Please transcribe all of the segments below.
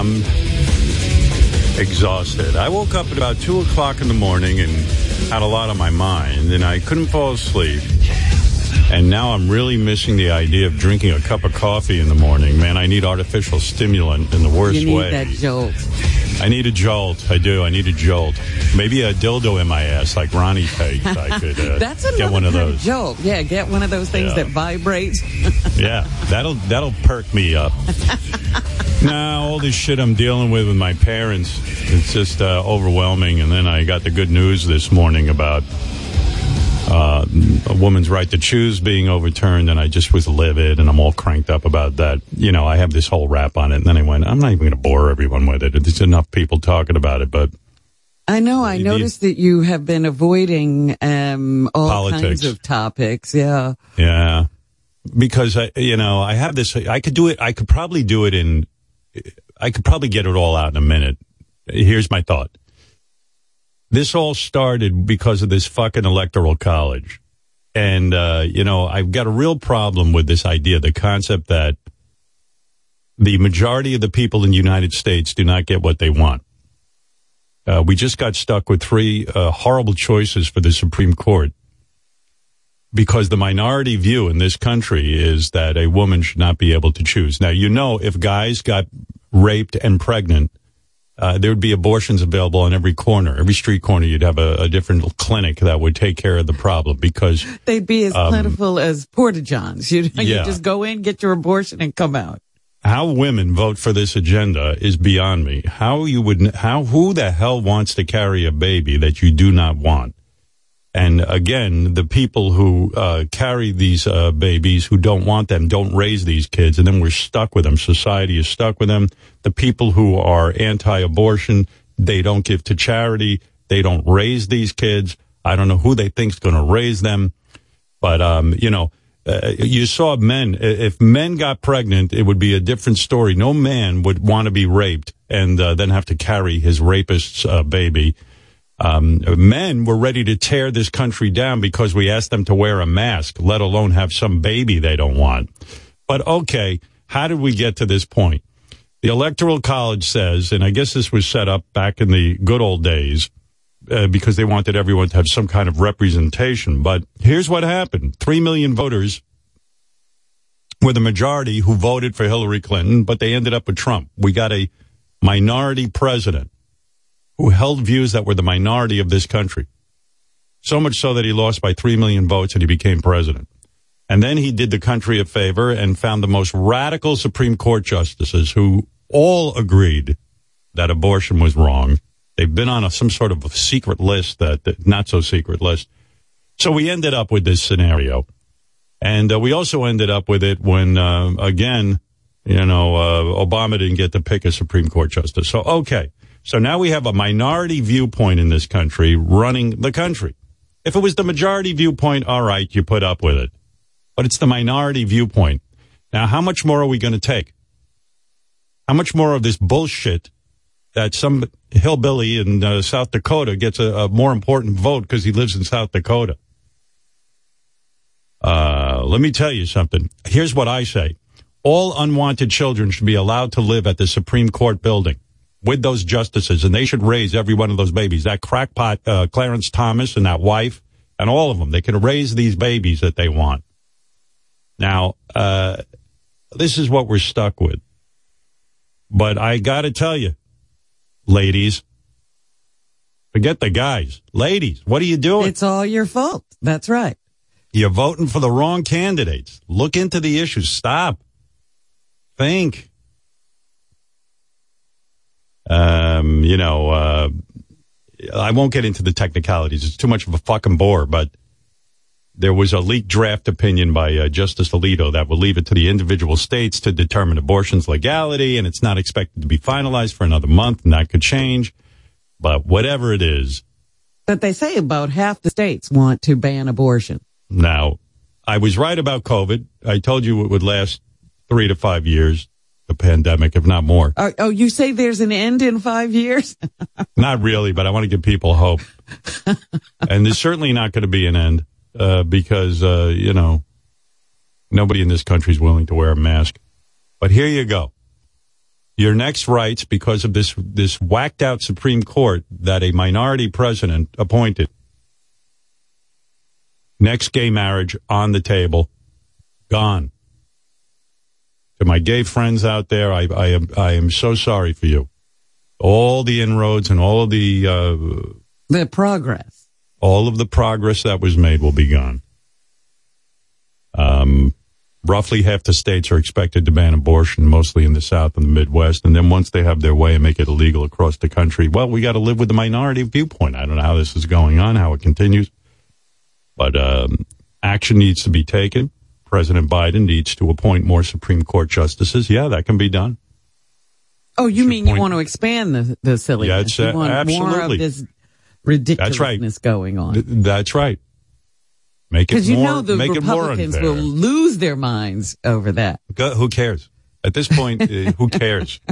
I'm exhausted. I woke up at about 2 o'clock in the morning and had a lot on my mind, and I couldn't fall asleep. And now I'm really missing the idea of drinking a cup of coffee in the morning. Man, I need artificial stimulant in the worst you need way. that jolt. I need a jolt. I do. I need a jolt. Maybe a dildo in my ass, like Ronnie takes. I could uh, That's get one of those. jolt. Yeah, get one of those things Yeah. that vibrates. Yeah, that'll that'll perk me up. now all this shit I'm dealing with with my parents, it's just uh, overwhelming. And then I got the good news this morning about uh, a woman's right to choose being overturned, and I just was livid, and I'm all cranked up about that. You know, I have this whole rap on it, and then I went, I'm not even going to bore everyone with it. There's enough people talking about it, but I know. I noticed that you have been avoiding um, all Politics. kinds of topics. Yeah. Yeah. Because I, you know, I have this, I could do it, I could probably do it in, I could probably get it all out in a minute. Here's my thought. This all started because of this fucking electoral college. And, uh, you know, I've got a real problem with this idea, the concept that the majority of the people in the United States do not get what they want. Uh, we just got stuck with three uh, horrible choices for the Supreme Court because the minority view in this country is that a woman should not be able to choose. Now, you know, if guys got raped and pregnant, uh, there would be abortions available on every corner, every street corner. You'd have a, a different clinic that would take care of the problem because They'd be as plentiful as porta johns. You, Um, Yeah. just go in, get your abortion, and come out. How women vote for this agenda is beyond me. How you would, how, who the hell wants to carry a baby that you do not want? And again, the people who uh, carry these uh, babies who don't want them don't raise these kids, and then we're stuck with them. Society is stuck with them. The people who are anti-abortion, they don't give to charity. They don't raise these kids. I don't know who they think's going to raise them, but um, you know, uh, you saw men. If men got pregnant, it would be a different story. No man would want to be raped and uh, then have to carry his rapist's uh, baby. Um, men were ready to tear this country down because we asked them to wear a mask, let alone have some baby they don't want. But okay, how did we get to this point? The Electoral College says, and I guess this was set up back in the good old days, uh, because they wanted everyone to have some kind of representation. But here's what happened. Three million voters were the majority who voted for Hillary Clinton, but they ended up with Trump. We got a minority president who held views that were the minority of this country. So much so that he lost by three million votes and he became president. And then he did the country a favor and found the most radical Supreme Court justices who all agreed that abortion was wrong. They've been on a, some sort of secret list that, that not so secret list. So we ended up with this scenario. And uh, we also ended up with it when, uh, again, you know, uh, Obama didn't get to pick a Supreme Court justice. So, okay. So now we have a minority viewpoint in this country running the country. If it was the majority viewpoint, all right, you put up with it. But it's the minority viewpoint. Now, how much more are we going to take? How much more of this bullshit that some hillbilly in uh, South Dakota gets a, a more important vote because he lives in South Dakota? Uh, let me tell you something. Here's what I say. All unwanted children should be allowed to live at the Supreme Court building with those justices, and they should raise every one of those babies. That crackpot, uh, Clarence Thomas and that wife, and all of them. They can raise these babies that they want. Now, uh, this is what we're stuck with. But I got to tell you, ladies, forget the guys. Ladies, what are you doing? It's all your fault. That's right. You're voting for the wrong candidates. Look into the issues. Stop. Think. Um, you know, uh, I won't get into the technicalities. It's too much of a fucking bore, but there was a leaked draft opinion by uh, Justice Alito that will leave it to the individual states to determine abortion's legality, and it's not expected to be finalized for another month, and that could change. But whatever it is, But they say about half the states want to ban abortion. Now, I was right about COVID. I told you it would last three to five years, the pandemic, if not more. Oh, oh, you say there's an end in five years? Not really, but I want to give people hope. and there's certainly not going to be an end uh, because, uh, you know, nobody in this country is willing to wear a mask. But here you go. your next rights because of this this whacked out Supreme Court that a minority president appointed. Next gay marriage on the table, gone. To my gay friends out there, I, I am I am so sorry for you. All the inroads and all of the uh, The progress. All of the progress that was made will be gone. Um, roughly half the states are expected to ban abortion, mostly in the South and the Midwest. And then once they have their way and make it illegal across the country, well, we got to live with the minority viewpoint. I don't know how this is going on, how it continues, but um, action needs to be taken. President Biden needs to appoint more Supreme Court justices. Yeah, that can be done. Oh, you mean you want to expand the the silliness? Yeah, it's, you uh, want more absolutely. of this ridiculousness right. going on. Th- That's right. Make it Because you more, know the more Republicans will lose their minds over that. Go, who cares? At this point, uh, who cares?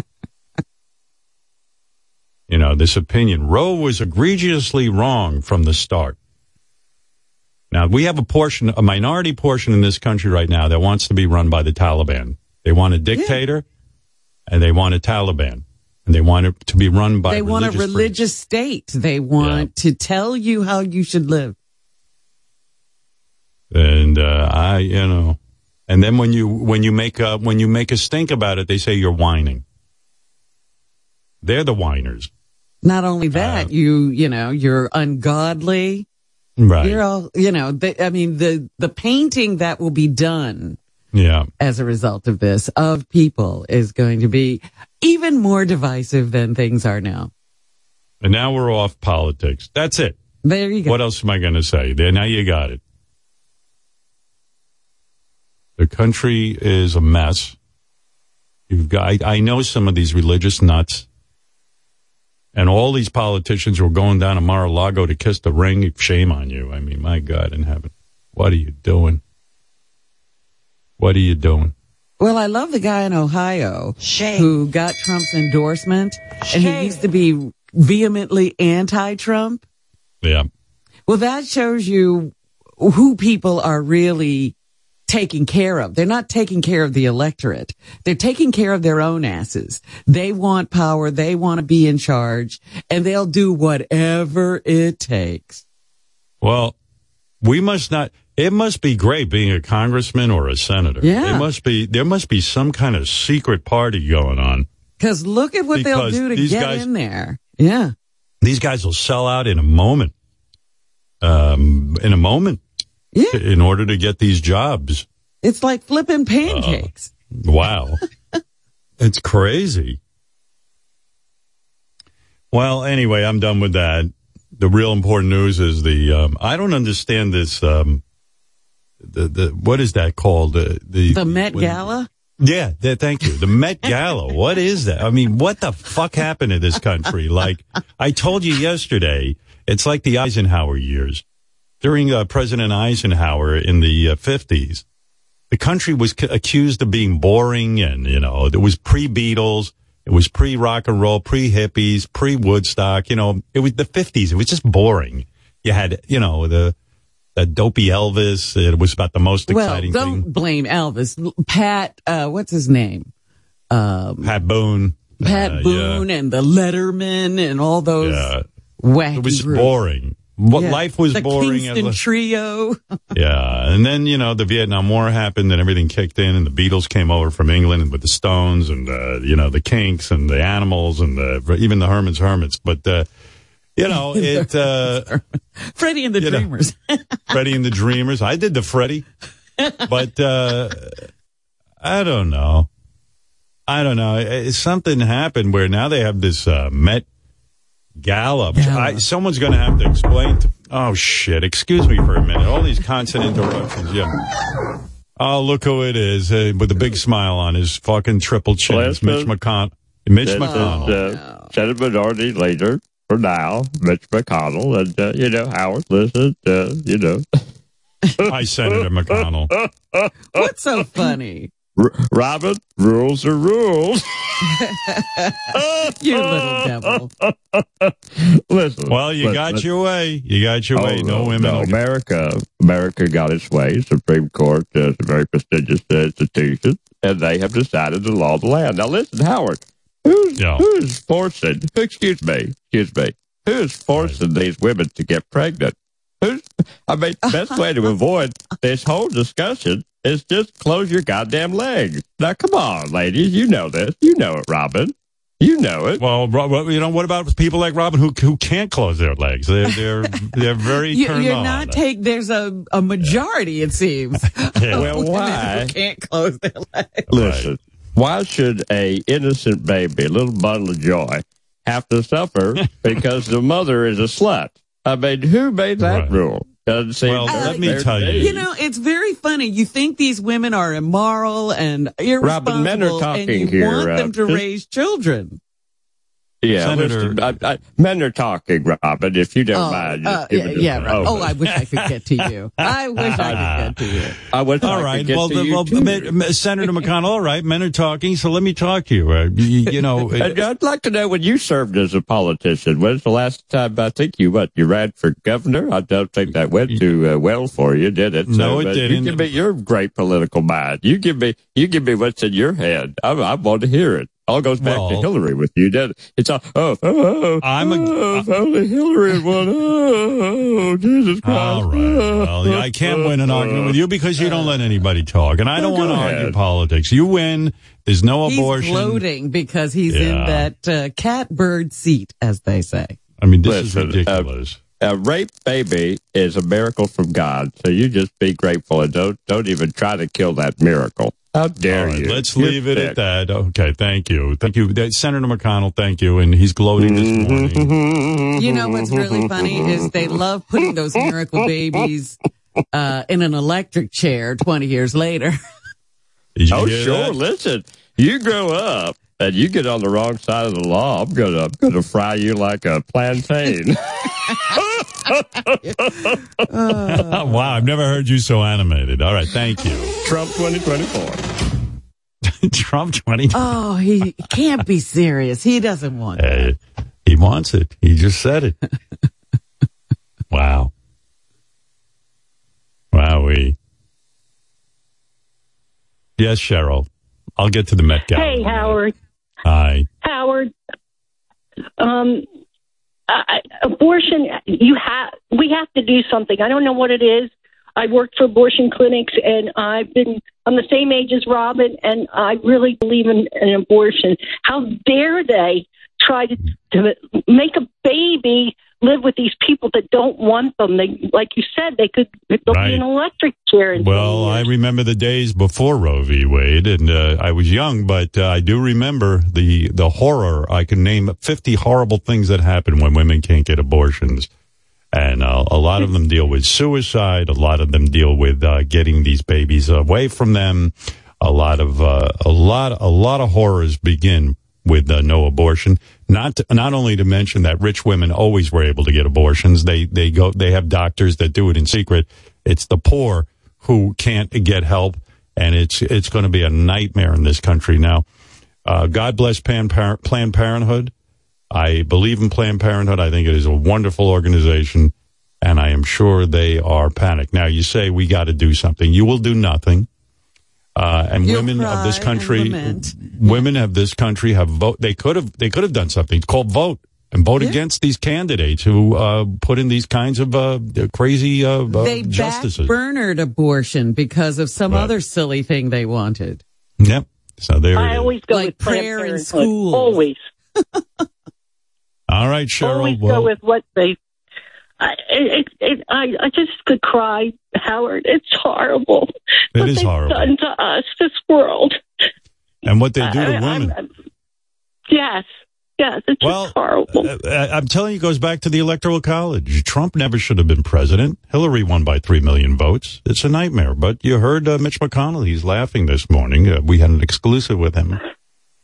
You know, this opinion. Roe was egregiously wrong from the start. Now, we have a portion, a minority portion in this country right now that wants to be run by the Taliban. They want a dictator and they want a Taliban. And they want it to be run by they want a religious state. They want to tell you how you should live. And uh, I, you know, and then when you when you make a when you make a stink about it, they say you're whining. They're the whiners, Not only that, Uh, you you know you're ungodly. right? You're all you know. The, I mean the the painting that will be done yeah, as a result of this of people is going to be even more divisive than things are now. and now we're off politics. That's it. There you go. What else am I going to say? There, now you got it. The country is a mess. You've got. I, I know some of these religious nuts, and all these politicians who are going down to Mar-a-Lago to kiss the ring. Shame on you. I mean, my God in heaven, what are you doing? What are you doing? Well, I love the guy in Ohio Shame. who got Trump's endorsement and he used to be vehemently anti-Trump. Yeah, Well, that shows you who people are really taking care of. They're not taking care of the electorate. They're taking care of their own asses. They want power. They want to be in charge and they'll do whatever it takes. Well, we must not. It must be great being a congressman or a senator. Yeah. It must be. There must be some kind of secret party going on. Cause look at what they'll do to these get guys- in there. Yeah. These guys will sell out in a moment. Um, in a moment, Yeah. in order to get these jobs. It's like flipping pancakes. Wow, it's crazy. Well, anyway, I'm done with that. The real important news is the. Um, I don't understand this. Um, the the what is that called? The the, the Met when- Gala. Yeah, th- thank you. The Met Gala. what is that? I mean, what the fuck happened to this country? Like, I told you yesterday, it's like the Eisenhower years. During uh, President Eisenhower in the uh, 50s, the country was c- accused of being boring and, you know, it was pre-Beatles. It was pre-rock and roll, pre-hippies, pre-Woodstock. You know, it was the 50s. It was just boring. You had, you know, the, the dopey Elvis. It was about the most exciting Well, don't thing. blame Elvis. Pat, uh, what's his name? Um, Pat Boone. Pat Uh, yeah. Boone and the Lettermen and all those Yeah. wacky It was groups. boring. What Yeah. life was boring. the boring. Kingston Trio. yeah, and then you know the Vietnam War happened, and everything kicked in, and the Beatles came over from England and with the Stones, and uh, you know the Kinks and the Animals, and the, even the Herman's Hermits. But uh, you know it. Uh, Freddie and the You know. Dreamers. Freddie and the Dreamers. I did the Freddie, but uh, I don't know. I don't know. It- Something happened where now they have this uh, Met Gala. which I, someone's going to have to explain. To, oh shit! Excuse me for a minute. All these constant interruptions. Yeah. Oh, look who it is uh, with a big smile on his fucking triple chin. It's Mitch McConnell. Mitch McConnell. is uh, Senate Minority Leader for now, Mitch McConnell, and uh, you know Howard. Listen, uh, you know Hi, Senator McConnell. What's so funny? R- Robin, rules are rules. You little devil. listen. Well, you listen, got listen. your way. You got your Oh, way. No women. No, America, America got its way. Supreme Court is a very prestigious uh, institution, and they have decided to law of the land. Now, listen, Howard. Who's Yeah. who's forcing? Excuse me, excuse me. Who's forcing these women to get pregnant? Who's? I mean, the best way to avoid this whole discussion is just close your goddamn legs. Now, come on, ladies, you know this. You know it, Robin. You know it. Well, you know what about people like Robin who who can't close their legs? They're they're they're very You, turned you're on. not take. There's a a majority, it seems. Yeah. Well, why? who can't close their legs. Listen, why should a innocent baby, a little bundle of joy, have to suffer because the mother is a slut? I mean, who made that Right. rule? Doesn't seem Well, fair let me tell you. You know, it's very funny. You think these women are immoral and irresponsible, men are and you here, want uh, them to just- raise children. Yeah, Senator- I, I, men are talking, Robin. If you don't Oh, mind, uh, yeah, yeah, right. Oh, I wish I could get to you. I wish I could get to you. I would All like right. to get Well, to the, you well too. M- M- Senator McConnell. All right, men are talking, so let me talk to you. Uh, you, you know, And I'd like to know when you served as a politician. When's the last time I think you what you ran for governor? I don't think that went too uh, well for you, did it? No, it didn't. You give me your great political mind. You give me you give me what's in your head. I, I want to hear it. All goes back Well- to Hillary with you, did? It's all oh oh, oh I'm a- oh, if only Hillary had won. Oh, Jesus Christ! All right. Well, yeah, I can't win an argument with you because you don't let anybody talk, and I don't want to argue politics. You win. There's no He's abortion. gloating because he's in that uh, catbird seat, as they say. I mean, this Listen, is ridiculous. A rape baby is a miracle from God. So you just be grateful and don't don't even try to kill that miracle. How dare All right, you? let's You're leave it at that. Okay, thank you, thank you, Senator McConnell. Thank you, and he's gloating this Mm-hmm. morning. You know what's really funny is they love putting those miracle babies uh, in an electric chair 20 years later. Oh sure. that? Listen, you grow up and you get on the wrong side of the law. I'm gonna I'm gonna fry you like a plantain. Oh, wow, I've never heard you so animated. All right, thank you, Trump 2024. Trump twenty. Oh, he can't be serious. He doesn't want it. Uh, he wants it. He just said it. wow. Wowee. Yes, Cheryl. I'll get to the Met Gala. Hey, in a minute. Howard. Hi. Howard. Um, I, abortion. You have. We have to do something. I don't know what it is. I worked for abortion clinics, and I've been. I'm the same age as Robin, and I really believe in, in abortion. How dare they try to, to make a baby live with these people that don't want them? They, like you said, they could. They'll Right. be an electric chair. in Well, I remember the days before Roe v. Wade, and uh, I was young, but uh, I do remember the the horror. I can name fifty horrible things that happen when women can't get abortions, and uh, a lot of them deal with suicide. A lot of them deal with uh, getting these babies away from them. A lot of uh, a lot a lot of horrors begin with uh, no abortion. Not to, not only to mention that rich women always were able to get abortions. They they go they have doctors that do it in secret. It's the poor who can't get help, and it's it's going to be a nightmare in this country now. Uh, God bless Planned Parenthood. I believe in Planned Parenthood. I think it is a wonderful organization, and I am sure they are panicked. Now, you say we got to do something. You will do nothing. Uh, and You'll women of this country, women of this country have vote. They could have, they could have done something. It's called vote and vote Yeah. against these candidates who uh, put in these kinds of uh, crazy uh, uh, They justices. backburnered abortion because of some Right. other silly thing they wanted. Yep. So there are I it is. always go Like with prayer in Parenthood. schools. Always. All right, Cheryl. always well, go with what they. I, it, it, I, I just could cry, Howard. It's horrible. It what is they've horrible. Done to us, this world. and what they do to I- women. I'm- yes, yes, it's Well, just horrible. Uh, I- I'm telling you, it goes back to the Electoral College. Trump never should have been president. Hillary won by three million votes. It's a nightmare. But you heard uh, Mitch McConnell. He's laughing this morning. Uh, we had an exclusive with him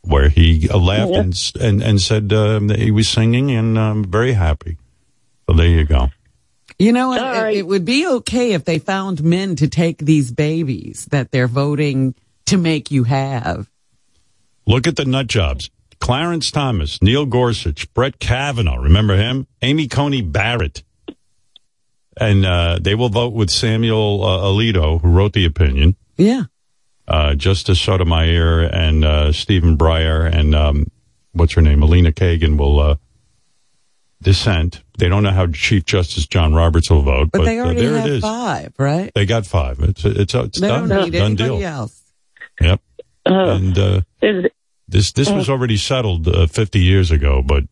where he uh, laughed Yeah. and, and and said um, that he was singing and um, very happy. So there you go. You know It, it would be okay if they found men to take these babies that they're voting to make you have. Look at the nut jobs. Clarence Thomas, Neil Gorsuch, Brett Kavanaugh. Remember him? Amy Coney Barrett. And uh, they will vote with Samuel uh, Alito, who wrote the opinion. Yeah. uh, Justice Sotomayor and uh, Stephen Breyer and um, what's her name, Elena Kagan, will uh, dissent. They don't know how Chief Justice John Roberts will vote, But, but, they uh, there it have is. five, right? They got five. It's it's it's They done. don't need done anybody deal. else. Yep. Uh, And uh, is, this this was already settled uh, 50 years ago, but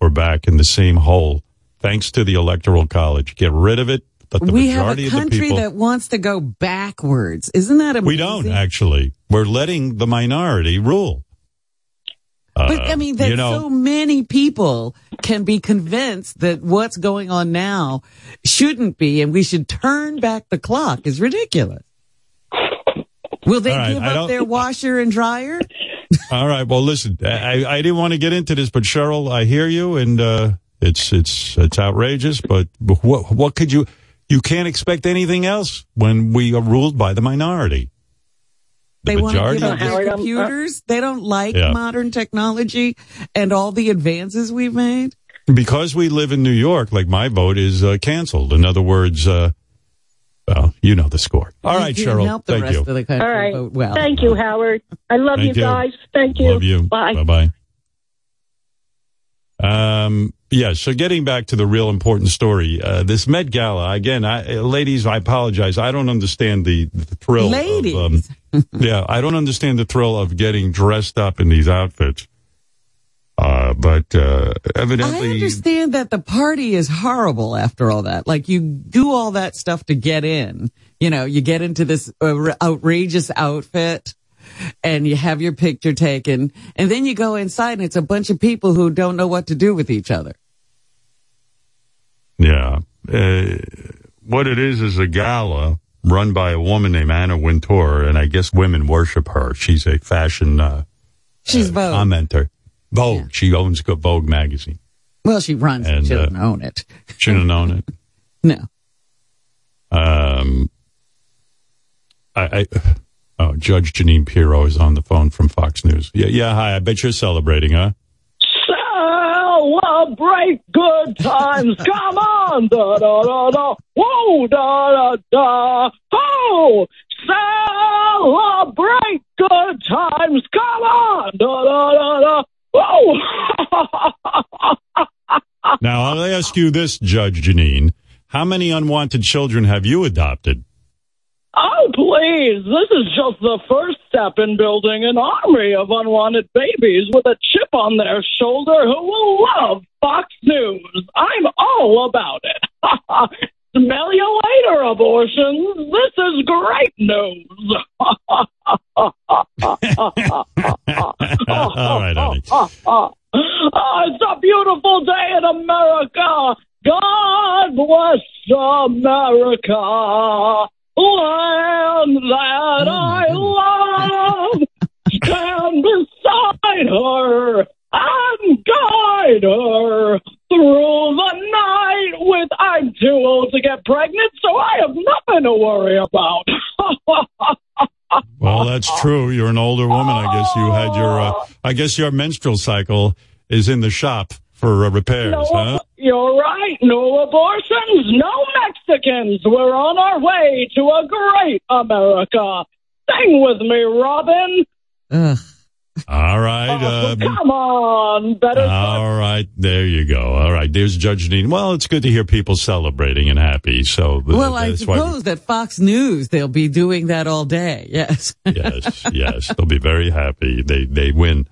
we're back in the same hole thanks to the Electoral College. Get rid of it. But the we have majority a of the people. that wants to go backwards. Isn't that amazing? we don't actually. We're letting the minority rule. But Uh, I mean, that you know, so many people can be convinced that what's going on now shouldn't be, and we should turn back the clock is ridiculous. Will they right, give I up their washer and dryer? All right. Well, listen, I, I didn't want to get into this, but Cheryl, I hear you, and uh, it's it's it's outrageous. But what what could you? You can't expect anything else when we are ruled by the minority. The They want to give up their computers. They don't like Yeah. modern technology and all the advances we've made. because we live in New York, like my vote is uh, canceled. In other words, uh, well, you know the score. All You right, Cheryl. help the Thank rest you. of the country all right. vote well. Thank you, Howard. I love Thank you you. guys. Thank you. Love you. Bye. Bye bye. Um, yeah, so getting back to the real important story, uh, this Met Gala, again, I, ladies, I apologize. I don't understand the, the thrill. Ladies. Of, um, yeah, I don't understand the thrill of getting dressed up in these outfits. Uh, but, uh, I understand that the party is horrible after all that. Like you do all that stuff to get in. You know, you get into this uh, outrageous outfit and you have your picture taken and then you go inside and it's a bunch of people who don't know what to do with each other. Yeah, uh, what it is is a gala run by a woman named Anna Wintour, and I guess women worship her. She's a fashion, uh, She's Vogue. commenter. Vogue. Yeah. She owns Vogue magazine. well, she runs And, it. She uh, doesn't own it. She Shouldn't own it. No. Um, I, I, oh, Judge Jeanine Pirro is on the phone from Fox News. Yeah, yeah. Hi. I bet you're celebrating, huh? Celebrate good times. Come on. Da, da, da, da. Whoa, da, da, da. Oh, celebrate good times. Come on. Da, da, da, da. Whoa. Now I'll ask you this, Judge Jeanine: How many unwanted children have you adopted? Oh, please. This is just the first step in building an army of unwanted babies with a chip on their shoulder who will love Fox News. I'm all about it. Smell you later, abortions. This is great news. All right, honey. Oh, it's a beautiful day in America. God bless America. Land that I love. Stand beside her and guide her through the night with I'm too old to get pregnant, so I have nothing to worry about. Well, that's true. You're an older woman. I guess you had your. Uh, I guess your menstrual cycle is in the shop for uh, repairs, No, huh? you're right. No abortions, no Mexicans. We're on our way to a great America. Sing with me, Robin. Ugh. All right. Oh, Um, come on, better. all right. There you go. All right. There's Judge Jeanine. Well, it's good to hear people celebrating and happy. So th- Well, I that's why. suppose that Fox News, they'll be doing that all day. Yes. yes, yes, they'll be very happy. They they win.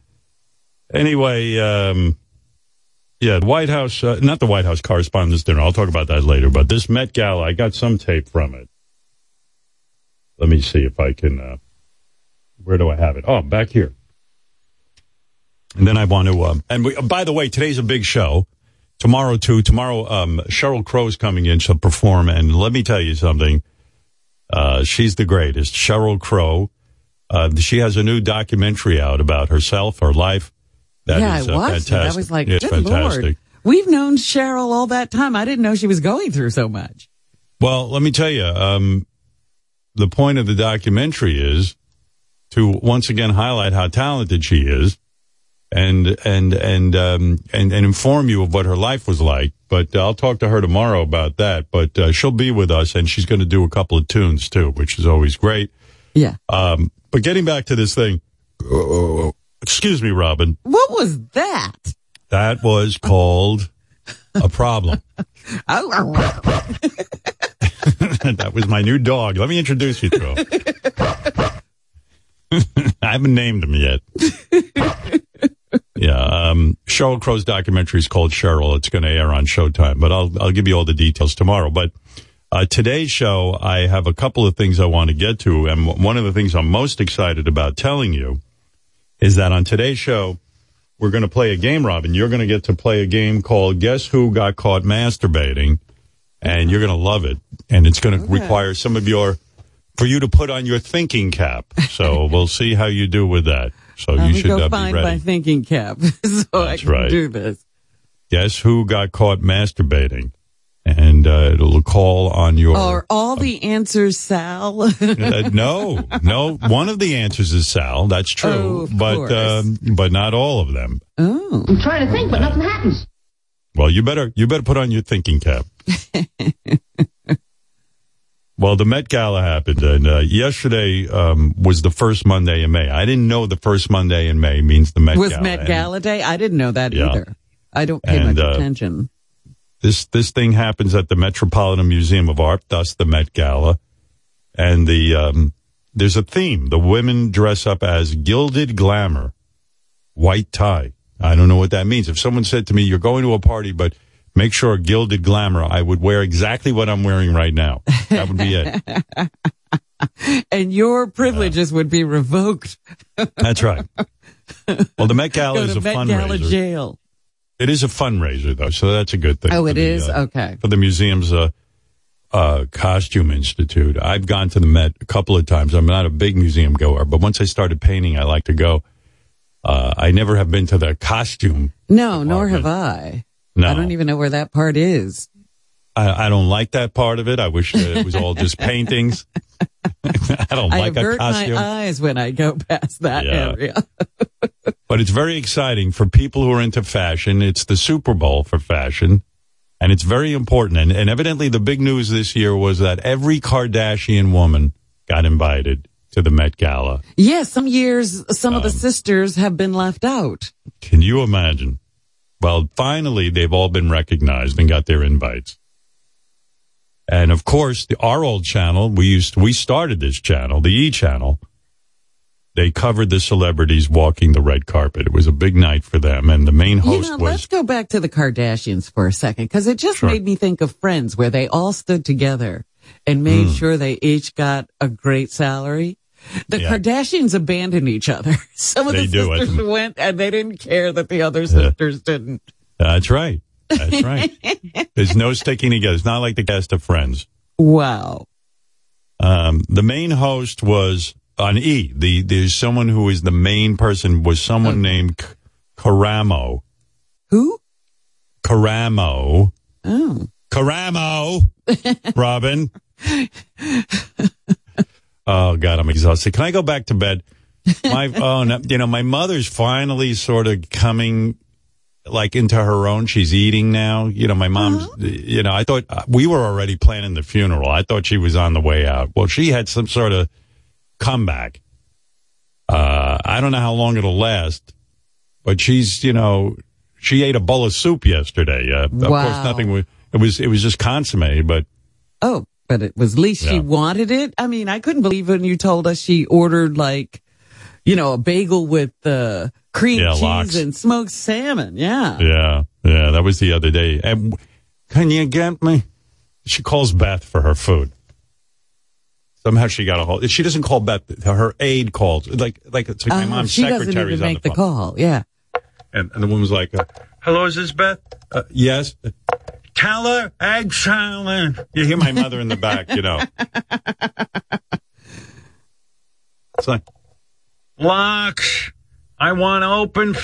Anyway, um, yeah, the White House, uh, not the White House Correspondents' Dinner. I'll talk about that later. But this Met Gala, I got some tape from it. Let me see if I can. Uh, where do I have it? Oh, back here. And then I want to. Um, and we, by the way, today's a big show. Tomorrow too. Tomorrow, um, Sheryl Crow's coming in to perform, and let me tell you something. Uh, she's the greatest. Sheryl Crow. Uh, she has a new documentary out about herself, her life. That yeah, is, I uh, watched fantastic. it. I was like, it's good fantastic. lord. We've known Sheryl all that time. I didn't know she was going through so much. Well, let me tell you, um, the point of the documentary is to once again highlight how talented she is, and and and um, and and inform you of what her life was like. But I'll talk to her tomorrow about that. But uh, she'll be with us, and she's going to do a couple of tunes too, which is always great. Yeah. Um, but getting back to this thing, Excuse me, Robin. What was that? That was called a problem. Oh, that was my new dog. Let me introduce you to him. I haven't named him yet. yeah, um, Sheryl Crow's documentary is called Sheryl. It's going to air on Showtime, but I'll I'll give you all the details tomorrow. But uh, today's show, I have a couple of things I want to get to, and w- one of the things I'm most excited about telling you is that on today's show, we're going to play a game, Robin. You're going to get to play a game called Guess Who Got Caught Masturbating, and you're going to love it. And it's going to require some of your, for you to put on your thinking cap. So we'll see how you do with that. So let you me should go uh, be find my ready. thinking cap so I That's can right. do this. Guess Who Got Caught Masturbating, and uh, it'll call on your. Are all the answers Sal? Uh, no, no. One of the answers is Sal. That's true, Oh, but course. um, but not all of them. oh. I'm trying to think, but nothing happens. Well, you better you better put on your thinking cap. well, the Met Gala happened, and uh, yesterday um, was the first Monday in May. I didn't know the first Monday in May means the Met Was Gala. Met and Gala Day? I didn't know that Yeah. either. I don't pay And, much uh, attention. This this thing happens at the Metropolitan Museum of Art, thus the Met Gala, and the um, there's a theme. The women dress up as gilded glamour, white tie. I don't know what that means. If someone said to me, "You're going to a party, but make sure gilded glamour," I would wear exactly what I'm wearing right now. That would be it. And your privileges would be revoked. That's right. Well, the Met Gala is a Met Gala fundraiser. jail. It is a fundraiser, though, so that's a good thing. Oh, it the, is? uh, Okay. For the museum's uh, uh, costume institute. I've gone to the Met a couple of times. I'm not a big museum goer, but once I started painting, I like to go. Uh, I never have been to the costume. No, nor have I. No, I don't even know where that part is. I, I don't like that part of it. I wish it was all just paintings. I don't I like a avert costume. my eyes when I go past that Yeah. area. But it's very exciting for people who are into fashion. It's the Super Bowl for fashion, and it's very important. And, and evidently, the big news this year was that every Kardashian woman got invited to the Met Gala. Yes, some years, some of Um, the sisters have been left out. Can you imagine? Well, finally, they've all been recognized and got their invites. And of course, the, our old channel, we used, we started this channel, the E channel. They covered the celebrities walking the red carpet. It was a big night for them. And the main You host know, was let's go back to the Kardashians for a second because it just Sure. made me think of Friends where they all stood together and made Hmm. sure they each got a great salary. The Yeah. Kardashians abandoned each other. Some of They the do, sisters went and they didn't care that the other sisters didn't. That's right. That's right. There's no sticking together. It's not like the cast of Friends. Wow. Um, the main host was on E. The there's someone who is the main person was someone named K- Karamo. Who? Karamo. Oh. Karamo. Robin. oh God, I'm exhausted. Can I go back to bed? My oh no, you know my mother's finally sort of coming like into her own. She's eating now. You know my mom's. You know I thought uh, we were already planning the funeral. I thought she was on the way out. Well, she had some sort of comeback. Uh, I don't know how long it'll last, but she's you know she ate a bowl of soup yesterday. Uh, Of course, nothing was. It was it was just consomme, but Oh, but it was at least she wanted it. I mean, I couldn't believe when you told us she ordered like, you know, a bagel with uh, cream Yeah, cheese lox. and smoked salmon. Yeah. Yeah, yeah, that was the other day. And can you get me? She calls Beth for her food. Somehow she got a hold. She doesn't call Beth. Her aide calls. Like, like it's like my Uh, mom's she doesn't secretary's even on make the the phone. call. Yeah. And, and the woman's like, uh, "Hello, is this Beth? Uh, yes." Tell her egg salad. You hear my mother in the back, you know. It's like, Lux, I want open.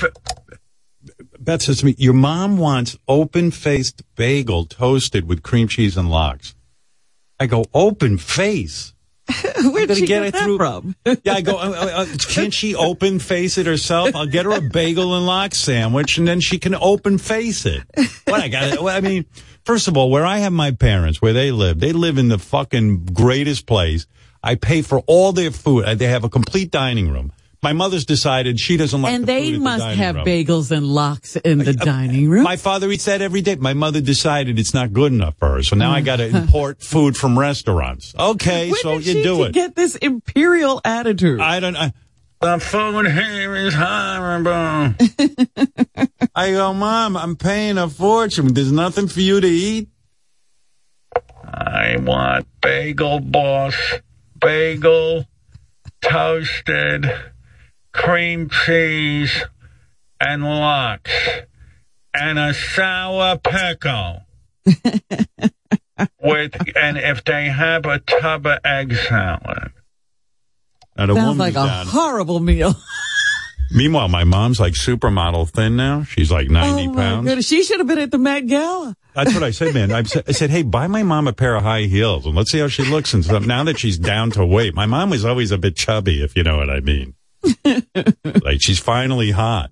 Beth says to me, "Your mom wants open-faced bagel toasted with cream cheese and lox." I go, "Open face." Where'd gonna she get get, it that through- from? Yeah, I go, uh, uh, uh, can't she open face it herself? I'll get her a bagel and lox sandwich and then she can open face it. What I got, well, I mean, first of all, where I have my parents, where they live, they live in the fucking greatest place. I pay for all their food. Uh, They have a complete dining room. My mother's decided she doesn't like and the they food at the must have room. bagels and lox in the uh, dining room. My father eats that every day. My mother decided it's not good enough for her, so now I got to mm. import food from restaurants. Okay, when so did you she do it. get this imperial attitude? I don't. I, the food here is horrible. I go, Mom, I'm paying a fortune. There's nothing for you to eat. I want bagel boss, bagel, toasted, cream cheese, and lox, and a sour pickle. With and if they have a tub of egg salad. Now the Sounds like a down. horrible meal. Meanwhile, my mom's like supermodel thin now. She's like 90 oh my pounds. goodness, she should have been at the Met Gala. That's what I said, man. I said, I said, hey, buy my mom a pair of high heels and let's see how she looks. And stuff. now that she's down to weight, my mom was always a bit chubby, if you know what I mean. like she's finally hot.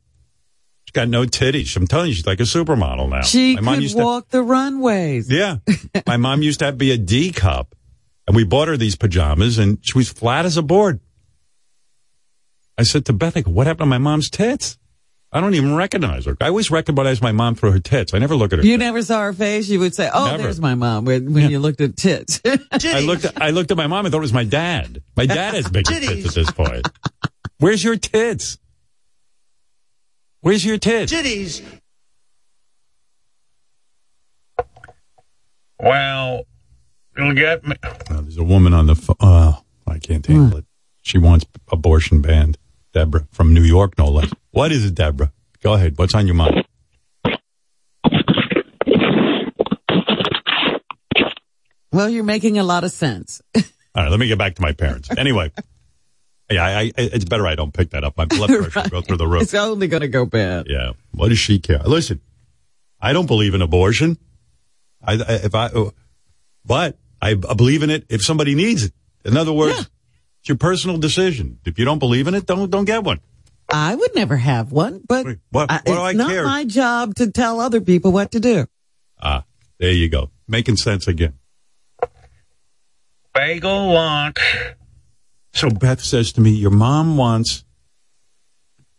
She's got no titties. I'm telling you, she's like a supermodel now. She my could used to- walk the runways. yeah. My mom used to have, be a D cup and we bought her these pajamas and she was flat as a board. I said to Beth, what happened to my mom's tits? I don't even recognize her. I always recognize my mom through her tits. I never look at her. You never saw her face. You would say, "Oh, Never. there's my mom." When, when you looked at tits, I looked at, I looked at my mom and thought it was my dad. My dad has big tits at this point. Where's your tits? Where's your tits? Titties. Well, you'll get me. there's a woman on the phone. Oh, I can't handle it. She wants abortion banned. Deborah from New York, no less. What is it, Deborah? Go ahead. What's on your mind? well, you're making a lot of sense. All right, let me get back to my parents. Anyway, yeah, I, I, it's better I don't pick that up. My blood pressure will go through the roof. It's only going to go bad. Yeah. What does she care? Listen, I don't believe in abortion. I, I if I, uh, but I believe in it if somebody needs it. In other words, Yeah. it's your personal decision. If you don't believe in it, don't don't get one. I would never have one, but Wait, what- I- what do it's I not care? my job to tell other people what to do. Ah, there you go, making sense again. Bagel lunch. So Beth says to me, "Your mom wants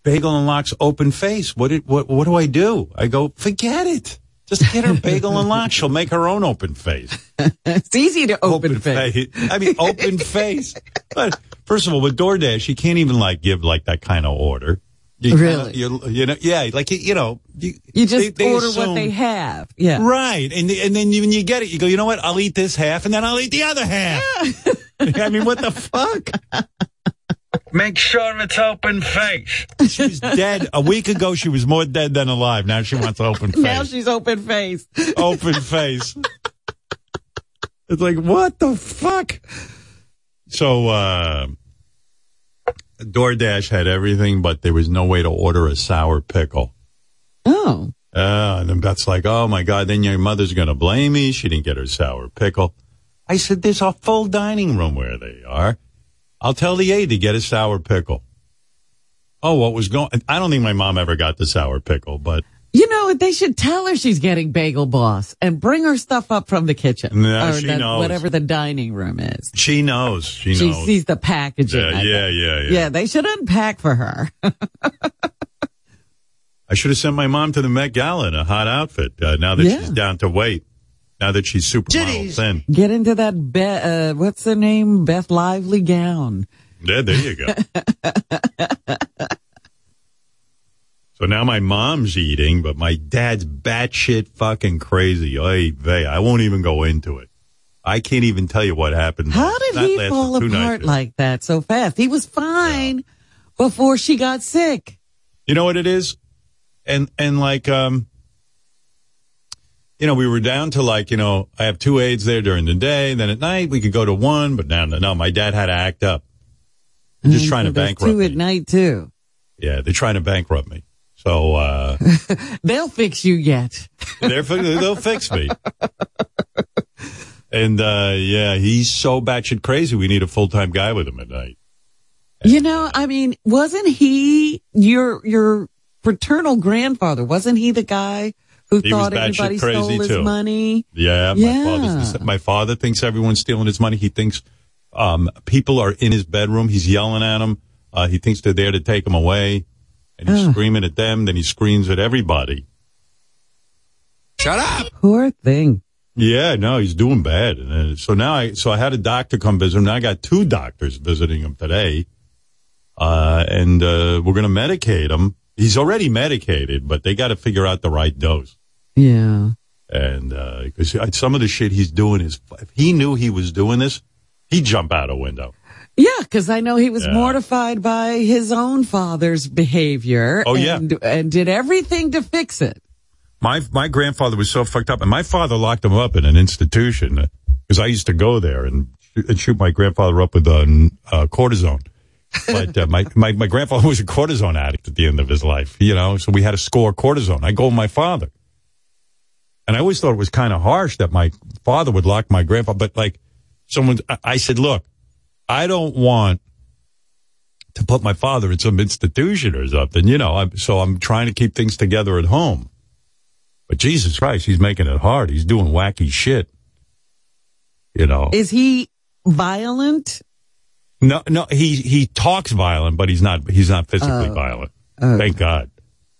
bagel and lox open face. What did, what what do I do?" I go, "Forget it." Just get her bagel and lox. She'll make her own open face. It's easy to open, face. I mean, open face. But first of all, with DoorDash, you can't even like give like that kind of order. You Really? you you know, yeah, like you, you know, you, You just they- they order assume- what they have. Yeah. Right, and and then you, when you get it, you go, you know what? I'll eat this half, and then I'll eat the other half. I mean, what the fuck? Make sure it's open face. She's dead. A week ago, she was more dead than alive. Now she wants open face. Now she's open face. open face. It's like, what the fuck? So, uh, DoorDash had everything, but there was no way to order a sour pickle. Oh. Uh, and then Beth's like, oh my God, then your mother's going to blame me. She didn't get her sour pickle. I said, there's a full dining room where they are. I'll tell the aide to get a sour pickle. Oh, what was going, I don't think my mom ever got the sour pickle, but You know, they should tell her she's getting Bagel Boss and bring her stuff up from the kitchen. No, or she the- knows. whatever the dining room is. she knows. She She knows. sees the packaging. yeah, yeah, yeah, yeah. Yeah, they should unpack for her. I should have sent my mom to the Met Gala in a hot outfit. Uh, now that Yeah. she's down to weight, now that she's supermodel Titties. thin. Get into that, Be- uh, what's the name? Beth Lively gown. Yeah, there you go. so now my mom's eating, but my dad's batshit fucking crazy. Oy vey. I won't even go into it. I can't even tell you what happened. How did That he fall apart nights. like that so fast? He was fine before she got sick. You know what it is? And, and like, um, you know, we were down to like, you know, I have two aides there during the day. Then at night we could go to one, but now, no, my dad had to act up. They're just trying to bankrupt Two at night too. Yeah, they're trying to bankrupt me. So, uh, They'll fix you yet. they're, they'll fix me. And, uh, yeah, he's so batshit crazy. We need a full-time guy with him at night. You know, I mean, wasn't he your your paternal grandfather? Wasn't he the guy who He was thought batshit everybody crazy, stole his too. money? Yeah, my Yeah. my father thinks everyone's stealing his money. He thinks um, people are in his bedroom. He's yelling at them. Uh, he thinks they're there to take him away, and he's Ugh. screaming at them. Then he screams at everybody. Shut up! Poor thing. Yeah, no, he's doing bad. And uh, so now I, so I had a doctor come visit him. Now I got two doctors visiting him today. Uh, and, uh, we're going to medicate him. He's already medicated, but they got to figure out the right dose. Yeah. And, uh, cause some of the shit he's doing is, if he knew he was doing this, he'd jump out a window. Yeah, because I know he was Yeah. mortified by his own father's behavior. Oh, yeah. and, and did everything to fix it. My, my grandfather was so fucked up and my father locked him up in an institution because I used to go there and, and shoot my grandfather up with, uh, uh cortisone. but uh, my, my my grandfather was a cortisone addict at the end of his life, you know. So we had to score cortisone. I go with my father, and I always thought it was kind of harsh that my father would lock my grandfather. But like, someone, I, said, look, I don't want to put my father in some institution or something, you know. I'm, so I'm trying to keep things together at home. But Jesus Christ, he's making it hard. He's doing wacky shit, you know. Is he violent? No, no, he he talks violent, but he's not he's not physically Oh. violent. Oh. Thank God.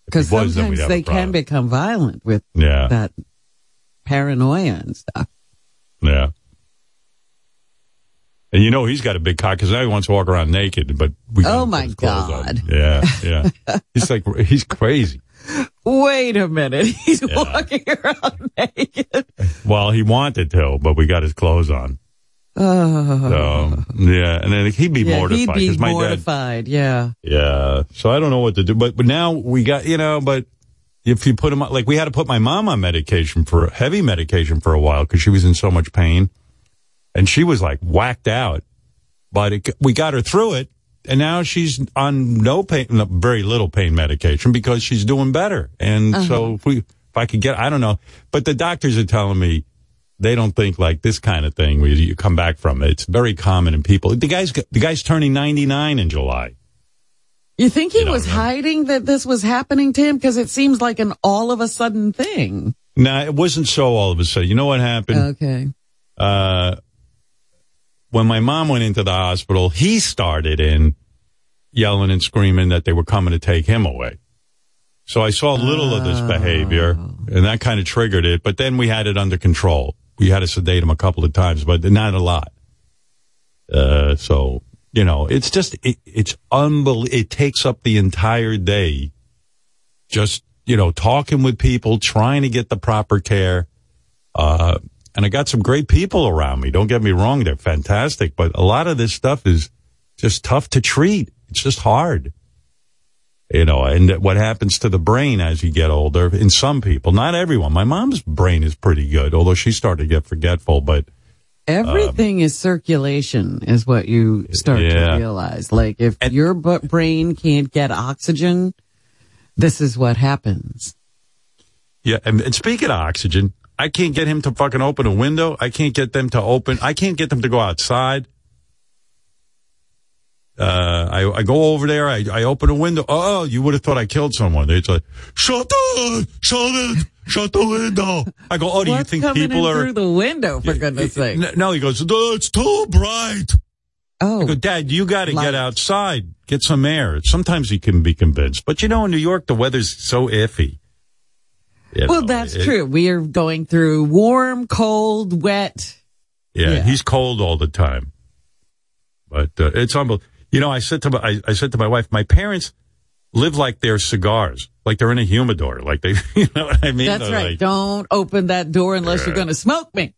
Because sometimes they can become violent with Yeah, that paranoia and stuff. yeah. And you know he's got a big cock because now he wants to walk around naked, but we. Oh, my. God. Yeah, yeah. he's like he's crazy. Wait a minute. He's walking around naked. Well, he wanted to, but we got his clothes on. Oh. So yeah, and then he'd be yeah, mortified he'd be my dad. mortified. Yeah. Yeah. So I don't know what to do, but but now we got you know, but if you put him on, like we had to put my mom on medication for heavy medication for a while because she was in so much pain, and she was like whacked out. But it, we got her through it, and now she's on no pain, no, very little pain medication because she's doing better. And uh-huh. so if we, if I could get, I don't know, but the doctors are telling me they don't think like this kind of thing where you come back from it. It's very common in people. The guy's the guy's turning ninety nine in July. You think he You was yeah. hiding that this was happening to him? Because it seems like an all of a sudden thing. No, it wasn't so all of a sudden. You know what happened? Okay. Uh, when my mom went into the hospital, he started in yelling and screaming that they were coming to take him away. So I saw a little of this behavior and that kind of triggered it, but then we had it under control. We had to sedate him a couple of times, but not a lot. Uh, so, you know, it's just, it, it's unbelievable. It takes up the entire day just, you know, talking with people, trying to get the proper care. Uh, and I got some great people around me. Don't get me wrong. They're fantastic, but a lot of this stuff is just tough to treat. It's just hard. You know, and what happens to the brain as you get older in some people, not everyone. My mom's brain is pretty good, although she started to get forgetful, but Everything is circulation, is what you start Yeah. to realize. Like if And- your brain can't get oxygen, this is what happens. Yeah, and, and speaking of oxygen, I can't get him to fucking open a window. I can't get them to open. I can't get them to go outside. Uh, I, I go over there. I, I open a window. Oh, you would have thought I killed someone. It's like, shut up, shut it, shut the window. I go, oh, do you think coming people in are? through the window? For goodness sake! N- No, he goes, "No, it's too bright. I Oh, go, Dad, you got to get outside, get some air. Sometimes he can be convinced, but you know, in New York, the weather's so iffy. You well, know, that's it- true. We are going through warm, cold, wet. Yeah, Yeah. he's cold all the time. But uh, it's unbelievable. You know, I said to my, I, I said to my wife, my parents live like they're cigars, like they're in a humidor, like they, you know what I mean? That's They're right. like- Don't open that door unless you're going to smoke me.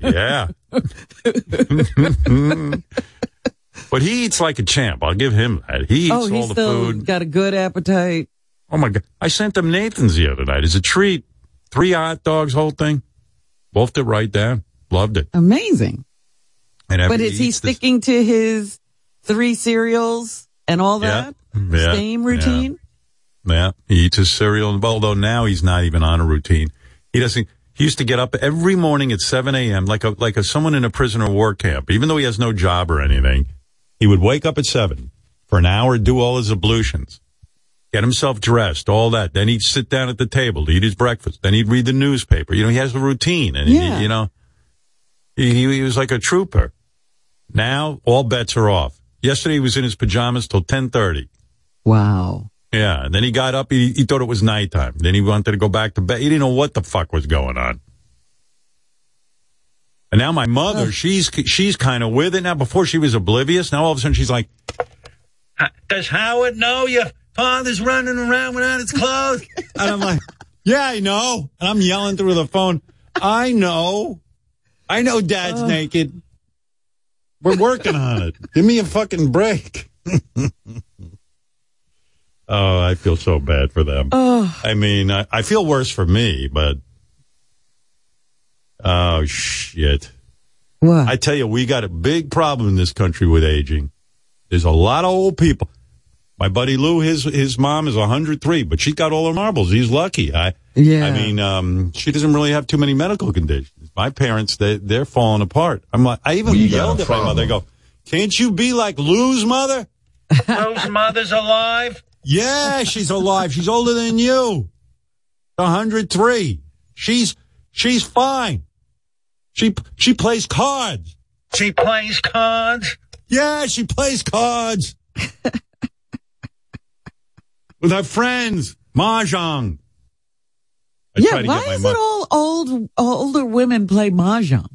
yeah. but he eats like a champ. I'll give him that. He eats oh, all the food. got a good appetite. Oh my god! I sent them Nathan's the other night as a treat. Three hot dogs, whole thing. Wolfed it right down. Loved it. Amazing. And But is he this- sticking to his three cereals and all that? Yeah. Same routine? Yeah, he eats his cereal, although now he's not even on a routine. He doesn't. He used to get up every morning at 7 a.m. like a like a someone in a prisoner war camp. Even though he has no job or anything, he would wake up at seven for an hour, do all his ablutions, get himself dressed, all that. Then he'd sit down at the table to eat his breakfast. Then he'd read the newspaper. You know, he has a routine, and Yeah. he, you know, he, he was like a trooper. Now all bets are off. Yesterday he was in his pajamas till 10:30. Wow. Yeah, and then he got up. He, he thought it was nighttime. Then he wanted to go back to bed. He didn't know what the fuck was going on. And now my mother, she's she's kind of with it now. Before she was oblivious. Now all of a sudden she's like, "Does Howard know your father's running around without his clothes?" and I'm like, "Yeah, I know." And I'm yelling through the phone, "I know, I know, Dad's naked. We're working on it. Give me a fucking break." oh, I feel so bad for them. Oh, I mean, I, I feel worse for me, but oh shit. what? I tell you, we got a big problem in this country with aging. There's a lot of old people. My buddy Lou, his his mom is 103, but she's got all her marbles. He's lucky. I yeah. I mean, um, she doesn't really have too many medical conditions. My parents, they they're falling apart. I'm like, I even We yelled a at my mother. I go, can't you be like Lou's mother? Lou's mother's alive? Yeah, she's alive. She's older than you. 103. She's she's fine. She she plays cards. She plays cards? Yeah, she plays cards. With her friends. Mahjong. I yeah. Why get is mo- it all old older women play mahjong?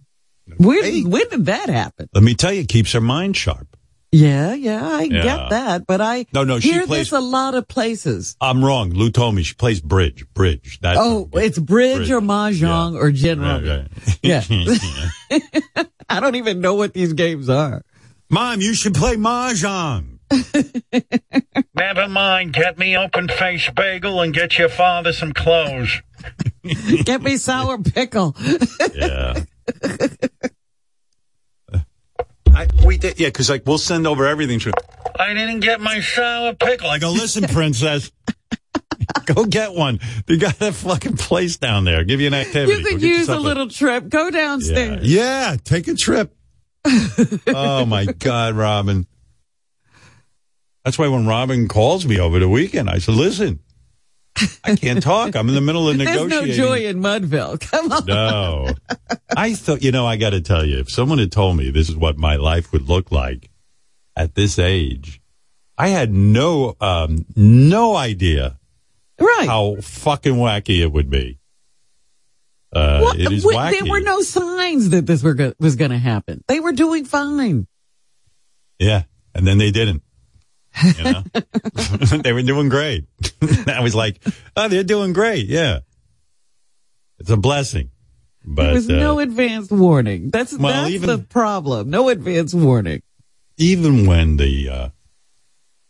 Where Hey. when did that happen? Let me tell you, it keeps her mind sharp. Yeah, yeah, I Yeah. get that, but I No, no, she hear plays- this a lot of places. I'm wrong. Lou told me she plays bridge. Bridge. That's Oh, it's bridge, or mahjong Yeah. or gin Yeah, rummy. yeah. Yeah. I don't even know what these games are. Mom, you should play mahjong. Never mind. Get me open face bagel and get your father some clothes. Get me sour pickle. Yeah. I, we did, yeah, because like we'll send over everything to. I didn't get my sour pickle. I go, listen, princess, go get one. They got that fucking place down there. Give you an activity. You Go could get use a little trip. Go Yeah. downstairs. yeah, take a trip. oh my God, Robin. That's why when Robin calls me over the weekend, I said, listen, I can't talk. I'm in the middle of negotiating. There's no joy in Mudville. Come on. No. I thought, you know, I got to tell you, if someone had told me this is what my life would look like at this age, I had no, um, no idea Right. how fucking wacky it would be. Uh, What- it is wacky. There were no signs that this were go- was going to happen. They were doing fine. Yeah. And then they didn't. You know? they were doing great. I was like, oh, they're doing great. Yeah. It's a blessing. But, there was uh, no advance warning. That's well, that's even- the problem. No advance warning. even when the uh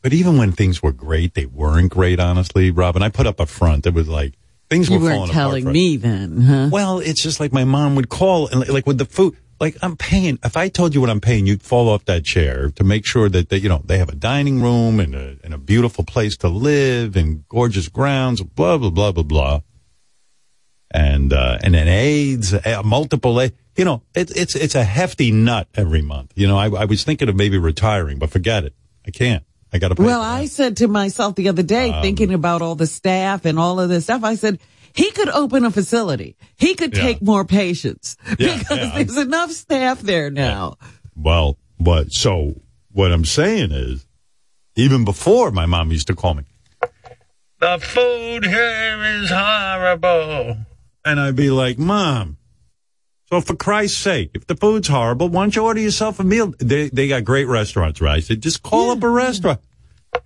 but even when things were great they weren't great honestly robin i put up a front that was like things You were weren't telling me then, huh? well it's just like my mom would call and like, like with the food like i'm paying if i told you what i'm paying you'd fall off that chair to make sure that they you know they have a dining room and a, and a beautiful place to live and gorgeous grounds blah blah blah blah blah. And uh and then aids uh, multiple you know it, it's it's a hefty nut every month. You know I, I was thinking of maybe retiring but forget it. I can't. I gotta Well, I said to myself the other day, Um, thinking about all the staff and all of this stuff, I said, he could open a facility. He could Yeah. take more patients Yeah, because yeah. there's enough staff there now. Well, but So what I'm saying is, even before my mom used to call me, The food here is horrible. and I'd be like, "Mom, so for Christ's sake, if the food's horrible, why don't you order yourself a meal? They they got great restaurants, right? I said, just call up a restaurant.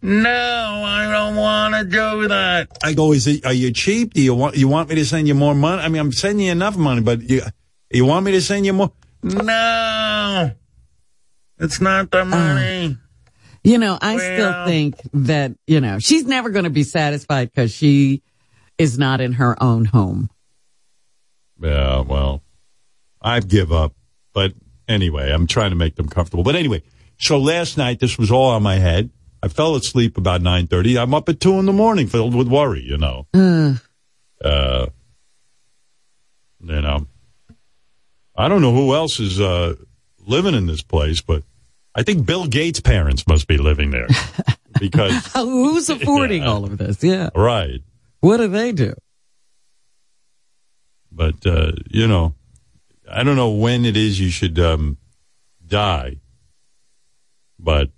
No, I don't want to do that. I go, is it? Are you cheap? Do you want you want me to send you more money? I mean, I'm sending you enough money, but you you want me to send you more? No, it's not the ah. money. You know, I still think that, you know, she's never going to be satisfied because she is not in her own home. Yeah, well, I'd give up. But anyway, I'm trying to make them comfortable. But anyway, so last night this was all on my head. I fell asleep about nine thirty. I'm up at two in the morning, filled with worry. You know. Uh, you know, I don't know who else is uh, living in this place, but I think Bill Gates' parents must be living there because Who's affording Yeah. all of this? Yeah. right. What do they do? but uh, you know, I don't know when it is you should um, die, but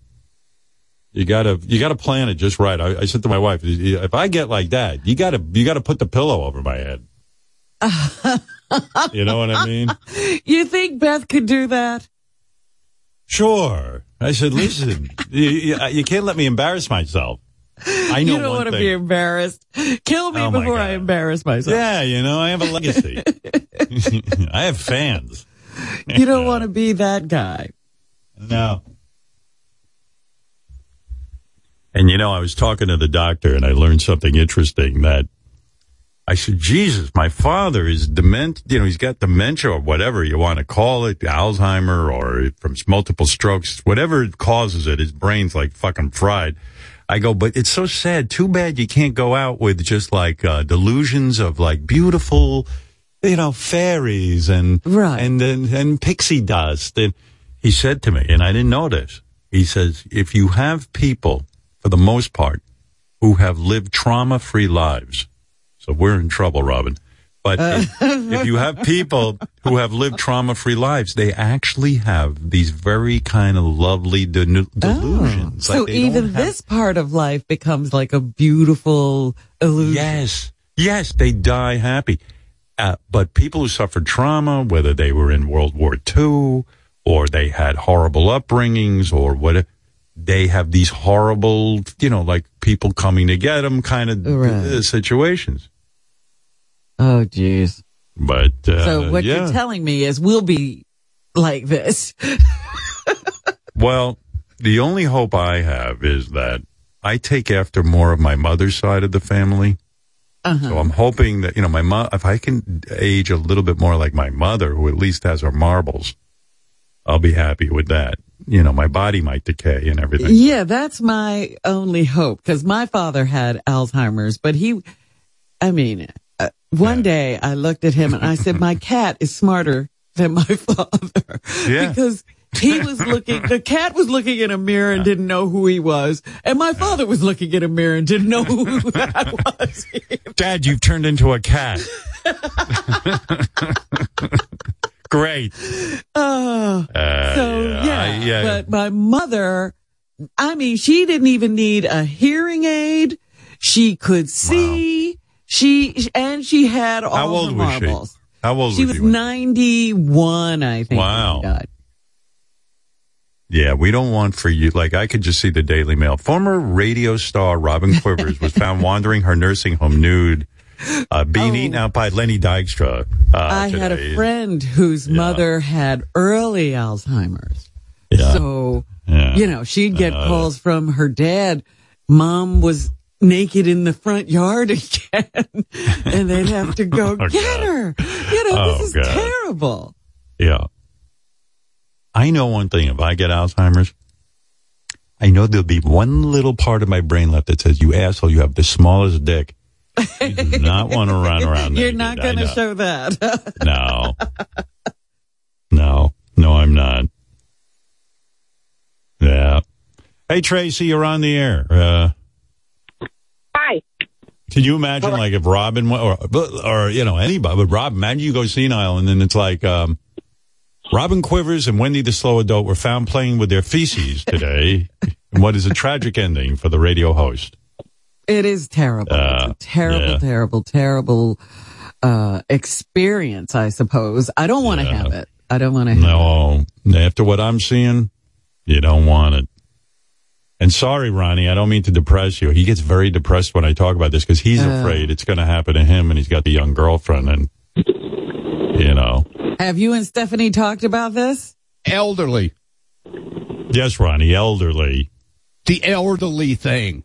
You gotta, you gotta plan it just right. I, I said to my wife, if I get like that, you gotta, you gotta put the pillow over my head. you know what I mean? You think Beth could do that? Sure. I said, listen, you, you, you can't let me embarrass myself. I know you don't want to be embarrassed. Kill me Oh, before I embarrass myself. Yeah, you know, I have a legacy. I have fans. You don't want to be that guy. No. And you know, I was talking to the doctor and I learned something interesting that I said, Jesus, my father is dement, you know, he's got dementia or whatever you want to call it, Alzheimer or from multiple strokes, whatever causes it, his brain's like fucking fried. I go, but it's so sad. Too bad you can't go out with just like uh, delusions of like beautiful, you know, fairies and Right. and and, and pixie dust. And he said to me, and I didn't know this. He says, if you have people, for the most part, who have lived trauma-free lives, so we're in trouble, Robin. But if, if you have people who have lived trauma-free lives, they actually have these very kind of lovely de- delusions. Like so even have- this part of life becomes like a beautiful illusion. Yes. Yes, they die happy. Uh, but people who suffered trauma, whether they were in World War II or they had horrible upbringings or whatever, they have these horrible, you know, like people coming to get them kind of Right. uh, situations. Oh, jeez. But uh, So what yeah. you're telling me is we'll be like this. Well, the only hope I have is that I take after more of my mother's side of the family. Uh-huh. So I'm hoping that, you know, my mom, if I can age a little bit more like my mother, who at least has her marbles, I'll be happy with that. You know, my body might decay and everything. Yeah, that's my only hope because my father had Alzheimer's, but he, I mean, uh, one day I looked at him and I said, my cat is smarter than my father. Yeah. Because he was looking, the cat was looking in a mirror and didn't know who he was. And my father was looking in a mirror and didn't know who that was. Dad, you've turned into a cat. Great. Oh. Uh, So yeah, yeah, I- yeah. but my mother, I mean, she didn't even need a hearing aid. She could see. She and she had all How old the was she? marbles. How old She was was she? when- ninety one, I think. Wow. Yeah, we don't want for you. Like I could just see the Daily Mail. Former radio star Robin Quivers was found wandering her nursing home nude, uh, being Oh. eaten out by Lenny Dykstra. Uh, I had a friend whose mother had early Alzheimer's. Yeah. So, Yeah. you know, she'd get Uh, calls from her dad. Mom was naked in the front yard again. and they'd have to go Oh, get God. her. You know, Oh, this is God. terrible. Yeah. I know one thing. If I get Alzheimer's, I know there'll be one little part of my brain left that says, "You asshole, you have the smallest dick." You do not want to run around. You're naked. not going to show that. No. No. No, I'm not. Yeah. Hey, Tracy, you're on the air. Uh, Hi. can you imagine, like, if Robin, or, or, you know, anybody, but Rob, imagine you go senile and then it's like, um, Robin Quivers and Wendy the Slow Adult were found playing with their feces today. and what is a tragic ending for the radio host. It is terrible. Uh, it's a terrible, yeah. terrible, terrible uh, experience, I suppose. I don't want to Yeah. have it. I don't want to have it. No, after what I'm seeing, you don't want it. And sorry, Ronnie, I don't mean to depress you. He gets very depressed when I talk about this because he's Oh. afraid it's going to happen to him and he's got the young girlfriend and, you know. Have you and Stephanie talked about this? elderly. Yes, Ronnie, elderly. The elderly thing.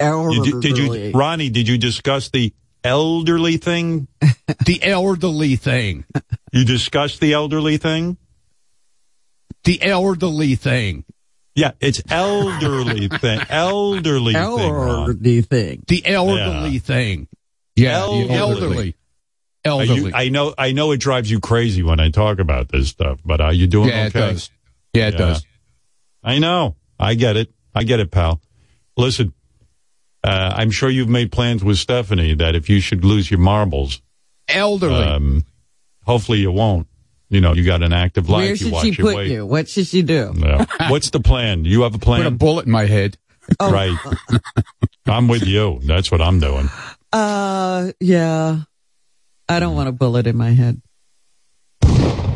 You, did, did you, Ronnie, did you discuss the elderly thing? The elderly thing. You discussed the elderly thing? The elderly thing. Yeah, it's elderly thing. Elderly thing, Elderly thing. The elderly Yeah. thing. Yeah, Elderly. elderly. Elderly. you, I know, I know it drives you crazy when I talk about this stuff, but are you doing yeah, it okay? does. Yeah, it Yeah. does. I know. I get it. I get it, pal. Listen, uh, I'm sure you've made plans with Stephanie that if you should lose your marbles, Elderly. um, hopefully you won't. You know, you got an active life. Where you should watch she put weight. you? What should she do? Yeah. What's the plan? Do you have a plan? Put a bullet in my head. Oh, Right. I'm with you. That's what I'm doing. Uh, yeah. I don't want a bullet in my head.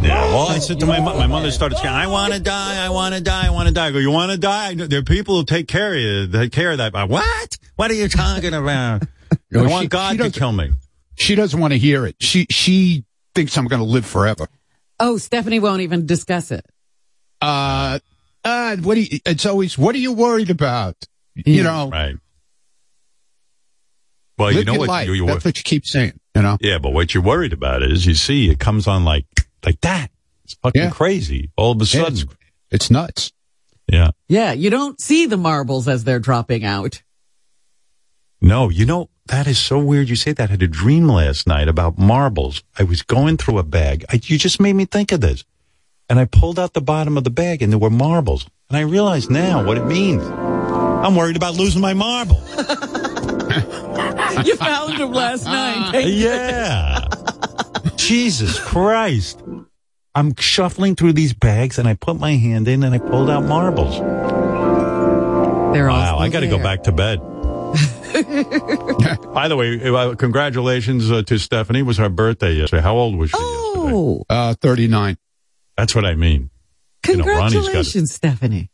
Yeah. Well, I said to my mom, my mother started saying, I want to die. I want to die. I want to die. I go, you want to die? I know- There are people who take care of you, take care of that. I, what? What are you talking about? No, I she- want she God to doesn't- kill me. She doesn't want to hear it. She she thinks I'm going to live forever. Oh, Stephanie won't even discuss it. Uh, uh, what do you, it's always, what are you worried about? You know, Right. Well, live you know what? life. You, you, That's what you keep saying, you know? yeah, but what you're worried about is you see it comes on like, like that. It's fucking Yeah. crazy all of a sudden. it's, it's nuts. Yeah. Yeah, you don't see the marbles as they're dropping out. No, you know, that is so weird. You say that. I had a dream last night about marbles. I was going through a bag. I, you just made me think of this. And I pulled out the bottom of the bag and there were marbles. And I realize now what it means. I'm worried about losing my marble. You found them last night. yeah. Jesus Christ. I'm shuffling through these bags and I put my hand in and I pulled out marbles. They're all Wow, I got to go back to bed. By the way, uh, congratulations uh, to Stephanie. It was her birthday yesterday. How old was she yesterday? Oh, Uh, 39. That's what I mean. You know, got it. congratulations, Stephanie.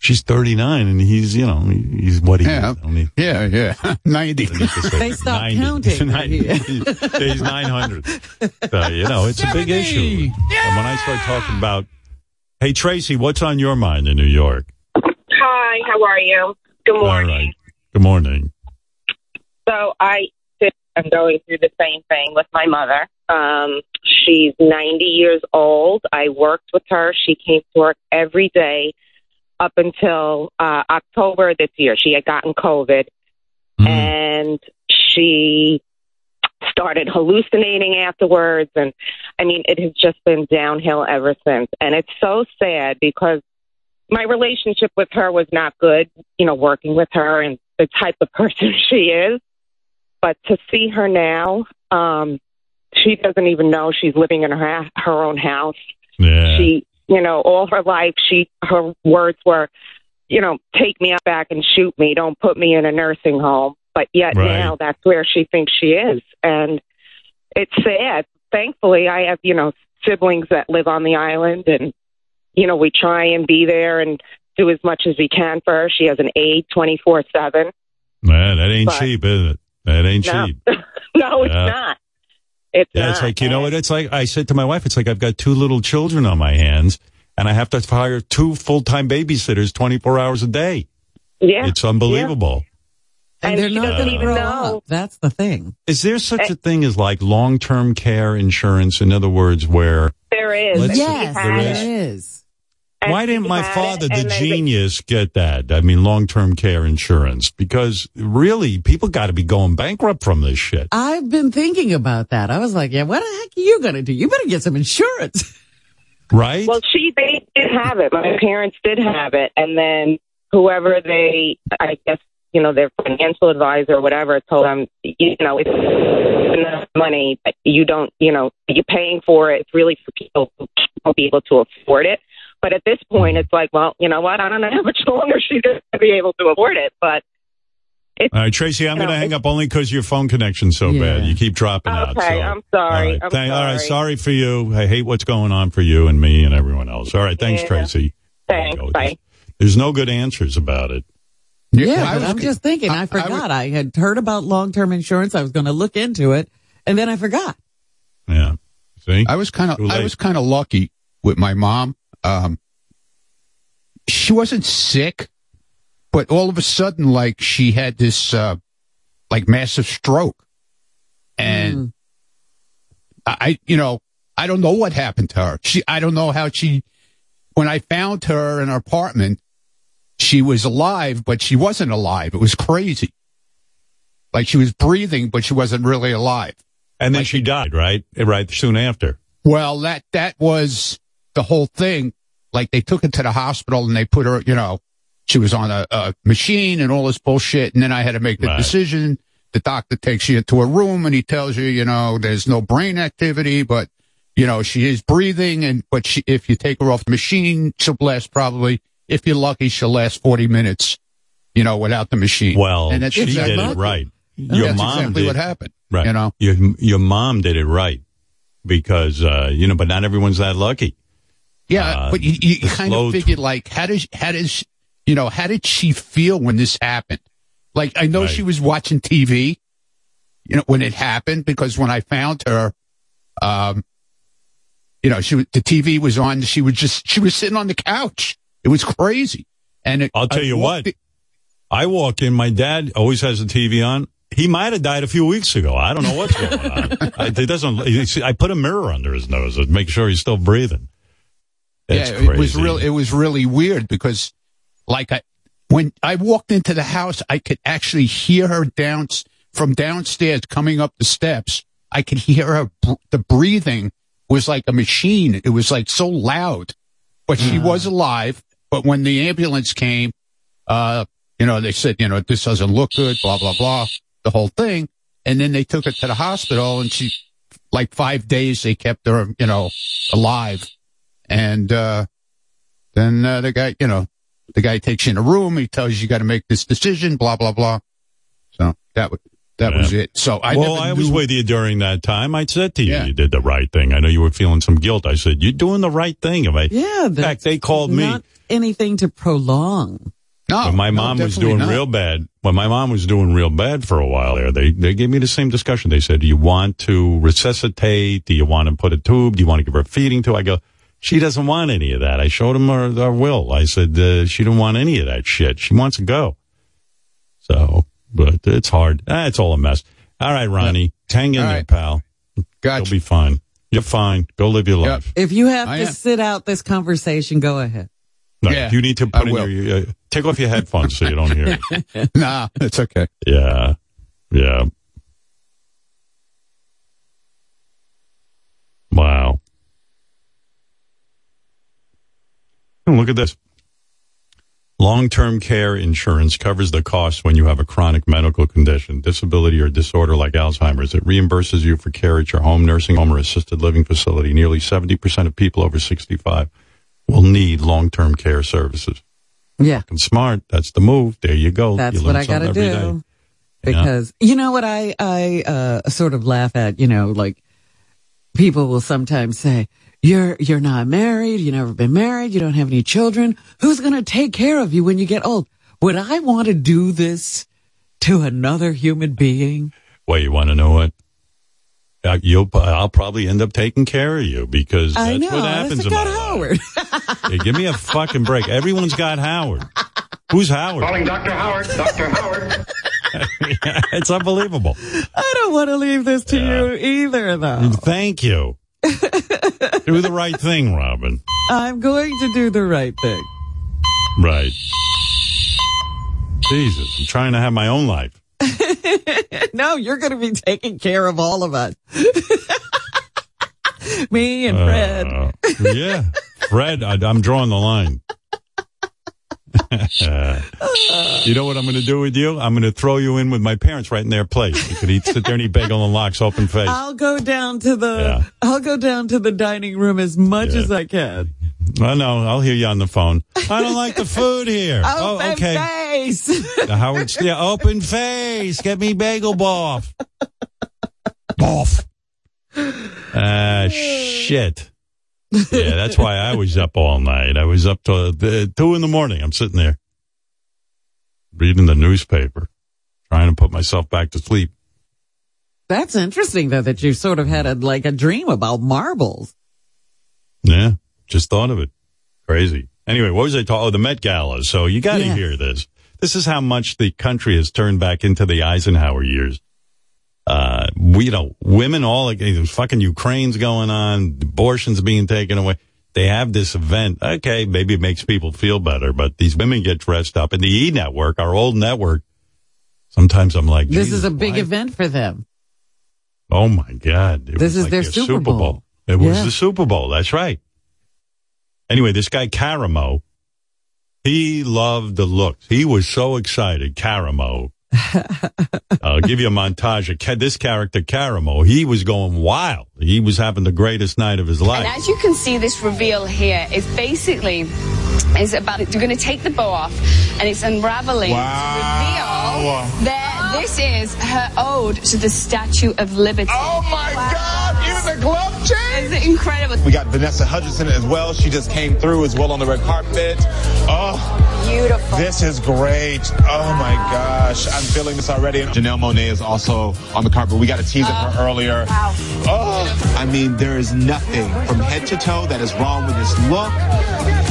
She's 39 and he's, you know, he's what he Yeah. is. I Yeah, yeah. 90. I need to say They stopped 90. counting. Nine- he's 900. Uh, you know, it's a big issue. And when I start talking about, hey, Tracy, what's on your mind in New York? Hi, how are you? Good morning. right. Good morning. So I am going through the same thing with my mother. Um, she's 90 years old. I worked with her. She came to work every day up until uh, October this year. She had gotten COVID Mm. and she started hallucinating afterwards. And I mean, it has just been downhill ever since. And it's so sad because my relationship with her was not good, you know, working with her and the type of person she is. But to see her now, um, she doesn't even know she's living in her her own house. Yeah. She, you know, all her life, she her words were, you know, take me up back and shoot me. Don't put me in a nursing home. But yet Right. now that's where she thinks she is, and it's sad. Thankfully, I have you know siblings that live on the island, and you know we try and be there and do as much as we can for her. She has an aide twenty four seven. Man, that ain't But- cheap, is it? That ain't No, cheap. no, it's not. It's Yeah, it's like, you know what? It's like, I said to my wife, it's like I've got two little children on my hands and I have to hire two full-time babysitters 24 hours a day. Yeah, It's unbelievable. And, And they're she not doesn't going to even grow know. up. That's the thing. Is there such eh. a thing as like long-term care insurance? In other words, where there is. Let's- yes, had there it, is. There is. and why didn't my had it, father, the and then genius, get that? I mean, long-term care insurance because really people got to be going bankrupt from this shit. I've been thinking about that. I was like, yeah, what the heck are you going to do? You better get some insurance. Right? Well, she they did have it. My parents did have it, and then whoever they, I guess, you know, their financial advisor or whatever told them, you know, it's enough money. that You don't, you know, you're paying for it. It's really for people who won't be able to afford it. But at this point, it's like, well, you know what? I don't know how much longer she's going to be able to afford it, but it's All right, Tracy, I'm going to hang up only because your phone connection's so Yeah. bad. You keep dropping out. okay. so- I'm sorry. All right, I'm thank- all right, sorry. sorry for you. I hate what's going on for you and me and everyone else. All right, thanks, Yeah. Tracy. Thanks. Bye. There's, there's no good answers about it. Yeah, I was, I'm just thinking. I, I- I forgot. I, had heard about long-term insurance. I was going to look into it, and then I forgot. Yeah. See? I was kind of I was kind of lucky with my mom. Um, she wasn't sick, but all of a sudden, like she had this uh, like massive stroke, and Mm. I, you know, I don't know what happened to her. She, I don't know how she. When I found her in her apartment, she was alive, but she wasn't alive. It was crazy. Like she was breathing, but she wasn't really alive. and then she died, right? Right soon after. Well, that that was the whole thing. Like they took her to the hospital and they put her, you know, she was on a, a machine and all this bullshit. And then I had to make the Right. decision. The doctor takes you into a room and he tells you, you know, there's no brain activity, but you know she is breathing. And but she, if you take her off the machine, she'll last probably, if you're lucky, she'll last 40 minutes. you know, without the machine. Well, and that's she exactly, did it right. Your that's mom exactly did. what happened. Right. You know, your your mom did it right because uh, you know, but not everyone's that lucky. Yeah, Uh, but you, you kind of figured like, how does how does you know how did she feel when this happened? Like, I know Right. she was watching TV, you know, when it happened because when I found her, um, you know, she the TV was on. She was just she was sitting on the couch. It was crazy. And it, I'll tell I you what. in- I walk in. My dad always has the TV on. He might have died a few weeks ago. I don't know what's going on. I, it doesn't. see, I put a mirror under his nose to make sure he's still breathing. It's yeah, it was real. It was really weird because, like, I when I walked into the house, I could actually hear her down from downstairs coming up the steps. I could hear her. The breathing was like a machine. It was like so loud, but she was alive. But when the ambulance came, uh, you know, they said, you know, this doesn't look good. Blah blah blah. The whole thing, and then they took her to the hospital, and she, like five days, they kept her, you know, alive. And, uh, then, uh, the guy, you know, the guy takes you in a room. He tells you you got to make this decision, blah, blah, blah. So that was, that was it. So I well, I was with you during that time. I said to you, Yeah. you did the right thing. I know you were feeling some guilt. I said, you're doing the right thing. If I, Yeah. in fact, they called me. Not anything to prolong. no, when my no, mom was doing not. real bad, when my mom was doing real bad for a while there, they, they gave me the same discussion. They said, do you want to resuscitate? Do you want to put a tube? Do you want to give her a feeding tube? I go, she doesn't want any of that. I showed him her, her will. I said, uh, she didn't want any of that shit. She wants to go. So, but it's hard. Ah, it's all a mess. All right, Ronnie, hang in All there, right. pal. Gotcha. You'll be fine. You're fine. Go live your Yep. life. If you have I to am. sit out this conversation, go ahead. No, Yeah, you need to I in will. your, uh, take off your headphones so you don't hear it. nah, it's okay. Yeah. Yeah. Wow. And look at this. Long-term care insurance covers the costs when you have a chronic medical condition, disability, or disorder like Alzheimer's. It reimburses you for care at your home, nursing home, or assisted living facility. Nearly 70% of people over 65 will need long-term care services. Yeah. And smart. That's the move. There you go. That's You what I got to do. day. Because you know what I I uh sort of laugh at, you know, like people will sometimes say, "You're you're not married, You've never been married, you don't have any children. Who's going to take care of you when you get old?" Would I want to do this to another human being? Well, you want to know what? Uh, You'll, I'll probably end up taking care of you because that's I know. what happens That's in my got life. Howard. Hey, give me a fucking break. Everyone's got Howard. Who's Howard? Calling Dr. Howard. Dr. Howard. it's unbelievable. I don't want to leave this to you either, though. Thank you. Do the right thing, Robin. I'm going to do the right thing. Right. Jesus, I'm trying to have my own life. No, you're going to be taking care of all of us. Me and Fred. Uh, yeah. Fred, I, I'm drawing the line. You know what I'm going to do with you? I'm going to throw you in with my parents right in their place. You could eat, sit there and eat bagel and lox, open face. I'll go down to the Yeah. I'll go down to the dining room as much Yeah. as I can. I know. I'll hear you on the phone. I don't like the food here. oh, Open okay. face. The Howard, open face. Get me bagel boff. Boff. Ah, shit. Yeah, that's why I was up all night. I was up till uh, two in the morning. I'm sitting there reading the newspaper, trying to put myself back to sleep. That's interesting though that you sort of had a like a dream about marbles. Yeah, just thought of it. Crazy. Anyway, what was I talking? Oh, the Met Gala. So you got to Yeah. hear this. This is how much the country has turned back into the Eisenhower years. Uh, we, you know, women all like there's fucking Ukraine's going on, abortions being taken away. They have this event. Okay, maybe it makes people feel better, but these women get dressed up. And the E Network, our old network, sometimes I'm like, This is a big why- event for them. Oh my God. It This is like their a Super Bowl. It was Yeah. the Super Bowl. That's right. Anyway, this guy Karamo, he loved the looks. He was so excited. Karamo, I'll give you a montage of this character, Karamo. He was going wild. He was having the greatest night of his life. And as you can see, this reveal here is basically is about you're going to take the bow off, and it's unraveling Wow. to reveal that this is her ode to the Statue of Liberty. Oh my God! Even the glove change. It's incredible. We got Vanessa Hudgens as well. She just came through as well on the red carpet. Oh, Beautiful. this is great. Oh my gosh, I'm feeling this already. Janelle Monáe is also on the carpet. We got a tease of her earlier. Oh, wow. Oh, I mean, there is nothing from head to toe that is wrong with this look.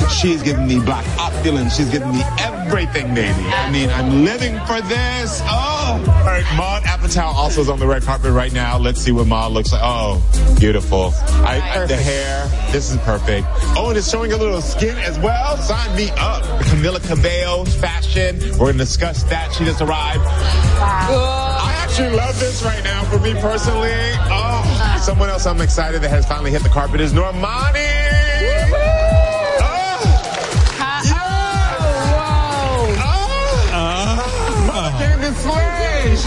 She's giving me black op feeling. She's giving me everything, baby. I mean, I'm living for this. Oh, all right. Maud Apatow also is on the red carpet right now. Let's see what Maud looks like. Oh, beautiful. I, I- the hair. This is perfect. Oh, and it's showing a little skin as well. Sign me up. Camila Cabello fashion. We're going to discuss that. She just arrived. I actually love this right now for me personally. Oh, uh. someone else I'm excited that has finally hit the carpet is Normani.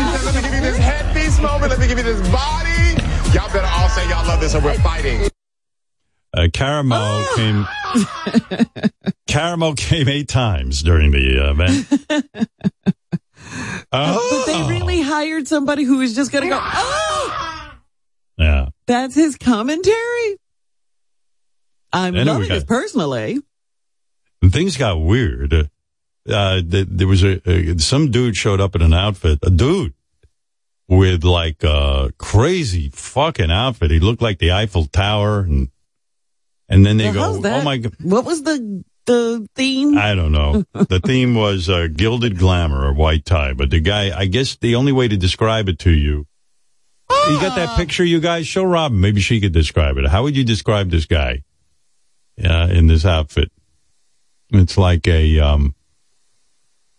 She said, let me give you this headpiece moment. Let me give you this body. Y'all better all say y'all love this or we're fighting. Uh, Karamo came. Karamo came eight times during the uh, event. But they really hired somebody who was just going to go, oh, Yeah. that's his commentary. I'm I know we loving got- personally. And things got weird. Uh, th- there was a, a some dude showed up in an outfit, a dude with like a crazy fucking outfit. He looked like the Eiffel Tower, and and then they The go? "Oh my god." What was the the theme? I don't know. the theme was uh, gilded glamour or white tie, but the guy, I guess the only way to describe it to you, you got that picture, you guys? Show Robin. Maybe she could describe it. How would you describe this guy uh, in this outfit? It's like a, um,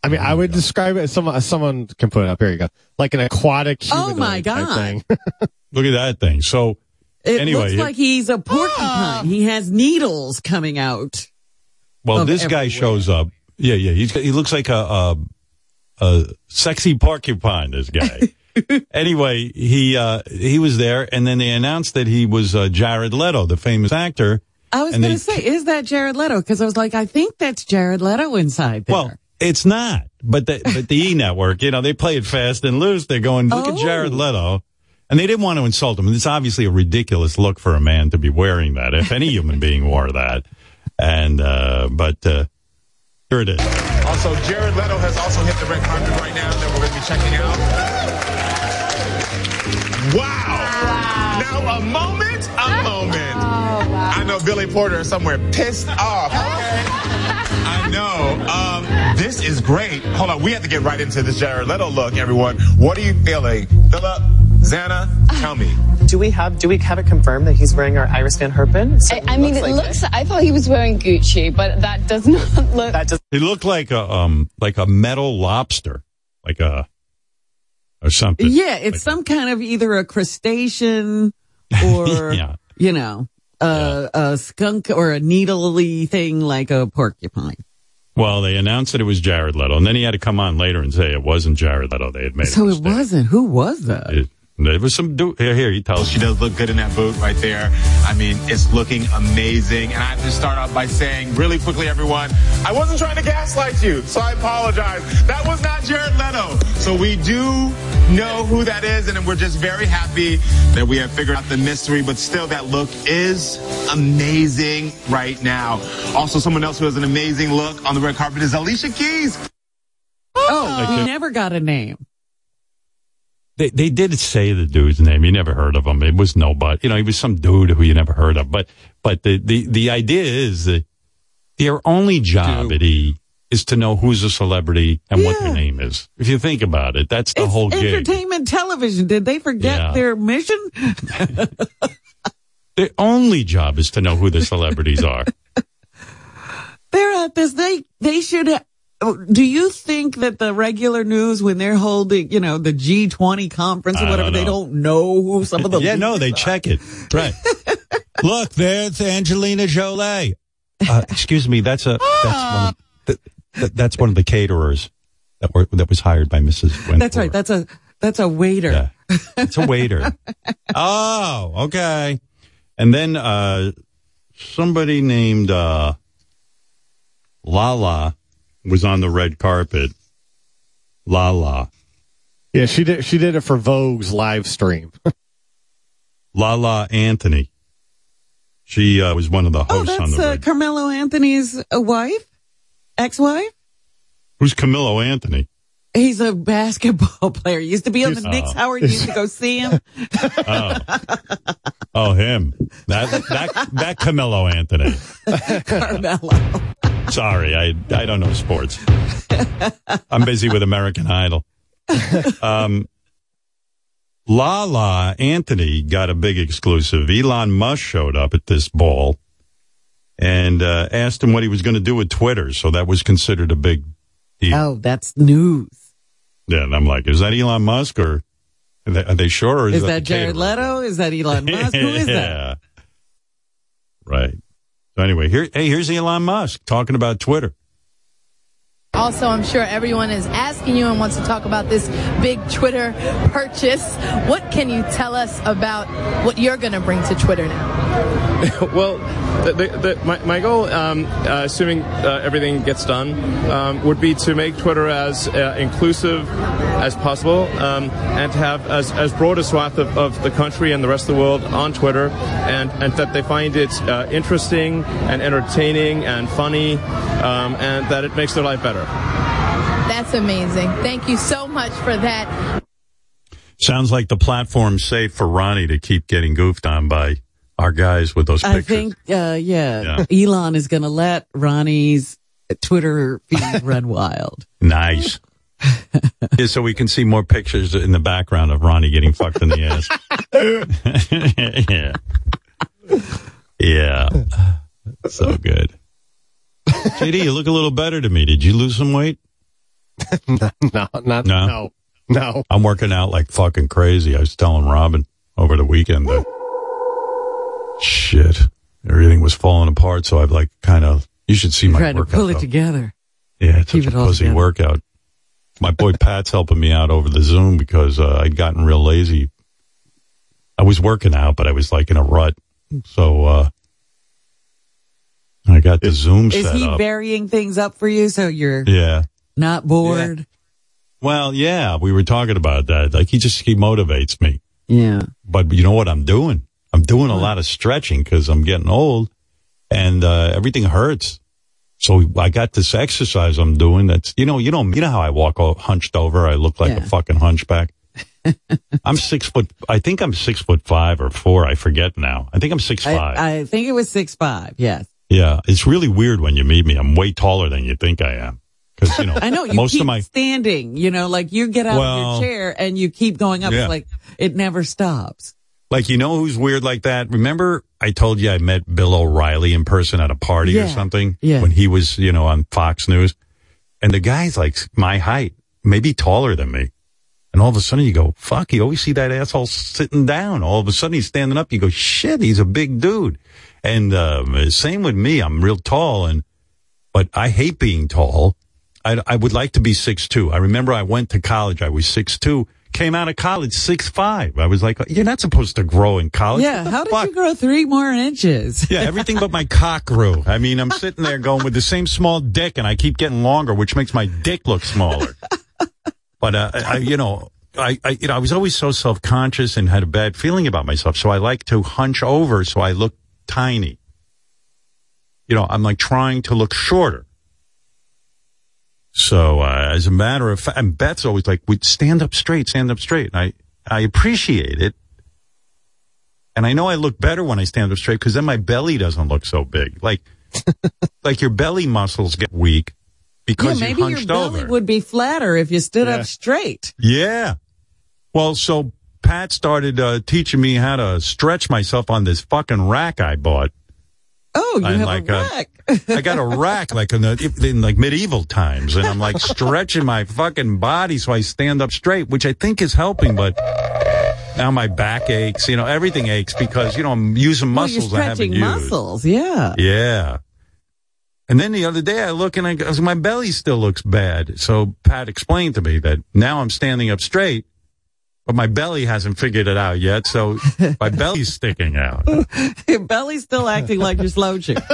I mean, I would describe it as someone, as someone can put it up. Here you go. Like an aquatic Oh, my God. thing. look at that thing. So It anyway, looks it- like he's a porcupine. He has needles coming out. well, of this guy shows up. Yeah, yeah. He's he looks like a a, a sexy porcupine. This guy. anyway, he uh, he was there, and then they announced that he was uh, Jared Leto, the famous actor. I was going to say, is that Jared Leto? Because I was like, I think that's Jared Leto inside there. Well, it's not. But the but the E Network, you know, they play it fast and loose. They're going, look at Oh. Jared Leto. And they didn't want to insult him. It's obviously a ridiculous look for a man to be wearing that, if any human being wore that. And, uh, but, uh, here it is. Also, Jared Leto has also hit the red carpet right now that we're going to be checking out. Wow. Now, a moment, a moment. I know Billy Porter is somewhere pissed off. Okay. I know. Um, this is great. Hold on. We have to get right into this Jared Leto look, everyone. What are you feeling? Philip, Xana, tell me. Do we have do we have it confirmed that he's wearing our Iris Van Herpen? I, I mean, it like looks. I thought he was wearing Gucci, but that does not look. That does He looked like a, um, like a metal lobster, like a, or something. yeah, it's some kind of either a crustacean or, Yeah. you know, a, a skunk or a needly thing like a porcupine. Well, they announced that it was Jared Leto, and then he had to come on later and say it wasn't Jared Leto. They had made So it wasn't. Who was that? It, there was some dude here. Here, he tells She does look good in that boot right there. I mean, it's looking amazing. And I have to start off by saying really quickly, everyone, I wasn't trying to gaslight you, so I apologize. That was not Jared Leto. So we do know who that is, and we're just very happy that we have figured out the mystery, but still that look is amazing right now. Also, someone else who has an amazing look on the red carpet is Alicia Keys. Oh, Like he never got a name. They they did say the dude's name. You never heard of him. It was nobody. You know, he was some dude who you never heard of. But but the the, the idea is that their only job at E is to know who's a celebrity and what their name is. If you think about it, that's the it's whole gig. entertainment television. Did they forget Yeah. their mission? Their only job is to know who the celebrities are. They're at this. They they should. Do you think that the regular news, when they're holding, you know, the G twenty conference or I whatever, don't they don't know who some of the yeah, no, they are? check it. Right. Look, there's Angelina Jolie. Uh, excuse me, that's a that's one of the, that- that's one of the caterers. that were that was hired by Mrs. Wentworth. That's right. That's a that's a waiter. Yeah. It's a waiter. oh, okay. And then uh somebody named uh Lala was on the red carpet. Lala. Yeah, she did. She did it for Vogue's live stream. Lala Anthony. She uh, was one of the Oh, hosts on that's the uh, red. Carmelo Anthony's uh, wife, ex-wife. Who's Camilo Anthony? He's a basketball player. He Used to be on the He's- Knicks. Oh. Howard used to go see him. Oh. Oh, him. That that that Camilo Anthony. Carmelo. Sorry, I I don't know sports. I'm busy with American Idol. Um, Lala Anthony got a big exclusive. Elon Musk showed up at this ball and uh, asked him what he was going to do with Twitter. So that was considered a big deal. Oh, that's news. Yeah, and I'm like, is that Elon Musk or are they, are they sure? Or is, Is that, that Jared? Leto? Is that Elon Musk? Who is that? Right. So anyway, here, hey, here's Elon Musk talking about Twitter. Also, I'm sure everyone is asking you and wants to talk about this big Twitter purchase. What can you tell us about what you're going to bring to Twitter now? well, the, the, the, my, my goal, um, uh, assuming uh, everything gets done, um, would be to make Twitter as uh, inclusive as possible um, and to have as, as broad a swath of, of the country and the rest of the world on Twitter and, and that they find it uh, interesting and entertaining and funny um, and that it makes their life better. That's amazing. Thank you so much for that. Sounds like the platform's safe for Ronnie to keep getting goofed on by our guys with those pictures. I pictures. think, uh, yeah, Elon is going to let Ronnie's Twitter feed run wild. Nice. yeah, so we can see more pictures in the background of Ronnie getting fucked in the ass. yeah. Yeah. So good. JD, you look a little better to me. Did you lose some weight? no, not No. no, no. I'm working out like fucking crazy. I was telling Robin over the weekend that shit, everything was falling apart. So I've like kind of, you should see my Trying to workout. pull it though. together. Yeah, it's Keep such a it all pussy together. workout. My boy Pat's helping me out over the Zoom because uh, I'd gotten real lazy. I was working out, but I was like in a rut. So uh, I got the Zoom Is set he up. varying things up for you so you're yeah. not bored? Well, yeah, we were talking about that. Like he just he motivates me. Yeah. But you know what I'm doing? I'm doing a lot of stretching because I'm getting old, and uh, everything hurts. So I got this exercise I'm doing. That's you know you know you know how I walk all hunched over. I look like a fucking hunchback. I'm six foot. I think I'm six foot five or four. I forget now. I think I'm six five. I, I think it was six five. Yes. yeah, it's really weird when you meet me. I'm way taller than you think I am. Because you know, I know you most keep of my standing. You know, like you get out Well, of your chair and you keep going up. yeah. It's like it never stops. Like, you know who's weird like that? Remember I told you I met Bill O'Reilly in person at a party or something? Yeah. When he was, you know, on Fox News. And the guy's like my height, maybe taller than me. And all of a sudden you go, fuck, you always see that asshole sitting down. All of a sudden he's standing up. You go, shit, he's a big dude. And, um, same with me. I'm real tall and, but I hate being tall. I, I would like to be six two. I remember I went to college. I was six two. Came out of college six five. I was like, you're not supposed to grow in college. yeah. How did you grow three more inches? Yeah, everything but my cock grew. I mean, I'm sitting there going with the same small dick, and I keep getting longer, which makes my dick look smaller. But uh, I, you know, I, I, you know, I was always so self conscious and had a bad feeling about myself. So I like to hunch over so I look tiny. You know, I'm like trying to look shorter. So uh, as a matter of fact, and Beth's always like, "We stand up straight, stand up straight." And I, I appreciate it. And I know I look better when I stand up straight because then my belly doesn't look so big. Like, like your belly muscles get weak because yeah, you're maybe your belly over. would be flatter if you stood Yeah. up straight. Yeah. Well, so Pat started uh, teaching me how to stretch myself on this fucking rack I bought. Oh, you And have like, a uh, rack. I got a rack like in, the, in like medieval times, and I'm like stretching my fucking body so I stand up straight, which I think is helping. But now my back aches, you know, everything aches because you know I'm using muscles Well, I haven't used. muscles. Yeah. Yeah. And then the other day I look and I go, my belly still looks bad. So Pat explained to me that now I'm standing up straight, but my belly hasn't figured it out yet. So my belly's sticking out. Your belly's still acting like you're slouching.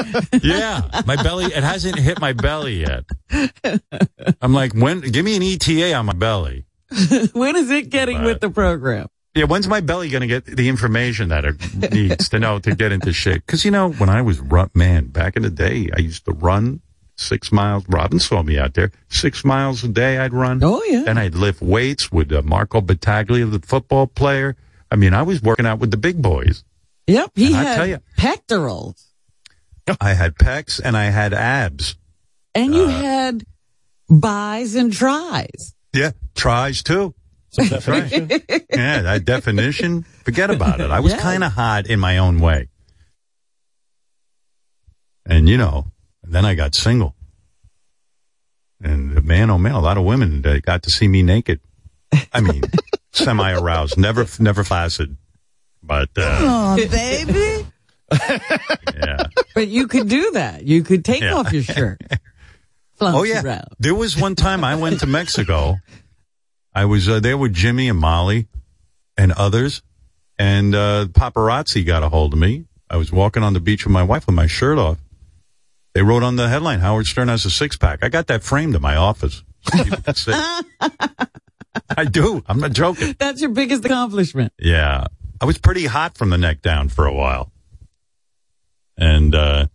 Yeah, my belly, it hasn't hit my belly yet. I'm like, when, give me an ETA on my belly. when is it getting with the program? Yeah, when's my belly going to get the information that it needs to know to get into shape? Because, you know, when I was, run, man, back in the day, I used to run six miles. Robin saw me out there. Six miles a day I'd run. Oh, yeah. Then I'd lift weights with uh, Marco Battaglia, the football player. I mean, I was working out with the big boys. Yep, he And I had tell you- pectorals. I had pecs and I had abs. And Uh, you had buys and tries. Yeah, tries too. That's right. yeah, that definition, forget about it. I was Yeah. kind of hot in my own way. And you know, then I got single. And man, oh man, a lot of women got to see me naked. I mean, semi aroused, never, never flaccid. But, uh, Oh, baby. yeah. But you could do that. You could take Yeah. off your shirt. Oh yeah, around. there was one time I went to Mexico. I was uh, there with Jimmy and Molly and others, and uh, paparazzi got a hold of me. I was walking on the beach with my wife with my shirt off. They wrote on the headline, "Howard Stern has a six pack." I got that framed in my office. So people could see. I do. I'm not joking. That's your biggest accomplishment. Yeah. I was pretty hot from the neck down for a while. And, uh,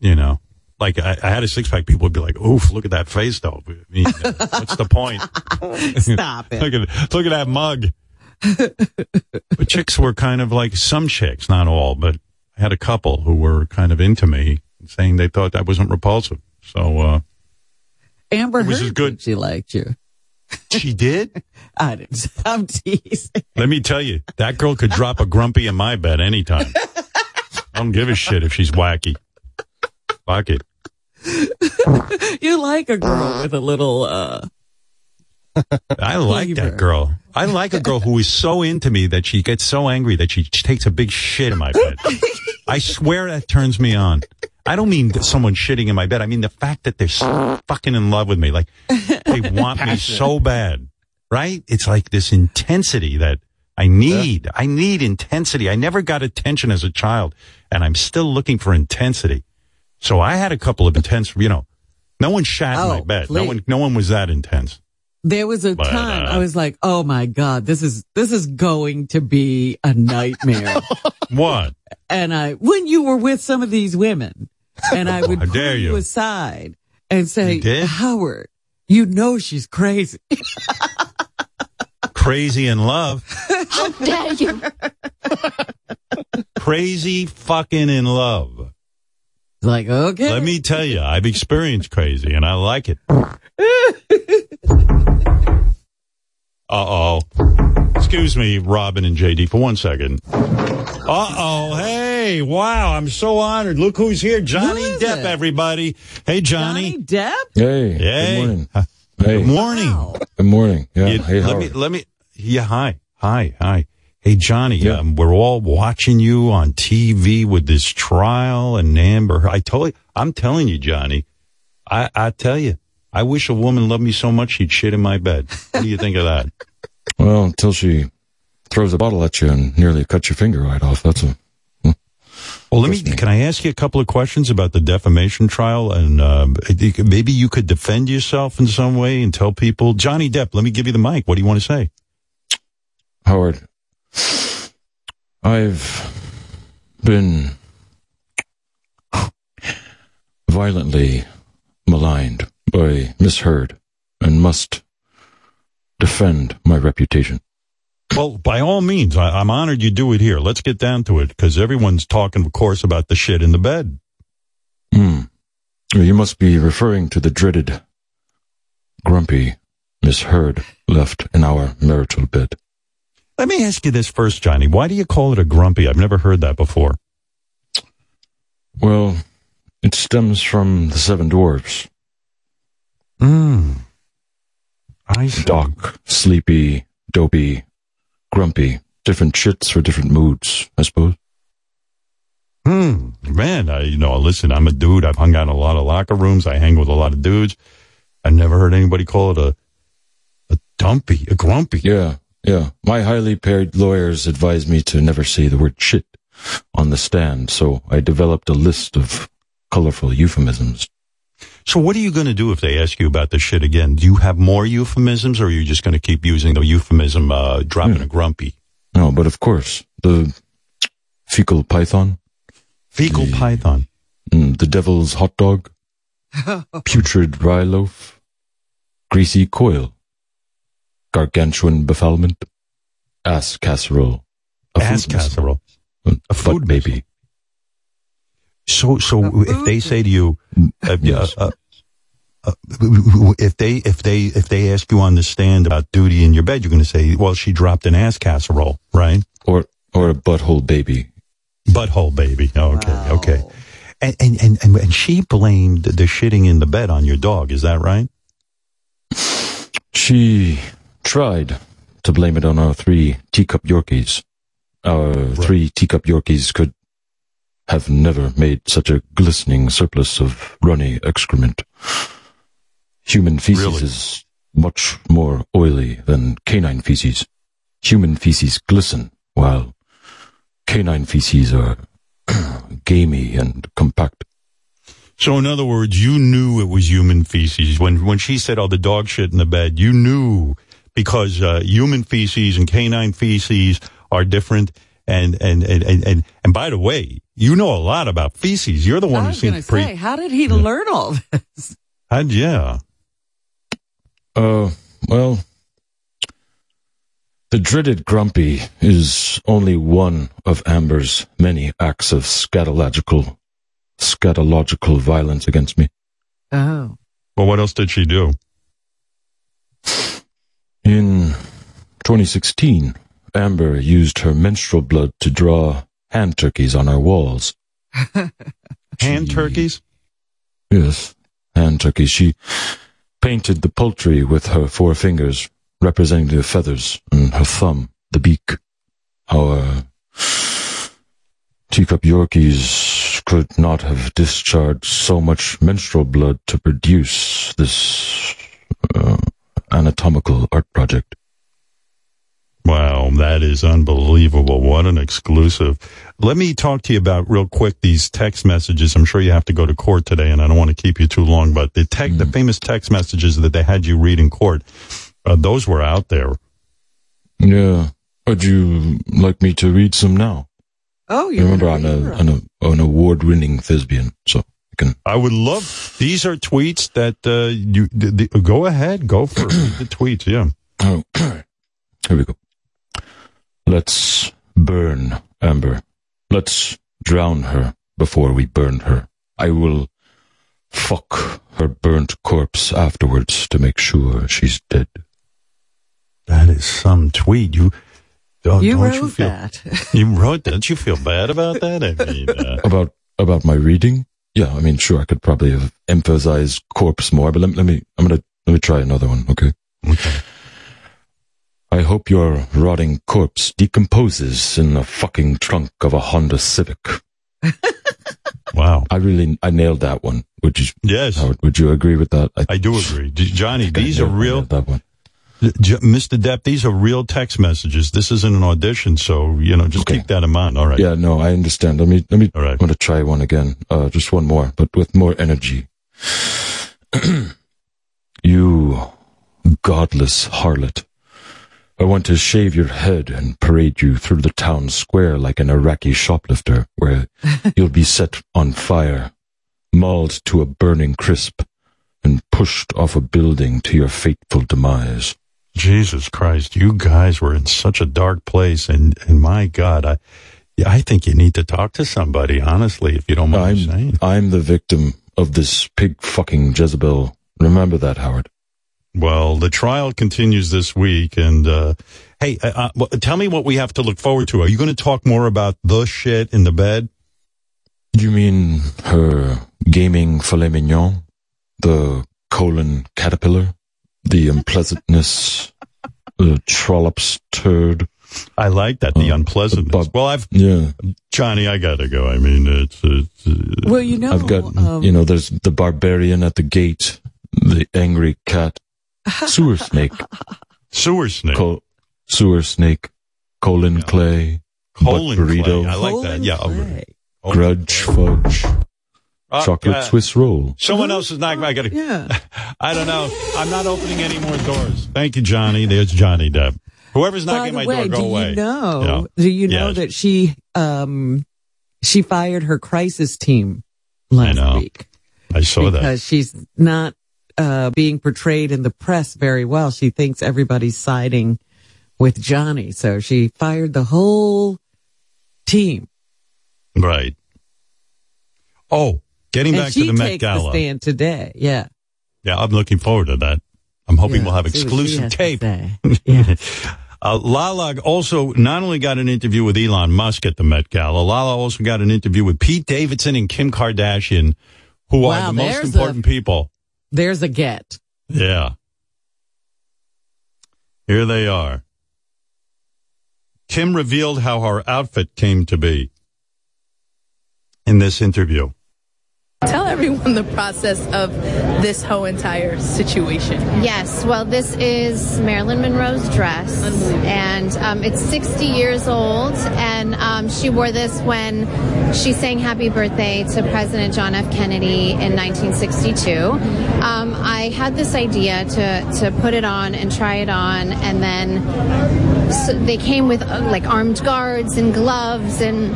you know, like I, I had a six pack, people would be like, oof, look at that face though. I mean, what's the point? Stop it. look at, look at that mug. but chicks were kind of like some chicks, not all, but I had a couple who were kind of into me saying they thought that wasn't repulsive. So, uh, Amber Heard as good- she liked you. she did. I didn't. I'm teasing. Let me tell you, that girl could drop a grumpy in my bed anytime. I don't give a shit if she's wacky. Fuck it. You like a girl with a little, uh, I like that girl. I like a girl who is so into me that she gets so angry that she takes a big shit in my bed. I swear that turns me on. I don't mean someone shitting in my bed. I mean the fact that they're so fucking in love with me. Like they want me so bad, right? It's like this intensity that I need. I need intensity. I never got attention as a child and I'm still looking for intensity. So I had a couple of intense, you know, no one shat in my Oh, bed. No one, no one was that intense. there was a But, time uh, I was like, oh my God, this is, this is going to be a nightmare. What? and I, when you were with some of these women and I would pull dare you you. aside and say, You? Howard, you know she's crazy. Crazy in love. How dare you? Crazy fucking in love. like, okay. Let me tell you, I've experienced crazy and I like it. Uh oh. Excuse me, Robin and JD, for one second. Uh oh. Hey, wow. I'm so honored. Look who's here. Johnny is Depp, it? everybody. Hey, Johnny. Depp? Hey, Hey. good morning. Uh, Hey, Good morning. Wow. good morning. Yeah, You- hey, let Howard. me, let me, yeah, hi, hi, hi. Hey, Johnny, Yeah. um, we're all watching you on TV with this trial and Amber. I told you, I'm telling you, Johnny, I, I tell you, I wish a woman loved me so much she'd shit in my bed. What do you think of that? Well, until she throws a bottle at you and nearly cuts your finger right off. That's a hmm. Well, let me, can I ask you a couple of questions about the defamation trial? And, um, think maybe you could defend yourself in some way and tell people, Johnny Depp, let me give you the mic. What do you want to say? Howard. I've been violently maligned by Miss Heard and must defend my reputation. Well, by all means, I, I'm honored you do it here. Let's get down to it because everyone's talking, of course, about the shit in the bed. Hmm. You must be referring to the dreaded, grumpy misheard left in our marital bed. Let me ask you this first, Johnny. Why do you call it a grumpy? I've never heard that before. Well, it stems from the seven dwarfs. Hmm. I see. Doc, sleepy, dopey, grumpy. Different shits for different moods, I suppose. Hmm, man, I, you know, listen, I'm a dude. I've hung out in a lot of locker rooms. I hang with a lot of dudes. I never heard anybody call it a, a dumpy, a grumpy. Yeah, yeah. My highly paid lawyers advised me to never say the word shit on the stand, so I developed a list of colorful euphemisms. So what are you going to do if they ask you about the shit again? Do you have more euphemisms or are you just going to keep using the euphemism, uh, dropping a grumpy? No, but of course, the fecal python. Fecal python. Mm, the devil's hot dog. putrid rye loaf. Greasy coil. Gargantuan befoulment. Ass casserole. A Ass food missile. casserole. A food baby. So, so if they say to you, uh, Yes. uh, uh, if they if they if they ask you on the stand about duty in your bed, you're going to say, "Well, she dropped an ass casserole, right?" Or or a butthole baby. Butthole baby. Okay, okay. And, and and and and she blamed the shitting in the bed on your dog. Is that right? She tried to blame it on our three teacup Yorkies. Our three teacup Yorkies could have never made such a glistening surplus of runny excrement. Human feces is much more oily than canine feces. Human feces glisten, while canine feces are gamey and compact. So, in other words, you knew it was human feces when when she said, "Oh, the dog shit in the bed." You knew because uh, human feces and canine feces are different. And and, and and and and by the way, you know a lot about feces. You're the one who was going to seems pre. say, how did he learn all this? Uh, yeah. Uh, well, the dreaded Grumpy is only one of Amber's many acts of scatological, scatological violence against me. Oh. Well, what else did she do? In 2016, Amber used her menstrual blood to draw hand turkeys on our walls. Hand turkeys? Yes, hand turkeys. She painted the poultry with her four fingers, representing the feathers, and her thumb, the beak. Our teacup Yorkies could not have discharged so much menstrual blood to produce this uh, anatomical art project. Wow, that is unbelievable. What an exclusive. Let me talk to you about real quick these text messages. I'm sure you have to go to court today and I don't want to keep you too long, but the tech, the famous text messages that they had you read in court, uh, those were out there. Yeah. Would you like me to read some now? Oh, you Remember, I'm, a, an award-winning thespian, so I can. I would love, these are tweets that, uh, you, the, the, go ahead, go for the tweets, yeah. Oh, here we go. Let's burn Amber. Let's drown her before we burn her. I will fuck her burnt corpse afterwards to make sure she's dead. That is some tweet. You, don't, You don't wrote you feel, that. You wrote that. Don't you feel bad about that? I mean, uh, About about my reading? Yeah, I mean, sure, I could probably have emphasized corpse more, but let, let me. I'm gonna let me try another one. Okay. Okay. I hope your rotting corpse decomposes in the fucking trunk of a Honda Civic. wow. I really, I nailed that one. Would you? Yes. Howard, would you agree with that? I do agree. Johnny, these are real. that one. Mr. Depp, these are real text messages. This isn't an audition, so you know, just keep that in mind. All right. Yeah, no, I understand. Let me, let me, All right. I'm going to try one again. Uh, just one more, but with more energy. you godless harlot. I want to shave your head and parade you through the town square like an Iraqi shoplifter, where you'll be set on fire, mauled to a burning crisp, and pushed off a building to your fateful demise. Jesus Christ, you guys were in such a dark place, and and my God, I I think you need to talk to somebody, honestly, if you don't mind me saying. I'm the victim of this pig fucking Jezebel. Remember that, Howard. Well, the trial continues this week, and uh, hey, uh, uh, tell me what we have to look forward to. Are you going to talk more about the shit in the bed? You mean her gaming filet mignon? The colon caterpillar? The unpleasantness? the trollop's turd? I like that the unpleasantness. Well, I've Yeah. Johnny, I gotta go. I mean, it's, it's uh, Well, you know, I've got, um, you know, there's the barbarian at the gate, the angry cat, sewer snake, sewer snake, Col- sewer snake, colon clay, colon burrito, clay. I like that. Yeah, oh, grudge fudge, Oh, chocolate God. Swiss roll. Someone else is knocking. I gotta. Yeah. I don't know. I'm not opening any more doors. Thank you, Johnny. There's Johnny Depp. Whoever's By knocking the my way, door, go do away. you know? Yeah. Do you know Yes. that she um she fired her crisis team last know. week I saw that. because she's not uh being portrayed in the press very well. She thinks everybody's siding with Johnny, so she fired the whole team. Right. Oh, getting and back to the Met takes the Gala. stand today. Yeah. Yeah, I'm looking forward to that. I'm hoping Yeah, we'll have see what she exclusive tape. say. uh, Lala also not only got an interview with Elon Musk at the Met Gala, Lala also got an interview with Pete Davidson and Kim Kardashian, who are the most important a- people. There's a get. Yeah. Here they are. Kim revealed how her outfit came to be in this interview. Tell everyone the process of this whole entire situation. Yes, well, this is Marilyn Monroe's dress, and um, it's 60 years old. And um, she wore this when she sang "Happy Birthday" to President John F. Kennedy in 1962. Um, I had this idea to to put it on and try it on, and then so they came with uh, like armed guards and gloves, and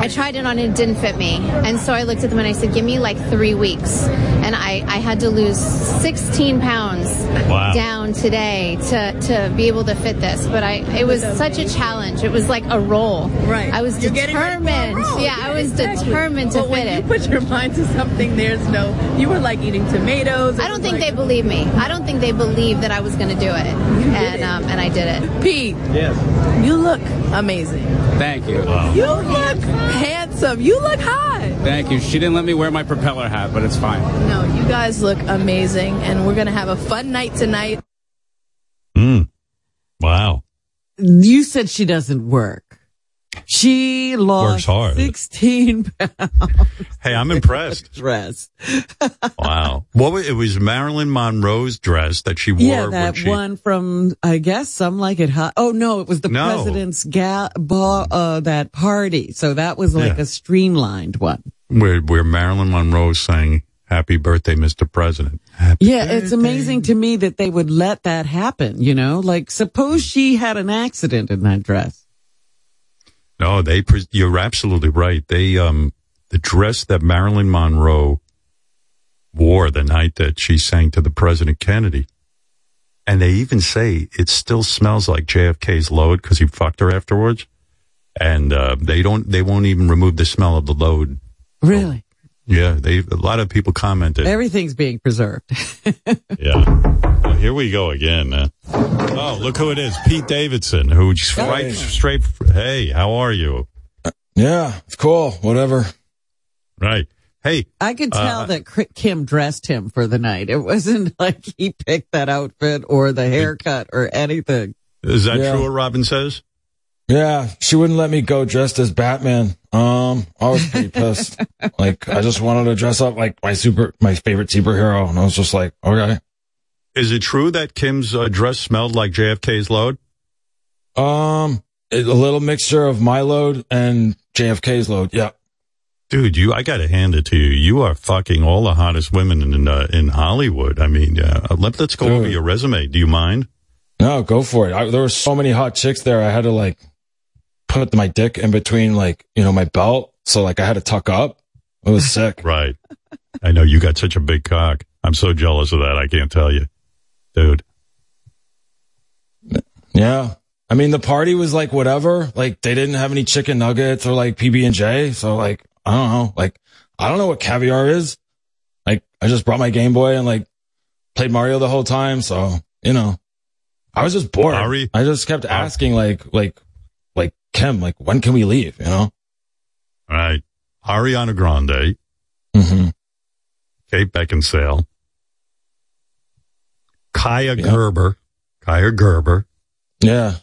I tried it on and it didn't fit me. And so I looked at them and I said, "Give me like three weeks," I I had to lose 16 pounds Wow. down today to to be able to fit this. But I it was such a challenge. It was like a roll. Right. I was You're getting ready for a determined. roll. Yeah, I was exactly. determined to but fit when it. you put your mind to something, there's no. You were like eating tomatoes. I don't think they believe me. I don't think they believe that I was going to do it, and um, and I did it. Pete, Yes. you look amazing. Thank you. You look handsome. You look hot. Thank you. She didn't let me wear my propeller hat, but it's fine. No, you guys look amazing, and we're gonna have a fun night tonight. Mm. Wow. You said she doesn't work. She lost Works hard. 16 pounds. Hey, I'm impressed. Dress. wow. What was, it was Marilyn Monroe's dress that she wore. Yeah, that she, one from, I guess, some like it hot. Oh no, it was the No. president's ga- ball, uh, that party. So that was like Yeah. a streamlined one. where, where Marilyn Monroe sang "Happy Birthday, Mr. President." Yeah, it's amazing to me that they would let that happen, you know? Like, suppose she had an accident in that dress. No, they. pres- You're absolutely right. They um the dress that Marilyn Monroe wore the night that she sang to the President Kennedy, and they even say it still smells like JFK's load because he fucked her afterwards, and uh, they don't. They won't even remove the smell of the load. Really? Yeah, they. A lot of people commented. Everything's being preserved. Yeah. Well, here we go again. Uh, oh, look who it is. Pete Davidson, who just right straight. Hey, how are you? Yeah, it's cool. Whatever. Right. Hey. I could tell uh, that Kim dressed him for the night. It wasn't like he picked that outfit or the haircut or anything. Is that Yeah. true what Robin says? Yeah, she wouldn't let me go dressed as Batman. Um, I was pretty pissed. like, I just wanted to dress up like my super, my favorite superhero, and I was just like, okay. Is it true that Kim's uh, dress smelled like JFK's load? Um, a little mixture of my load and JFK's load. Yeah. Dude, you, I gotta hand it to you. You are fucking all the hottest women in, uh, in Hollywood. I mean, uh, let, let's go over your resume. Do you mind? No, go for it. I, there were so many hot chicks there. I had to like put my dick in between like, you know, my belt. So like I had to tuck up. It was sick. Right. I know you got such a big cock. I'm so jealous of that. I can't tell you. Dude. Yeah. I mean, the party was like whatever. Like they didn't have any chicken nuggets or like PB and J. So like, I don't know. Like, I don't know what caviar is. Like, I just brought my Game Boy and like played Mario the whole time. So, you know, I was just bored. Ari- I just kept asking like, like, like Kim, like, when can we leave? You know? Right. Ariana Grande. Mm-hmm. Kate Beckinsale. Kaia Gerber. Kaia Gerber. Yeah.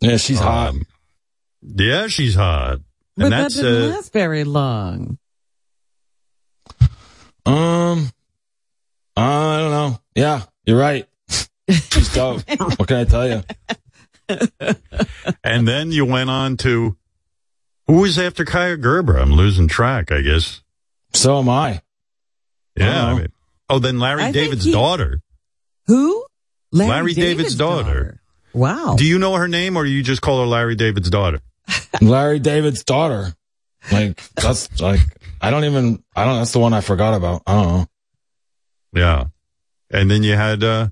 Yeah, she's hot. Um, yeah, she's hot. But and that that's didn't uh, last very long. Um, I don't know. Yeah, you're right. She's dope. what can I tell you? and then you went on to who was after Kaia Gerber? I'm losing track. I guess. So am I. Yeah. I Oh. mean, oh, then Larry I David's he- daughter. Who? Larry, David's, daughter. Wow. Do you know her name, or do you just call her Larry David's daughter? Larry David's daughter. Like that's like I don't even I don't. That's the one I forgot about. I don't know. Yeah. And then you had uh,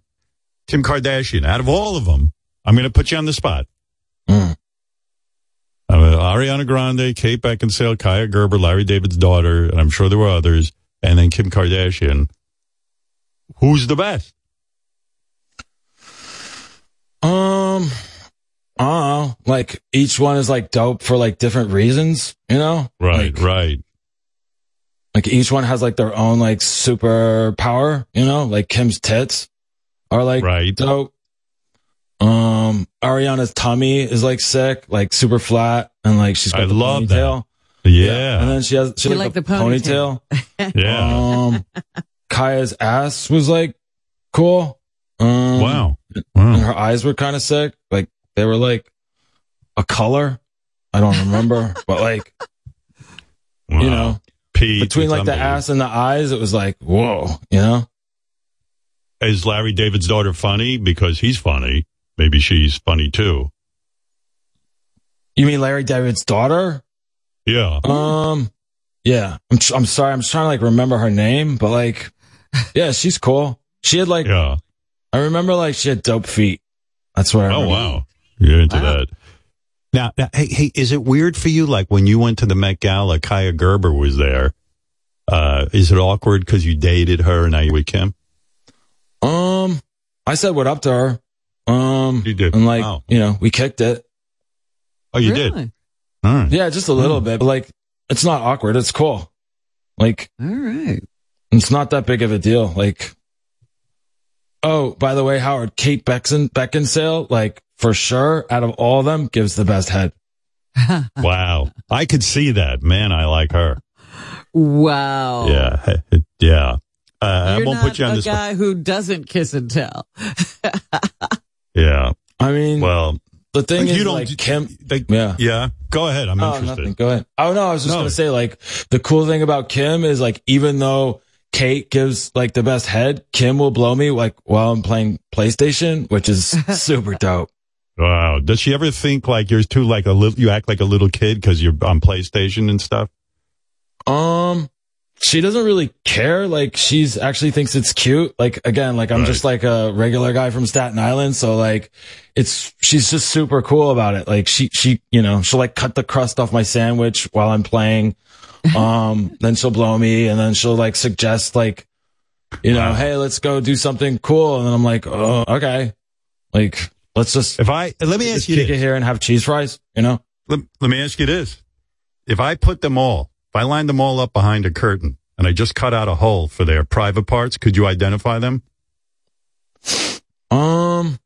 Kim Kardashian. Out of all of them, I'm going to put you on the spot. Mm. Uh, Ariana Grande, Kate Beckinsale, Kaia Gerber, Larry David's daughter, and I'm sure there were others, and then Kim Kardashian. Who's the best? Um, I. Like each one is like dope for like different reasons. You know? Right, Like, right. like each one has like their own like super power. You know? Like Kim's tits are like Right. dope. Um, Ariana's tummy is like sick, like super flat, and like she's got I the love that. ponytail. Yeah. And then she has she You has, like the, the ponytail. ponytail. Yeah. Um, Kaia's ass was like cool. Um, wow. And Wow. her eyes were kind of sick. Like they were like a color. I don't remember, but like Wow. you know, Pete, between it's like the ass and the eyes, it was like whoa. You know, Is Larry David's daughter funny? Because he's funny. Maybe she's funny too. you mean Larry David's daughter? Yeah. Um, yeah. I'm tr- I'm sorry. I'm just trying to like remember her name, but like, yeah, she's cool. She had like Yeah. I remember like she had dope feet. That's where. I Oh remember. wow, you're into Wow. that. Now, now, hey, hey, is it weird for you? Like when you went to the Met Gala, Kaia Gerber was there. Uh, is it awkward because you dated her and now you're with Kim? Um, I said what up to her. Um, You did. and like Wow. you know, we kicked it. Oh, you did. All right. Yeah, just a little bit, but like it's not awkward. It's cool. Like All right. it's not that big of a deal. Like, oh, by the way, Howard, Kate Beckson, Beckinsale, like for sure, out of all of them, gives the best head. Wow, I could see that. Man, I like her. Wow. Yeah, yeah. Uh, I You're won't not put you on a the spot. guy who doesn't kiss and tell. Yeah. I mean, Well, the thing you is, don't. like Kim, they- yeah. yeah. Go ahead. I'm Oh, interested. nothing. Go ahead. Oh no, I was just No. gonna say like the cool thing about Kim is like even though Kate gives like the best head, Kim will blow me like while I'm playing PlayStation, which is super dope. Wow. Does she ever think like you're too like a little? You act like a little kid because you're on PlayStation and stuff. Um, she doesn't really care. Like she's actually thinks it's cute. Like again, like I'm Right. just like a regular guy from Staten Island, so like it's she's just super cool about it. Like she she you know she'll like cut the crust off my sandwich while I'm playing. Um, then she'll blow me, and then she'll like suggest like you know, hey, let's go do something cool, and then I'm like, oh, okay, like let's just If I let me ask you kick this. it here and have cheese fries, you know. Let, let me ask you this. If I put them all, if I lined them all up behind a curtain and I just cut out a hole for their private parts, could you identify them? Um,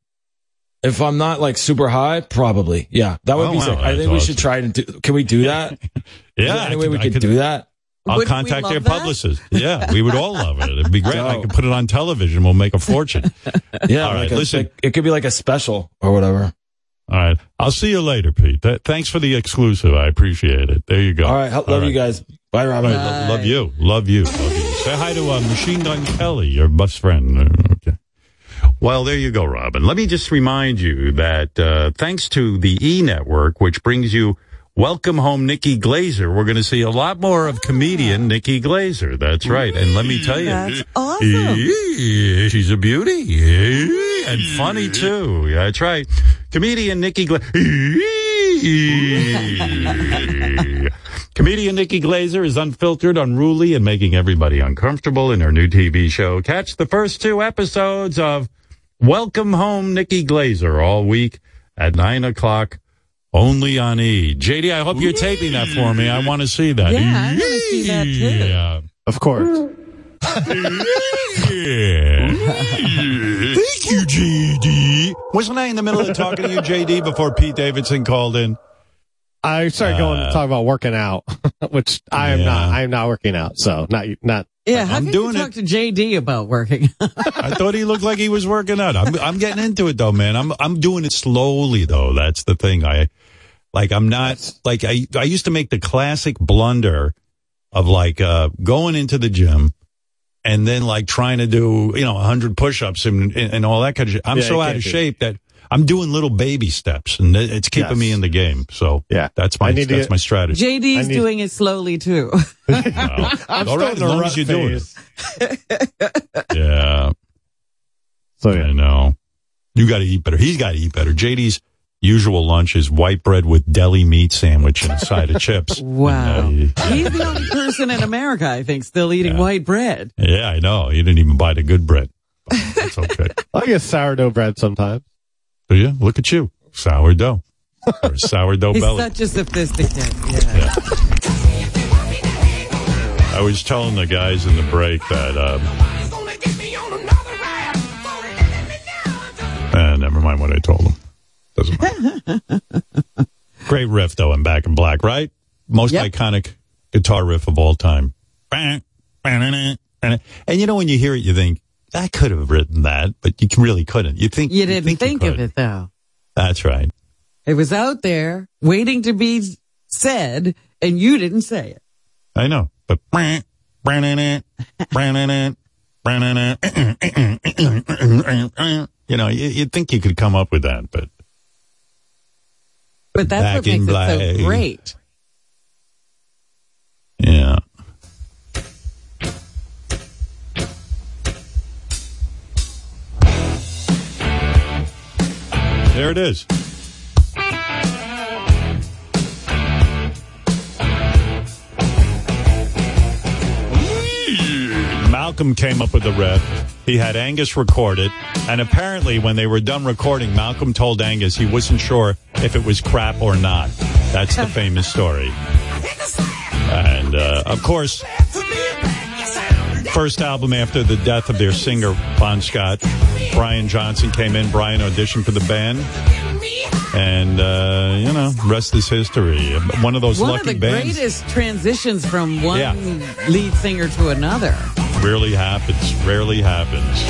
if I'm not like super high, probably. Yeah, that would Oh, be wow, sick. I think we awesome. should try to do. Can we do that? Yeah. any way could- we could, could- do that? I'll Wouldn't contact their that? publicist. Yeah, we would all love it. It'd be great. I could put it on television. We'll make a fortune. Yeah, All right, like a- listen. it could be like a special or whatever. All right. I'll see you later, Pete. Th- thanks for the exclusive. I appreciate it. There you go. All right, love All you guys. Bye, Robin. All right, lo- love you. Love you. Love you. Say hi to uh, Machine Gun Kelly, your best friend. Uh, Okay. Well, there you go, Robin. Let me just remind you that uh, thanks to the E Network, which brings you Welcome Home Nikki Glazer, we're going to see a lot more of comedian ah. Nikki Glazer. That's right. And let me tell you, That's awesome. she's a beauty and funny too. Yeah, That's right. Comedian Nikki Glazer. Comedian Nikki Glazer is unfiltered, unruly, and making everybody uncomfortable in her new TV show. Catch the first two episodes of Welcome Home Nikki Glazer all week at nine o'clock only on E. JD, I hope you're taping that for me. I want to see that. Yeah, I want to see that too. Yeah. Of course. Yeah. Thank you, JD. Wasn't I in the middle of talking to you, JD, before Pete Davidson called in? I started going to Uh, talk about working out, which I am Yeah. not. I am not working out, so not not. Yeah, how I'm can doing you talk to JD about working? I thought he looked like he was working out. I'm I'm getting into it though, man. I'm I'm doing it slowly though. That's the thing. I like I'm not like I I used to make the classic blunder of like uh going into the gym and then like trying to do, you know, 100 push-ups and and, and all that kind of shit. I'm Yeah, so out of shape that I'm doing little baby steps and it's keeping Yes. me in the game. So Yeah. that's my I need to that's get- my strategy. JD's need- doing it slowly too. I'm All still right, in as long as you're doing it. Yeah. So I know. You got to eat better. He's got to eat better. JD's usual lunch is white bread with deli meat sandwich and a side of chips. Wow. And, uh, He's the only person in America, I think, still eating white bread. yeah, I know. He didn't even buy the good bread. But That's okay. I get sourdough bread sometimes. Do you? Look at you. Sourdough. Or sourdough He's belly. such a sophisticate. Yeah. I was telling the guys in the break that, um, uh, never mind what I told them. Doesn't matter. Great riff though in Back in Black, right? Most Yep. iconic guitar riff of all time. And you know when you hear it, you think I could have written that, but you really couldn't. You think You didn't think, you of it though. That's right. It was out there waiting to be said, and you didn't say it. I know, but you know, you'd think you could come up with that, but But that's what makes it so great. yeah. There it is. Malcolm came up with the riff. He had Angus record it. And apparently, when they were done recording, Malcolm told Angus he wasn't sure if it was crap or not. That's the famous story. And, uh, of course, first album after the death of their singer, Bon Scott, Brian Johnson came in. Brian auditioned for the band. And, uh, you know, rest is history. One of those One lucky of the bands. greatest transitions from one Yeah. lead singer to another. Rarely happens. Rarely happens.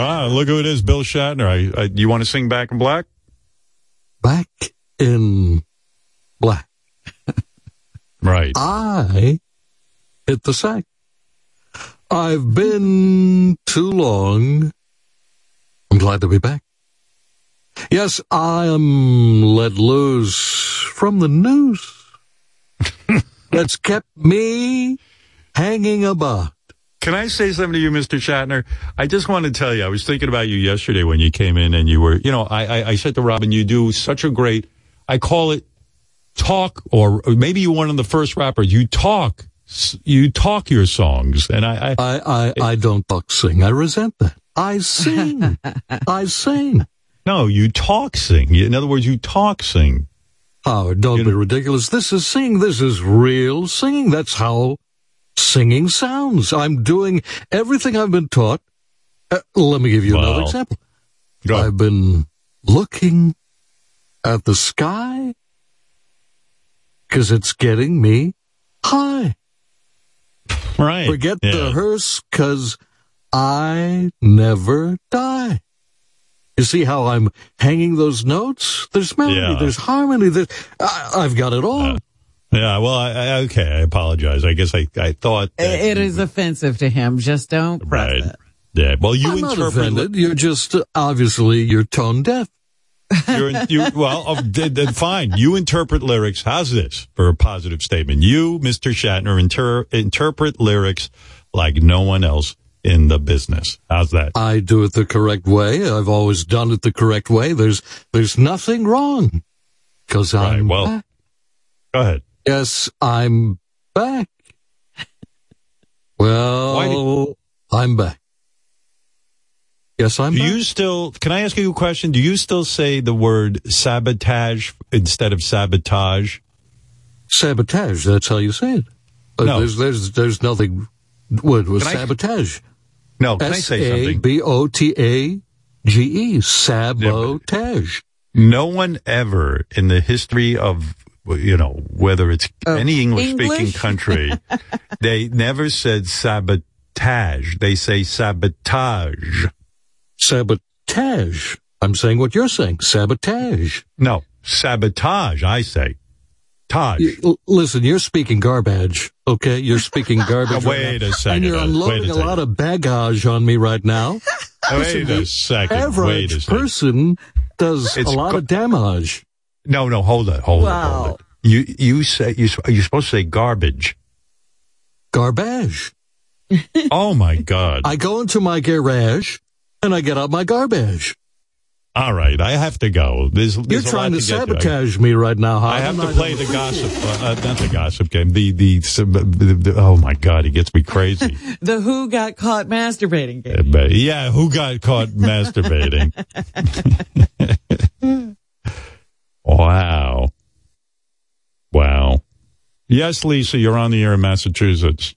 Ah, look who it is, Bill Shatner. I, I, you want to sing Back in Black? Back in black. Right. I hit the sack. I've been too long. I'm glad to be back. Yes, I am let loose from the noose that's kept me hanging about. Can I say something to you, Mr. Shatner? I just want to tell you, I was thinking about you yesterday when you came in and you were, you know, I, I, I said to Robin, you do such a great, I call it talk, or maybe you're one of the first rappers. You talk, you talk your songs. And I, I, I, I, I don't talk sing. I resent that. I sing. I sing. no, you talk sing. In other words, you talk sing. Don't be ridiculous. This is singing. This is real singing. That's how singing sounds. I'm doing everything I've been taught. Uh, let me give you another example. I've been looking at the sky because it's getting me high. Right. Forget Yeah. the hearse because I never die. You see how I'm hanging those notes? There's melody, Yeah. there's harmony, there's, I, I've got it all. Yeah, well, I, I, okay, I apologize. I guess I, I thought I- It is offensive to him. Just don't press right. it. Yeah, well, you I'm not interpret. offended. You're just uh, obviously you're tone deaf. You're, you, well, oh, then, then fine. You interpret lyrics. How's this for a positive statement? You, Mr. Shatner, inter, interpret lyrics like no one else in the business. How's that? I do it the correct way. I've always done it the correct way. There's there's nothing wrong because Right. I'm Well, back. go ahead. Yes, I'm back. Well, I'm back. Yes, I'm Do back. you still? Can I ask you a question? Do you still say the word sabotage instead of sabotage? Sabotage. That's how you say it. No. There's there's there's nothing. What was sabotage? No, can I say something? B O T A G E. Sabotage. No one ever in the history of you know whether it's any English speaking country, they never said sabotage. They say sabotage. Sabotage. I'm saying what you're saying. Sabotage. No, sabotage. I say. Taj. You- listen, you're speaking garbage. Okay, you're speaking garbage. Right wait now. a second, And you're unloading wait a a, lot of baggage on me right now. Wait the a second. Wait Average a second. person does It's a lot go- of damage. No, no, hold it, hold it, hold it. You you say you you're supposed to say garbage. Garbage. Oh my God! I go into my garage and I get out my garbage. All right, I have to go. There's, You're a trying to lot to, get sabotage me right now. I Howard. have I'm to play gonna- the gossip, uh, uh, not the gossip game. The, the the the oh my God, he gets me crazy. The Who got caught masturbating game. But yeah, who got caught masturbating? wow, wow. Yes, Lisa, you're on the air in Massachusetts.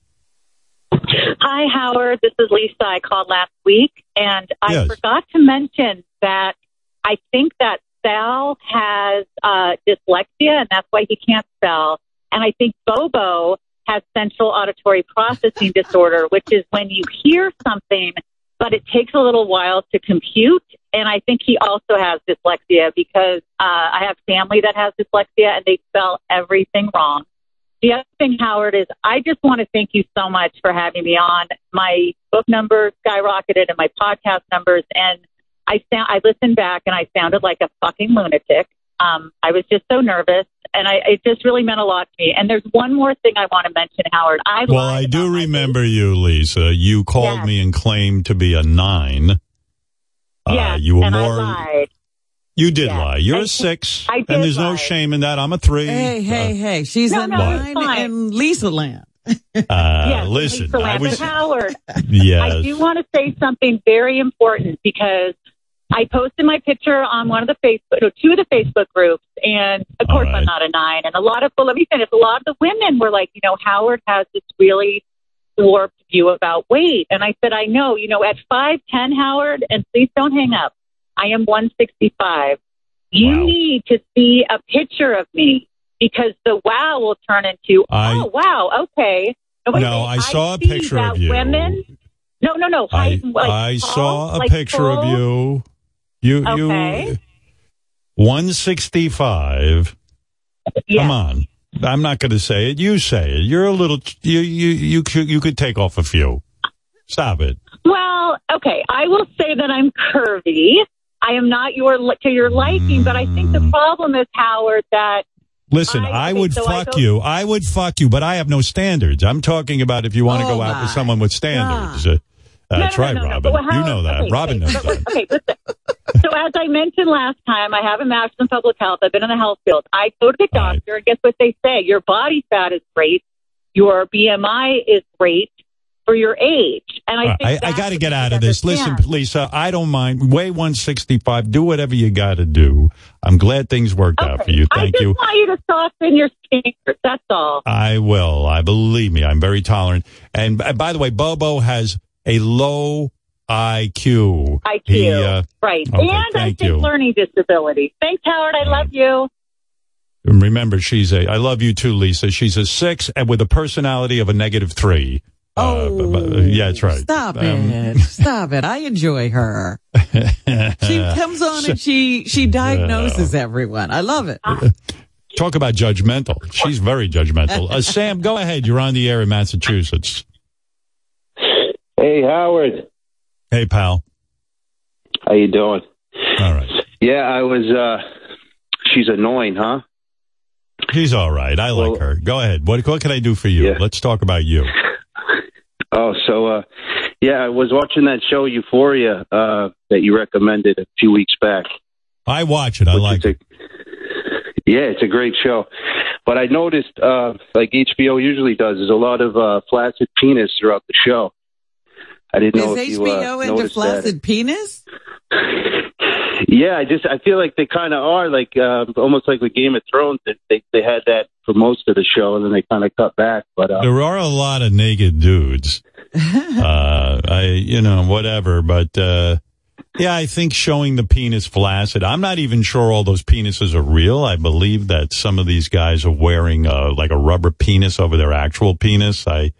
Hi, Howard. This is Lisa. I called last week, and I Yes. forgot to mention that I think that Sal has uh, dyslexia, and that's why he can't spell. And I think Bobo has central auditory processing disorder, which is when you hear something, but it takes a little while to compute. And I think he also has dyslexia because uh, I have family that has dyslexia, and they spell everything wrong. The other thing, Howard, is I just want to thank you so much for having me on. My book numbers skyrocketed and my podcast numbers, and I sound I listened back and I sounded like a fucking lunatic. Um, I was just so nervous, and I it just really meant a lot to me. And there's one more thing I want to mention, Howard. I Well, I do remember you, Lisa. You called Yes. me and claimed to be a nine. Uh, yes, you were and more. I lied. You did Yes. lie. You're I- a six, I did and there's no shame in that. I'm a three. Hey, hey, hey. She's No, a no, nine it's in Lisa land. Uh, yes, listen, Lisa I was. Howard. Yes. I do want to say something very important because I posted my picture on one of the Facebook, or two of the Facebook groups, and of course right. I'm not a nine. And a lot of, well, let me finish. A lot of the women were like, you know, Howard has this really warped view about weight, and I said, I know, you know, at five ten, Howard, and please don't hang up. I am one sixty five. You need to see a picture of me because the wow will turn into, oh, I- oh wow, okay. No, No, wait, I saw a picture of you. Women, no, no, no. I, like I tall, saw a like picture of you. You, Okay. you, 165. Come on. I'm not going to say it. You say it. You're a little, you, you, you could, you could take off a few. Stop it. Well, okay. I will say that I'm curvy. I am not your to your liking, but I think the mm. problem is Howard that Listen, I- I, would so fuck go- you. I would fuck you, but I have no standards. I'm talking about if you want to Oh go out with someone with standards. No, that's no, right, no, no, Robin. but how- you know that. okay, Robin knows but- that. Okay, listen. so as I mentioned last time, I have a master's in public health. I've been in the health field. I go to the doctor, and guess what they say? Your body fat is great. Your BMI is great for your age. And I right, think I, I got to get out of this. Listen. Lisa, I don't mind. Weigh 165. Do whatever you got to do. I'm glad things worked out for you. Thank you. I just you. want you to soften your standards. That's all. I will. I believe me. I'm very tolerant. And by the way, Bobo has a low IQ. IQ. He, uh, right. okay, and I thank think you. learning disability. Thanks, Howard. I love you. Remember, she's a. I love you too, Lisa. She's a six and with a personality of a negative three. Oh, yeah, that's right. Stop Um, it. Stop it. I enjoy her. She comes on and she she diagnoses everyone. I love it. Talk about judgmental. She's very judgmental. Uh, Sam, go ahead. You're on the air in Massachusetts. Hey, Howard. Hey, pal. How you doing? All right. Yeah, I was. uh She's annoying, huh? She's all right. I like her. Go ahead. What what can I do for you? Let's talk about you. Oh, so uh yeah, I was watching that show Euphoria uh that you recommended a few weeks back. I watch it. I like it. Yeah, it's a great show. But I noticed uh like HBO usually does is a lot of uh flaccid penis throughout the show. I didn't know Is if you uh, HBO into noticed that. flaccid penis? Yeah, I just I feel like they kind of are like uh, almost like with Game of Thrones. That they they had that for most of the show, and then they kind of cut back. But uh, There are a lot of naked dudes. uh, I, you know, whatever. But uh, yeah, I think showing the penis flaccid. I'm not even sure all those penises are real. I believe that some of these guys are wearing uh, like a rubber penis over their actual penis. I,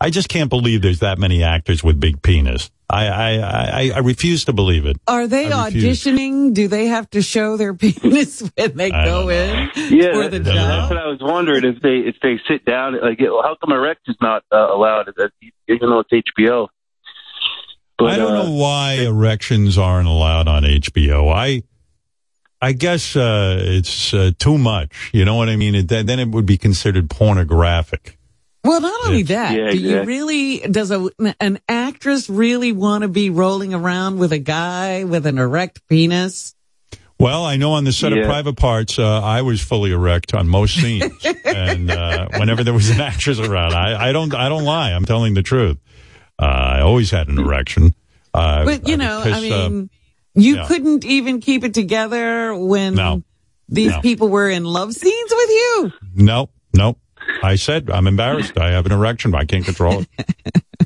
I just can't believe there's that many actors with big penis. I, I, I, I refuse to believe it. Are they auditioning? Do they have to show their penis when they I go in Yeah, for the that- that's what I was wondering if they if they sit down like how come erect is not uh, allowed even though it's HBO. But, I don't uh, know why erections aren't allowed on HBO. I, I guess uh, it's uh, too much. You know what I mean? It, then it would be considered pornographic. Well, not only that, Yeah, do you really, does a, an actress really want to be rolling around with a guy with an erect penis? Well, I know on the set of Private Parts, uh, I was fully erect on most scenes, and uh, whenever there was an actress around, I, I don't, I don't lie. I'm telling the truth. Uh, I always had an erection. Uh, But, you I know, would I kiss, uh, mean, you yeah. couldn't even keep it together when No. these No. people were in love scenes with you. no, no. I said I'm embarrassed. I have an erection, but I can't control it.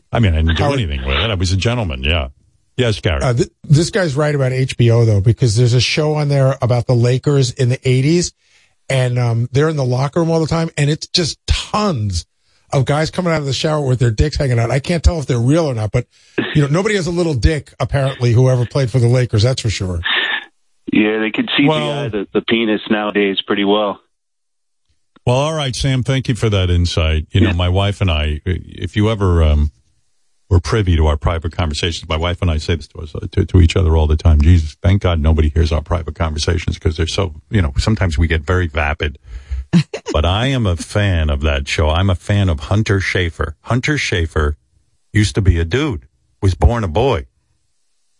I mean, I didn't do anything with it. I was a gentleman. Yeah. Yes, Gary. Uh, th- this guy's right about HBO though, because there's a show on there about the Lakers in the '80s, and um, they're in the locker room all the time, and it's just tons of guys coming out of the shower with their dicks hanging out. I can't tell if they're real or not, but you know, nobody has a little dick apparently. Whoever played for the Lakers, that's for sure. Yeah, they could CGI the, the penis nowadays pretty well. Well, all right, Sam. Thank you for that insight. You know, my wife and I, if you ever um, were privy to our private conversations, my wife and I say this to us to, to each other all the time. Jesus, thank God nobody hears our private conversations because they're so. You know, sometimes we get very vapid. but I am a fan of that show. I'm a fan of Hunter Schafer. Hunter Schafer used to be a dude, was born a boy.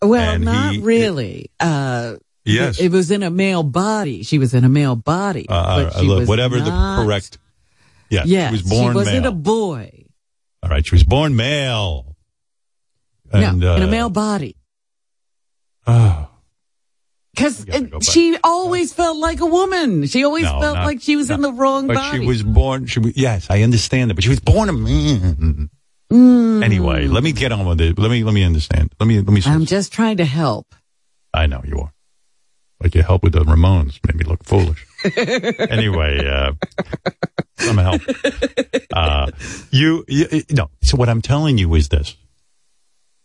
Well, And not he- really. Uh, Yes. It, it was in a male body. She was in a male body. Uh, but uh, she look, was whatever not- the correct. Yeah, Yes, she was born she wasn't male. a boy. all right, she was born male. And, no, in a uh, male body. oh, Because go she always felt like a woman. She always No, felt not- like she was in the wrong but body. she was born. She was, yes, I understand that, but she was born a man. Mm. Anyway, let me get on with it. Let me let me understand. Let me let me. I'm just trying to help. I know you are. Like your help with the Ramones made me look foolish. anyway, uh, I'm a help. Uh, you, you, no. So what I'm telling you is this.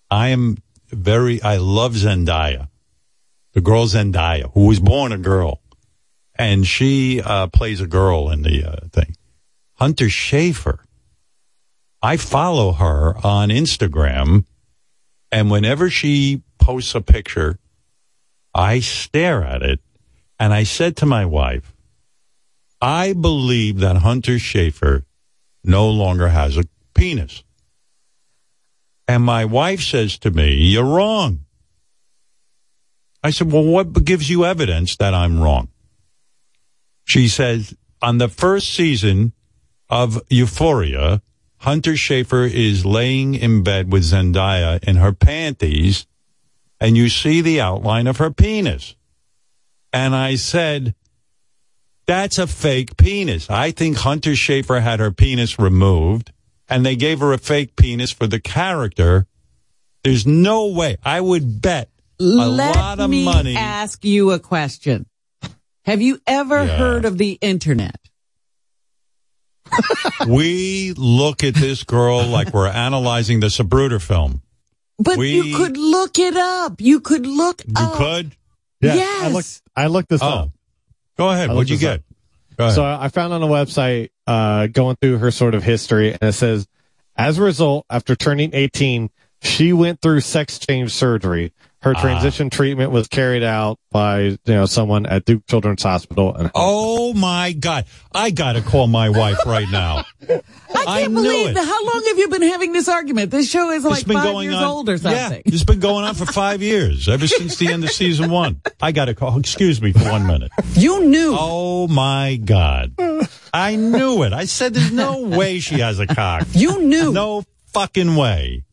I am very, I love Zendaya, the girl Zendaya, who was born a girl. And she, uh, plays a girl in the, uh, thing. Hunter Schafer. I follow her on Instagram. And whenever she posts a picture, I stare at it and I said to my wife, I believe that Hunter Schafer no longer has a penis. And my wife says to me, You're wrong. I said, Well, what gives you evidence that I'm wrong? She says, On the first season of Euphoria, Hunter Schafer is laying in bed with Zendaya in her panties, and you see the outline of her penis. And I said, That's a fake penis. I think Hunter Schafer had her penis removed and they gave her a fake penis for the character. There's no way. I would bet a Let lot of me money. ask you a question. Have you ever Yeah. heard of the internet? we look at this girl like we're analyzing the Zapruder film. But We- you could look it up. You could look You up. could? Yeah, Yes. I looked. I looked this Oh. up. Go ahead. What'd you get? Go ahead. So I I found on a website uh, going through her sort of history, and it says, as a result, after turning 18, she went through sex change surgery. Her uh-huh. transition treatment was carried out by you know someone at Duke Children's Hospital. And Oh my God. I got to call my wife right now. I can't knew believe it. How long have you been having this argument? This show is like It's been five going years on. old or something. Yeah, it's been going on for five years, ever since the end of season one. I got to call. Excuse me for one minute. You knew. Oh my God. I knew it. I said there's no way she has a cock. You knew. No fucking way.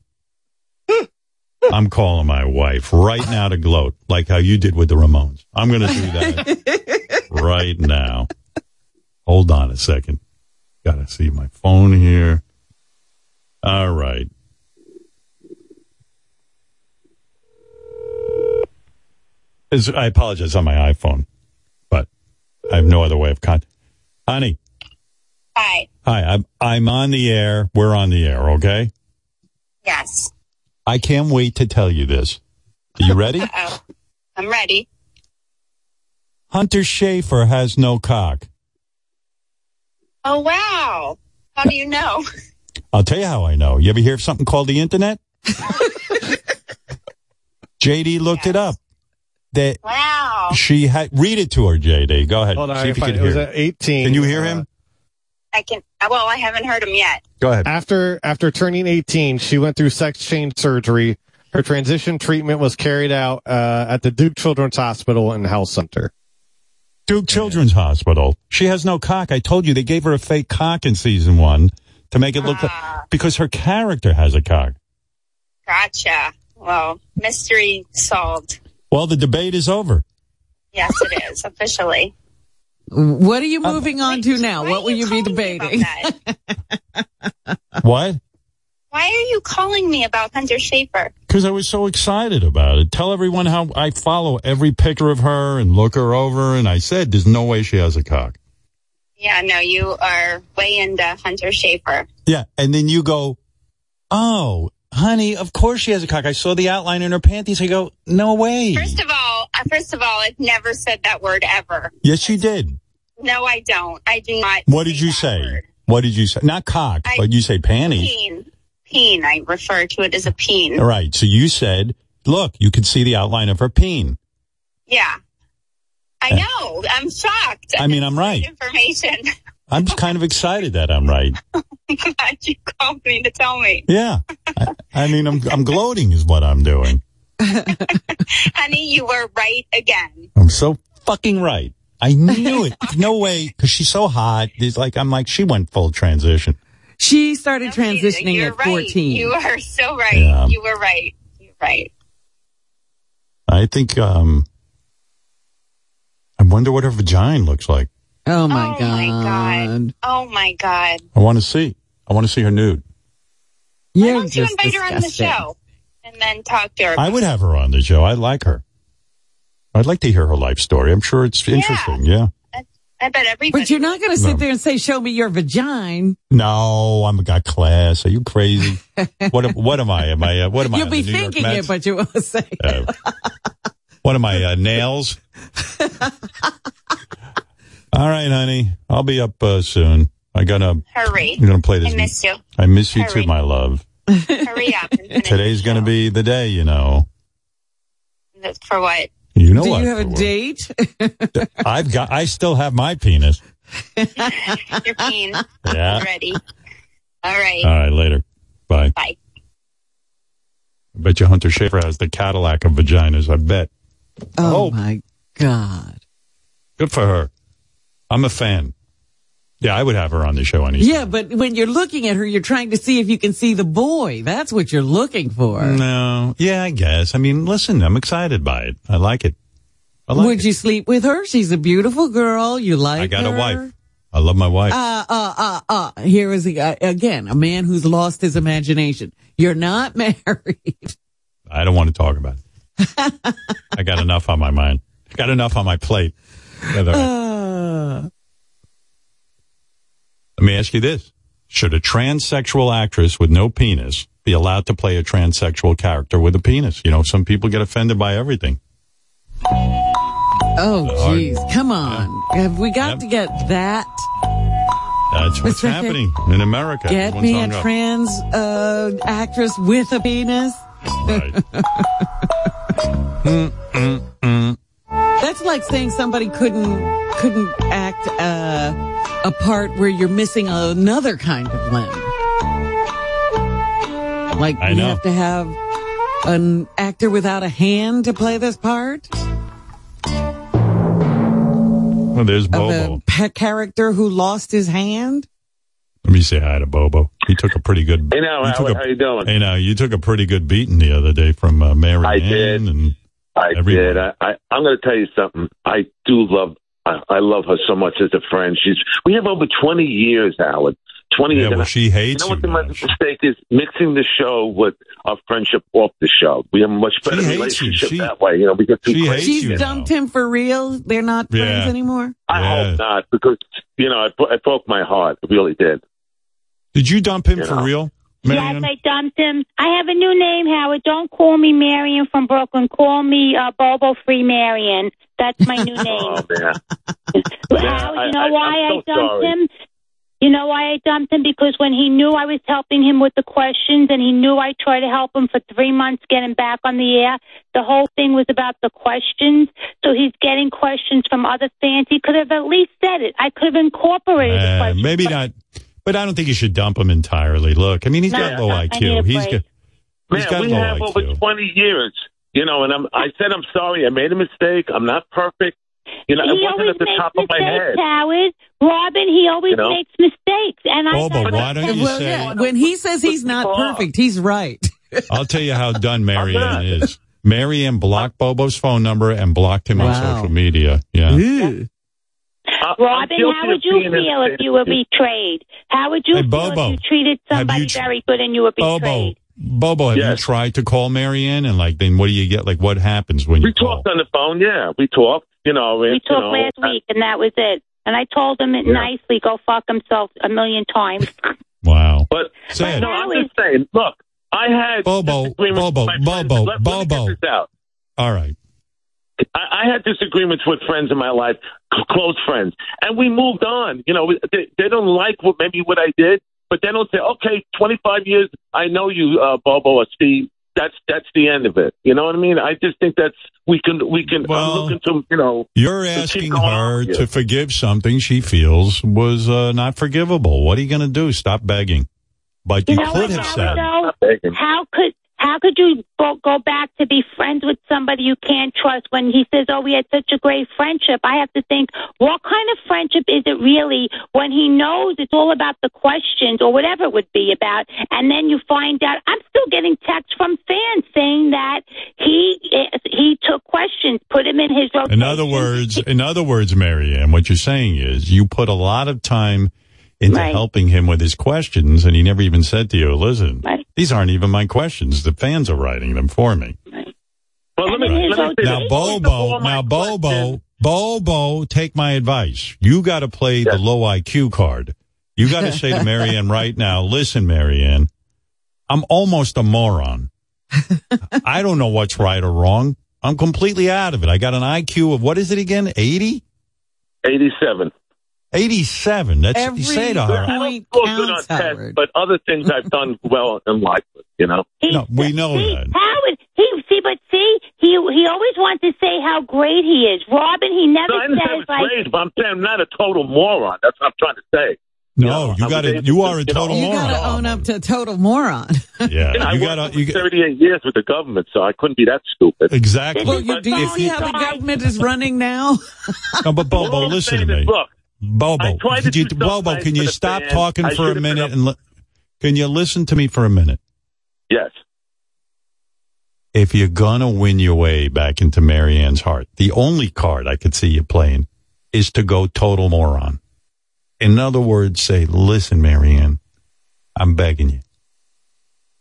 I'm calling my wife right now to gloat, like how you did with the Ramones. I'm going to do that right now. Hold on a second. Got to see my phone here. All right. It's, I apologize on my iPhone, but I have no other way of contact. Honey. Hi. Hi. I'm, I'm on the air. We're on the air, okay? Yes. I can't wait to tell you this. Are you ready? Uh-oh. I'm ready. Hunter Schafer has no cock. Oh, wow. How do you know? I'll tell you how I know. You ever hear of something called the internet? JD looked it up. That Wow. she had read it to her. JD, go ahead. Hold on, See if you can find- it was hear. at 18. Can you hear him? I can, well, I haven't heard him yet. Go ahead. After after turning 18, she went through sex change surgery. Her transition treatment was carried out uh, at the Duke Children's Hospital and Health Center. Duke Children's Hospital. She has no cock. I told you they gave her a fake cock in season one to make it look like, because her character has a cock. Gotcha. Well, mystery solved. Well, the debate is over. Yes, it is officially. What are you moving on to now? What will you be debating? What? Why are you calling me about Hunter Schafer? Because I was so excited about it. Tell everyone how I follow every picture of her and look her over. And I said, there's no way she has a cock. Yeah, no, you are way into Hunter Schafer. Yeah. And then you go, oh, honey, of course she has a cock. I saw the outline in her panties. I go, no way. First of all, uh, first of all, I've never said that word ever. Yes, you did. No, I don't. I do not. What did you say? What did you say? Not cock, I- but you say panties. Peen. Peen. I refer to it as a peen. All right. So you said, look, you could see the outline of her peen. Yeah. I know. I'm shocked. I mean, I'm right. Information. I'm kind of excited that I'm right. Glad you called me to tell me. Yeah. I, I mean, I'm, I'm gloating is what I'm doing. Honey, you were right again. I'm so fucking right. I knew it. No way. Because she's so hot. It's like, I'm like, she went full transition. She started transitioning You're at right. 14. You are so right. Yeah. You were right. You're right. I think, um, I wonder what her vagina looks like. Oh my oh god. my god. Oh my god. I want to see. I want to see her nude. Why You're don't you just invite her on the show and then talk to her? I would have her on the show. I like her. I'd like to hear her life story. I'm sure it's interesting. Yeah. I bet everybody. But you're not going to sit No. there and say, "Show me your vagina." No, I'm got class. Are you crazy? what am, what am I? Am I? Uh, what am I? You'll on be the New York thinking it, but you won't say. Uh, what am I? Uh, nails? All right, honey. I'll be up uh, soon. I gotta. Hurry. I'm gonna play this. I miss you. I miss you Hurry. too, my love. Hurry up. Today's gonna be the day. You know. For what? You know Do what? you have a date? I've got. I still have my penis. Your peen. Yeah. Ready. All right. All right. Later. Bye. Bye. I bet you Hunter Schafer has the Cadillac of vaginas. I bet. Oh, oh. my god. Good for her. I'm a fan. Yeah, I would have her on the show anytime. Yeah, but when you're looking at her, you're trying to see if you can see the boy. That's what you're looking for. No. Yeah, I guess. I mean, listen, I'm excited by it. I like it. I like Would you sleep with her? She's a beautiful girl. You like I got her. a wife. I love my wife. Uh, uh, uh, uh. Here is, a, uh, again, a man who's lost his imagination. You're not married. I don't want to talk about it. I got enough on my mind. I got enough on my plate. Uh, Let me ask you this. Should a transsexual actress with no penis be allowed to play a transsexual character with a penis? You know, some people get offended by everything. oh, jeez. Come on. Have we got to get that? That's what's happening in America. Get Everyone's me a trans uh, actress with a penis? Mm, mm, mm. That's like saying somebody couldn't couldn't act uh, a part where you're missing another kind of limb. Like I you know. have to have an actor without a hand to play this part Well, there's Bobo. a pet character who lost his hand. Let me say hi to Bobo. He took a pretty good. Hey, now, he how, a- how you doing? Hey, now you took a pretty good beating the other day from uh, Mary I Ann did. and I everyone. did. I, I, I'm going to tell you something. I do love. I, I love her so much as a friend. She's. We have over 20 years, Howard. 20 years. Yeah, well, she hates You know you. what the mistake is? Mixing the show with our friendship off the show. We have a much better hates relationship She- that way. You know, we get too she hates crazy. She's you dumped him for real. They're not Yeah. friends anymore. I Yeah. hope not, because you know it, bro- it broke my heart. It really did. Did you dump him You for know. real, Yes, I dumped him. I have a new name, Howard. Don't call me Marion from Brooklyn. Call me uh, Bobo Free Marion. That's my new name. Oh man, Howard, I- you know I- why I dumped sorry. him? You know why I dumped him? Because when he knew I was helping him with the questions and he knew I tried to help him for three months get him back on the air, the whole thing was about the questions. So he's getting questions from other fans. He could have at least said it. I could have incorporated the Uh, questions. maybe not, but I don't think you should dump him entirely. Look, I mean, he's got No, low I IQ. a He's break. got, he's man, got we low have IQ. over 20 years. You know, and I'm. I said I'm sorry. I made a mistake. I'm not perfect. You know, it he wasn't always at the makes top of my mistakes, head. Howard. Robin, he always You know? makes mistakes. And I oh, Bobo, got why don't you well, say- yeah, when he says he's not perfect, he's right. I'll tell you how done Mariann is. Mariann blocked Bobo's phone number and blocked him on social media. Yeah. Robin, how would you feel a if you were betrayed? How would you Hey, feel Bobo, if you treated somebody you tr- very good and you were betrayed? Bobo, Bobo, have you tried to call Mariann? And like, then what do you get? Like, what happens when you We call? talked on the phone. Yeah, we talked. You know, We you talked know, last week, and that was it. And I told him it Yeah. nicely, go fuck himself a million times. Wow. But Sad. no, I'm just saying. Look, I had Bobo, disagreements Bobo, with my friends. Bobo, Let- let me get Bobo. this. All right. I, I had disagreements with friends in my life, c- close friends, and we moved on. You know, they, they don't like what maybe what I did, but they don't say, "Okay, 25 years, I know you, uh, Bobo or Steve." That's that's the end of it. You know what I mean? I just think that's we can we can. I'm looking to you know. You're asking her to forgive something she feels was uh, not forgivable. What are you going to do? Stop begging. But you, You know could what, have said. How could how could you go, go back to be friends with somebody you can't trust when he says, "Oh, we had such a great friendship"? I have to think, what kind of friendship is it really when he knows it's all about the questions or whatever it would be about, and then you find out I'm still getting texts from fans saying that he he took questions, put him in his rotation. In other words, in other words, Mariann, what you're saying is you put a lot of time into Right. helping him with his questions, and he never even said to you, "Listen, these aren't even my questions. The fans are writing them for me." Well, let me, let me Now. Bobo, now Bobo, Bobo, take my advice. You got to play the low IQ card. You got to say to Mariann right now, listen, Mariann, I'm almost a moron. I don't know what's right or wrong. I'm completely out of it. I got an IQ of what is it again? 80? 87. 87. That's what you say to her. I don't score good on tests, but other things I've done well in life. You know. No, we know that. Howard, he see, but see, he he always wants to say how great he is. Robin, he never No, I didn't say I says was like. great, but I'm saying I'm not a total moron. That's what I'm trying to say. No, you got to. You are a total moron. You moron. got to own up to total moron. Yeah, You know, I you worked got for to. You, 38 years with the government, so I couldn't be that stupid. exactly. Well, you, do you see how the government is running now? No, but Bobo, All I'm listen to saying is, me. look, Bobo, could you, Bobo, can you stop talking I for a minute and li- can you listen to me for a minute? Yes. If you're gonna win your way back into Mariann's heart, the only card I could see you playing is to go total moron. In other words, say, listen, Mariann, I'm begging you.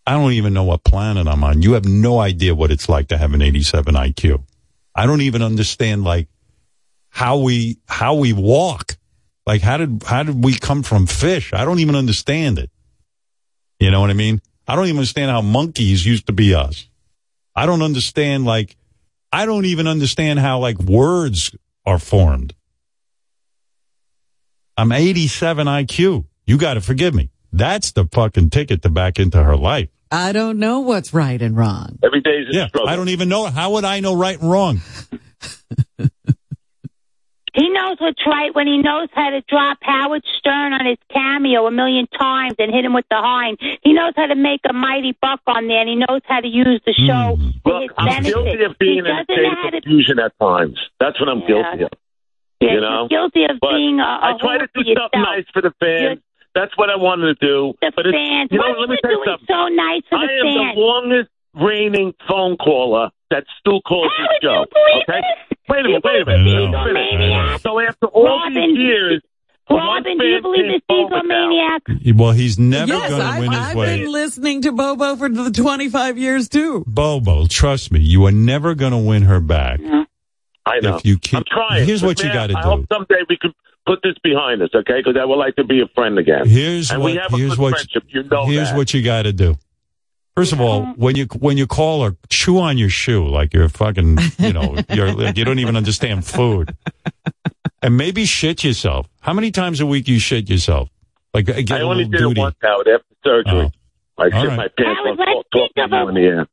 I don't even know what planet I'm on. You have no idea what it's like to have an 87 IQ. I don't even understand like how we how we walk. Like how did how did we come from fish? I don't even understand it. You know what I mean? I don't even understand how monkeys used to be us. I don't understand like I don't even understand how like words are formed. I'm 87 IQ. You got to forgive me. That's the fucking ticket to back into her life. I don't know what's right and wrong. Every day is a Yeah, struggle. I don't even know. How would I know right and wrong? He knows what's right when he knows how to drop Howard Stern on his cameo a million times and hit him with the hind. He knows how to make a mighty buck on there, and he knows how to use the show Hmm. to Look, his I'm benefit. guilty of he being in a doesn't state know how of to. at times. That's what I'm Yeah. guilty of. Yeah, you know? he's guilty of But being a, a I try to do for something yourself. nice for the fans. That's what I wanted to do. The but fans. you know, What let me tell you doing something. so nice for the fans. I am fans? the longest reigning phone caller that still calls How this would you show. believe Okay? this? Wait a minute, You wait a believe minute. this, Let me finish. maniac? So after all Robin. these years Robin, do you believe this egomaniac? Well, he's never yes, going to I've, win his I've way. been listening to Bobo for the 25 years too. Bobo, trust me, you are never going to win her back. I know. If you keep, I'm trying. Here's But what you got to I do. hope someday we could put this behind us, okay? Because I would like to be a friend again. Here's and what. we have a here's good what. friendship. You know here's that. what you got to do. First of all, when you when you call her, chew on your shoe like you're fucking. You know, you're like you don't even understand food. And maybe shit yourself. How many times a week you shit yourself? Like uh, get only did duty. it once out after surgery. I All shit right. my pants Howard, while talk, talking of to in the air.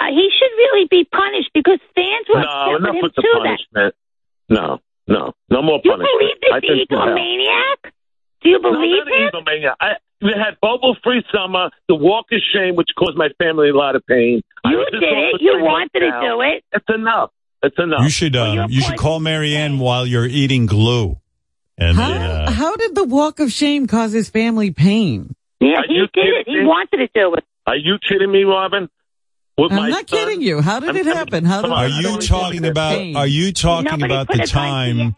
Uh, he should really be punished because fans were No, upset enough with him with the too. That punishment. No, no, no more you punishment. You believe this think egomaniac? Do you believe no, not him? egomaniac. I, we had bubble free Summer, the Walk of Shame, which caused my family a lot of pain. You did it. You wanted to do it. It's enough. It's enough. You should um, you should call Mariann while you're eating glue. And How, uh, how did the walk of shame cause his family pain? Yeah, Are he you did it. He kidding me? wanted to do it. Are you kidding me, Robin? With I'm my not son? kidding you. How did I'm- it happen? How did come on, are I you don't talking about? pain. Are you talking Nobody about the a gun to you. time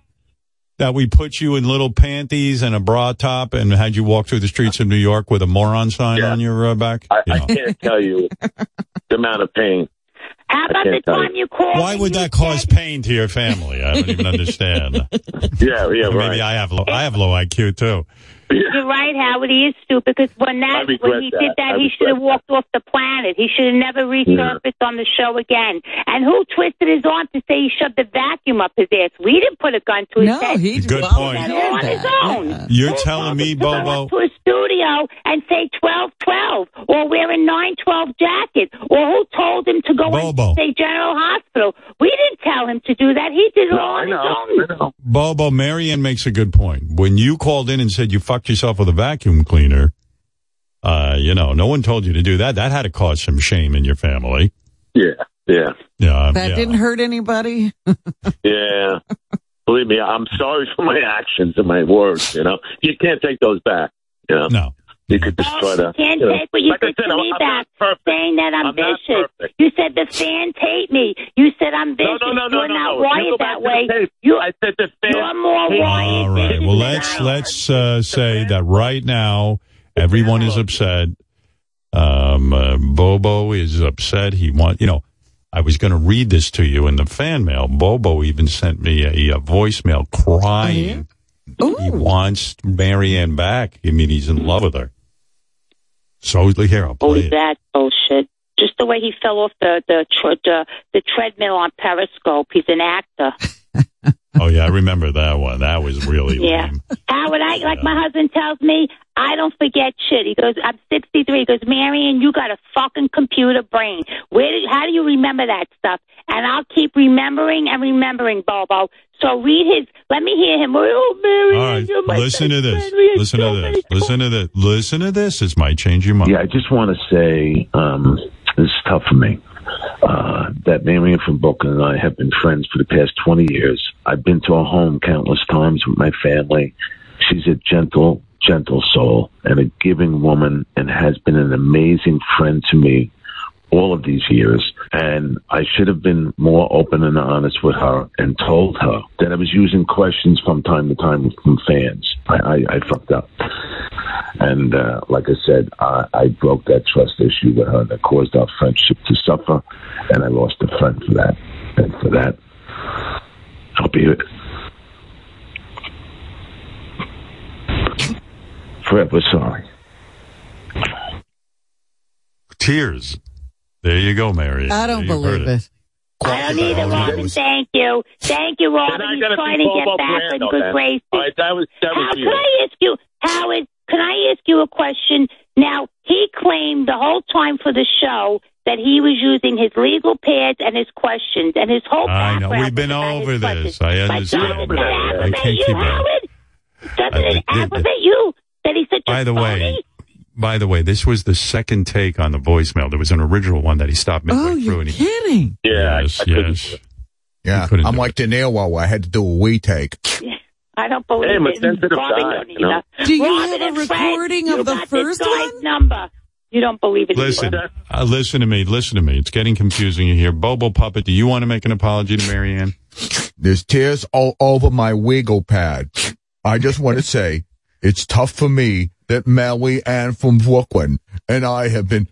that we put you in little panties and a bra top and had you walk through the streets of New York with a moron sign Yeah. on your uh, back? I, You I can't tell you the amount of pain. How about the time you called? Why would that cause said- pain to your family? I don't even understand. Yeah, yeah, Maybe. I have low, I have low IQ too. You're right, Howard. He is stupid because when that when he that. did that, I he should have regret walked off the planet. He should have never resurfaced on the show again. And who twisted his arm to say he shoved the vacuum up his ass? We didn't put a gun to his No, head. he Good point. That on did his own. Yeah. You're Who telling me, told him to Bobo? up to a studio and say twelve twelve or wear a nine twelve jacket, or who told him to go Bobo. and say General Hospital? We didn't tell him to do that. He did it No, all I on know. his own. I know. Bobo, Mariann makes a good point. When you called in and said you fucked yourself with a vacuum cleaner, uh, you know, no one told you to do that. That had to cause some shame in your family. Yeah, yeah, Yeah, That yeah. didn't hurt anybody. yeah. Believe me, I'm sorry for my actions and my words. You know, you can't take those back. You know, No. You could destroy try to. You can't you know, take what you like I did said, to I'm, me I'm back, saying that I'm, I'm vicious. You said the fans hate me. You said I'm vicious. no, no, no, You're no, not no. You wired go back that to way. tape. You, I said the fans. you're more hate wired. All right. Well, let's let's uh, say that right now everyone is upset. Um, uh, Bobo is upset. He wants, you know. I was going to read this to you in the fan mail. Bobo even sent me a, a voicemail crying. He wants Mariann back. I mean, he's in love with her. So here, I'll oh, Believe it. that bullshit. Just the way he fell off the the the, the treadmill on Periscope. He's an actor. Oh yeah, I remember that one. That was really Yeah. lame. Howard, I like my husband tells me, I don't forget shit. He goes, I'm 63. He goes, Marion, you got a fucking computer brain. Where did, how do you remember that stuff? And I'll keep remembering and remembering, Bobo. So read his. Let me hear him. Oh, Marion, All right, you're my listen to this. friend. We had Listen to this. Listen to this. Listen to this. This might change your mind. Yeah, I just want to say um, this is tough for me. Uh, that Marion from Brooklyn and I have been friends for the past 20 years. I've been to her home countless times with my family. She's a gentle, gentle soul and a giving woman and has been an amazing friend to me all of these years. And I should have been more open and honest with her and told her that I was using questions from time to time from fans. I, I, I fucked up. And uh, like I said, I, I broke that trust issue with her that caused our friendship to suffer, and I lost a friend for that. And for that, I'll be forever sorry. Tears. There you go, Mary. I don't You believe it. I don't need it, Robin. Thank you. Thank you, Robin. Then I He's gotta trying to get back Brando, in good then. graces. All right, that was that How, was can. I ask you, Howard? Can I ask you a question? Now he claimed the whole time for the show that he was using his legal pads and his questions and his whole. I know. We've been over this. questions. I But understand. doesn't that I aggravate can't you, keep up. Howard? Doesn't I- it it- aggravate you that he's such By a the way, phony? By the way, this was the second take on the voicemail. There was an original one that he stopped midway Oh, through. you're And he, kidding. Yeah, yes, I, I yes. Yeah, I'm do like De Niro. I had to do a we take. I don't believe Hey, I'm a it. sensitive guy, don't you know? either. Do you Robin have a and Fred, recording of the first one? number. You don't believe it. Listen, uh, listen to me. Listen to me. It's getting confusing here. Bobo Puppet, do you want to make an apology to Mariann? There's tears all over my wiggle pad. I just want to say it's tough for me that Mary Ann from Brooklyn and I have been.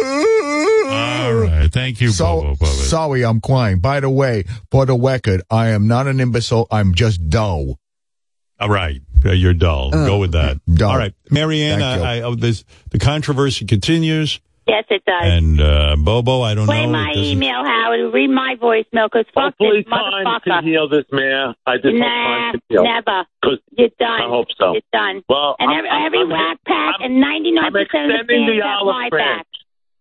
All right. Thank you, So, Bobo Puppet. sorry, I'm crying. By the way, for the record, I am not an imbecile. I'm just dull. All right. Uh, You're dull. Oh. Go with that. Dull. All right. Mariann, I, I, oh, this, the controversy continues. Yes, it does. And uh, Bobo, I don't Play know. my It email, Howard. Read my voicemail, because fuck Hopefully, this time motherfucker. can heal this, Mayor. I just hope Nah, time can heal. never. 'Cause You're done. I hope so. You're done. Well, and I'm- every, I'm- every I'm- Wack Pack I'm- and 99% I'm of the extending fans the have olive my branch. back.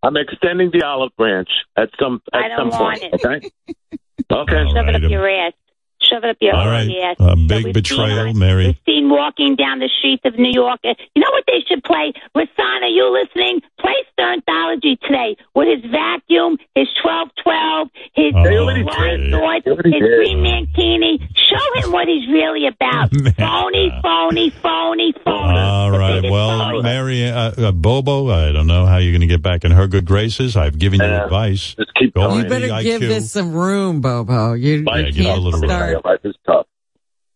I'm extending the olive branch at some at I some don't want point. it. Okay. Okay. Shove it up your ass. Shove it up your All right. ass. A big we've betrayal, seen, Mary. We've seen walking down the streets of New York. You know what they should play? Rasana, you listening? Play Sternthology today with his vacuum, his 1212, his Oh, They Rolls. Royce, his did. Green Mankini. Show him what he's really about. phony, phony, phony, phony. All right. Well, Mary, uh, uh, Bobo, I don't know how you're going to get back in her good graces. I've given you Uh, advice. Just keep going. You better give IQ. this some room, Bobo. You, Life you Yeah, give a can't little room. start Life is tough.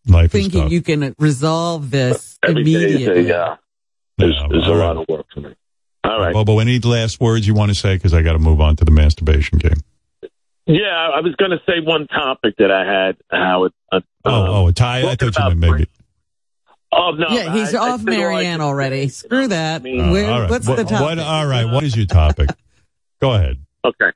Life is thinking tough. you can resolve this Every day is immediately. a, uh, there's, Yeah, there's a all right. lot of work for me. All right. Bobo, any last words you want to say? Because I got to move on to the masturbation game. Yeah, I was going to say one topic that I had, Howard. Uh, Oh, um, oh, Ty, I thought you about meant maybe. Oh no! yeah, he's I- I off said I Mariann could already. Screw that. mean- Uh, all right. What's what, the topic? What, all right. What is your topic? Go ahead. Okay.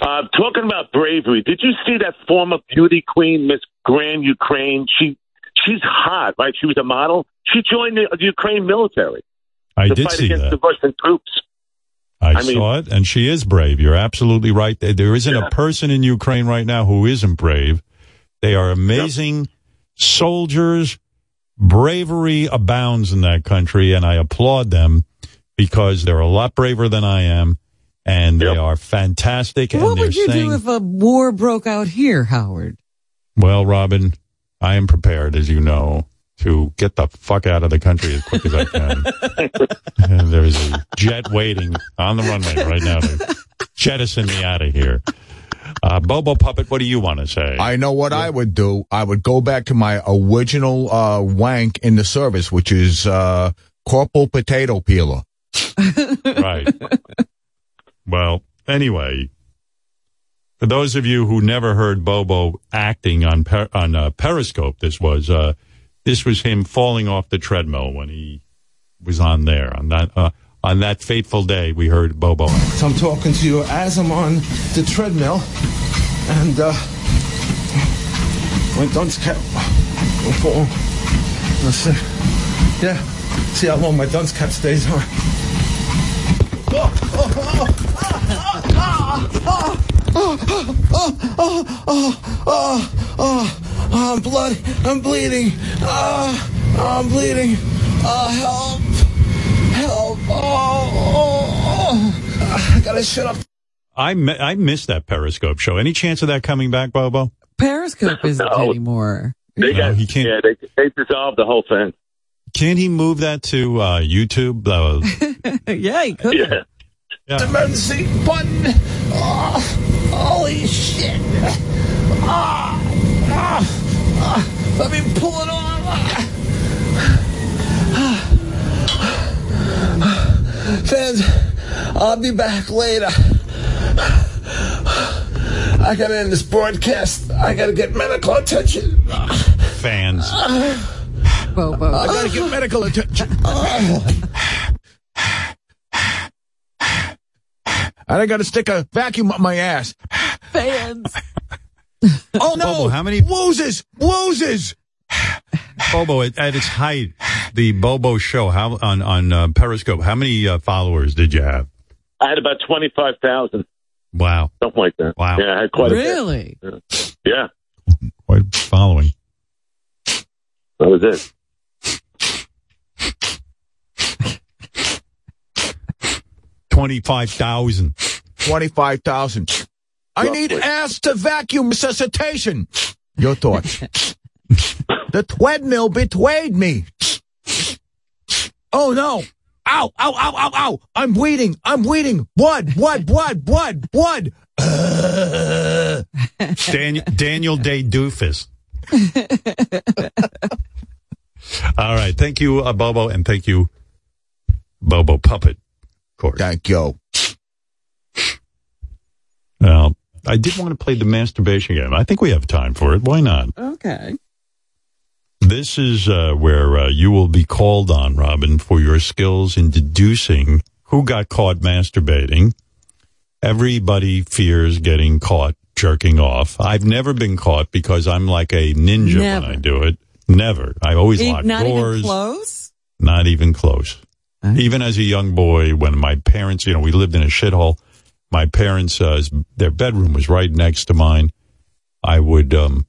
Uh, talking about bravery, did you see that former beauty queen, Miss Grand Ukraine? She she's hot, right? She was a model. She joined the, the Ukraine military I to did fight see against that. the Russian troops. I, I mean- saw it, and she is brave. You're absolutely right. There- isn't Yeah. a person in Ukraine right now who isn't brave. They are amazing soldiers. Bravery abounds in that country, and I applaud them because they're a lot braver than I am, and they are fantastic. what they're would you saying, do if a war broke out here, Howard? Well, Robin, I am prepared, as you know, to get the fuck out of the country as quick as I can. there's a jet waiting on the runway right now to jettison me out of here. Uh, Bobo Puppet, what do you want to say? I know what I would do. I would go back to my original uh, wank in the service, which is uh, Corporal Potato Peeler. right. Well, anyway, for those of you who never heard Bobo acting on per- on uh, Periscope, this was uh, this was him falling off the treadmill when he was on there on that uh, on that fateful day. We heard Bobo. So I'm talking to you as I'm on the treadmill, and uh, my dunce cap. see. yeah. See how long my dunce cap stays on. Oh, oh, oh, oh, I'm blood. I'm bleeding. Oh, I'm bleeding. Oh, help. Help. Oh, oh, oh. I gotta shut up. I mi- I missed that Periscope show. Any chance of that coming back, Bobo? Periscope isn't No. anymore. They No, got, he can't. Yeah, they they dissolved the whole thing. Can't he move that to uh, YouTube? Uh, yeah, he could. Yeah. yeah. Emergency button. Oh, holy shit. Ah, ah, ah. Let me pull it on. Fans, I'll be back later. I gotta end this broadcast. I gotta get medical attention. Fans. Bobo. I gotta get medical attention. And I gotta stick a vacuum up my ass. Fans. Oh no! Bobo, how many- woozes? Woozes! Bobo at, at its height, the Bobo show how on on uh, Periscope. How many uh, followers did you have? I had about twenty five thousand, Wow, something like that. Wow. Yeah, I had quite a Really? bit. Yeah, quite following. that was it. Twenty five thousand. 25,000. I need ass to vacuum resuscitation. Your thoughts. The treadmill betrayed me. Oh no. Ow, ow, ow, ow, ow. I'm bleeding. I'm bleeding. Blood, blood, blood, blood, blood. Daniel, Daniel Day Doofus. All right. Thank you, uh, Bobo, and thank you, Bobo Puppet. Of course. Thank you. Now, I did want to play the masturbation game. I think we have time for it. Why not? Okay. This is uh, where uh, you will be called on, Robin, for your skills in deducing who got caught masturbating. Everybody fears getting caught jerking off. I've never been caught because I'm like a ninja Never. when I do it. Never. I always lock Not doors. even close? Not even close. Even as a young boy, when my parents, you know, we lived in a shithole. My parents, uh, their bedroom was right next to mine. I would um,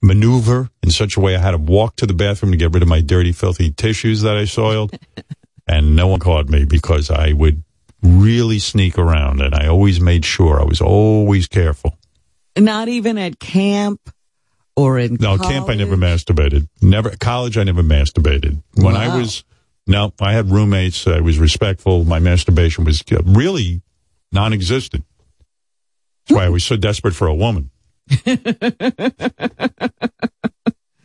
maneuver in such a way I had to walk to the bathroom to get rid of my dirty, filthy tissues that I soiled, and no one caught me because I would really sneak around, and I always made sure I was always careful. Not even at camp or in No, camp I never masturbated. Never college I never masturbated. When I was no, I had roommates. I was respectful. My masturbation was uh, really non-existent. That's why I was so desperate for a woman.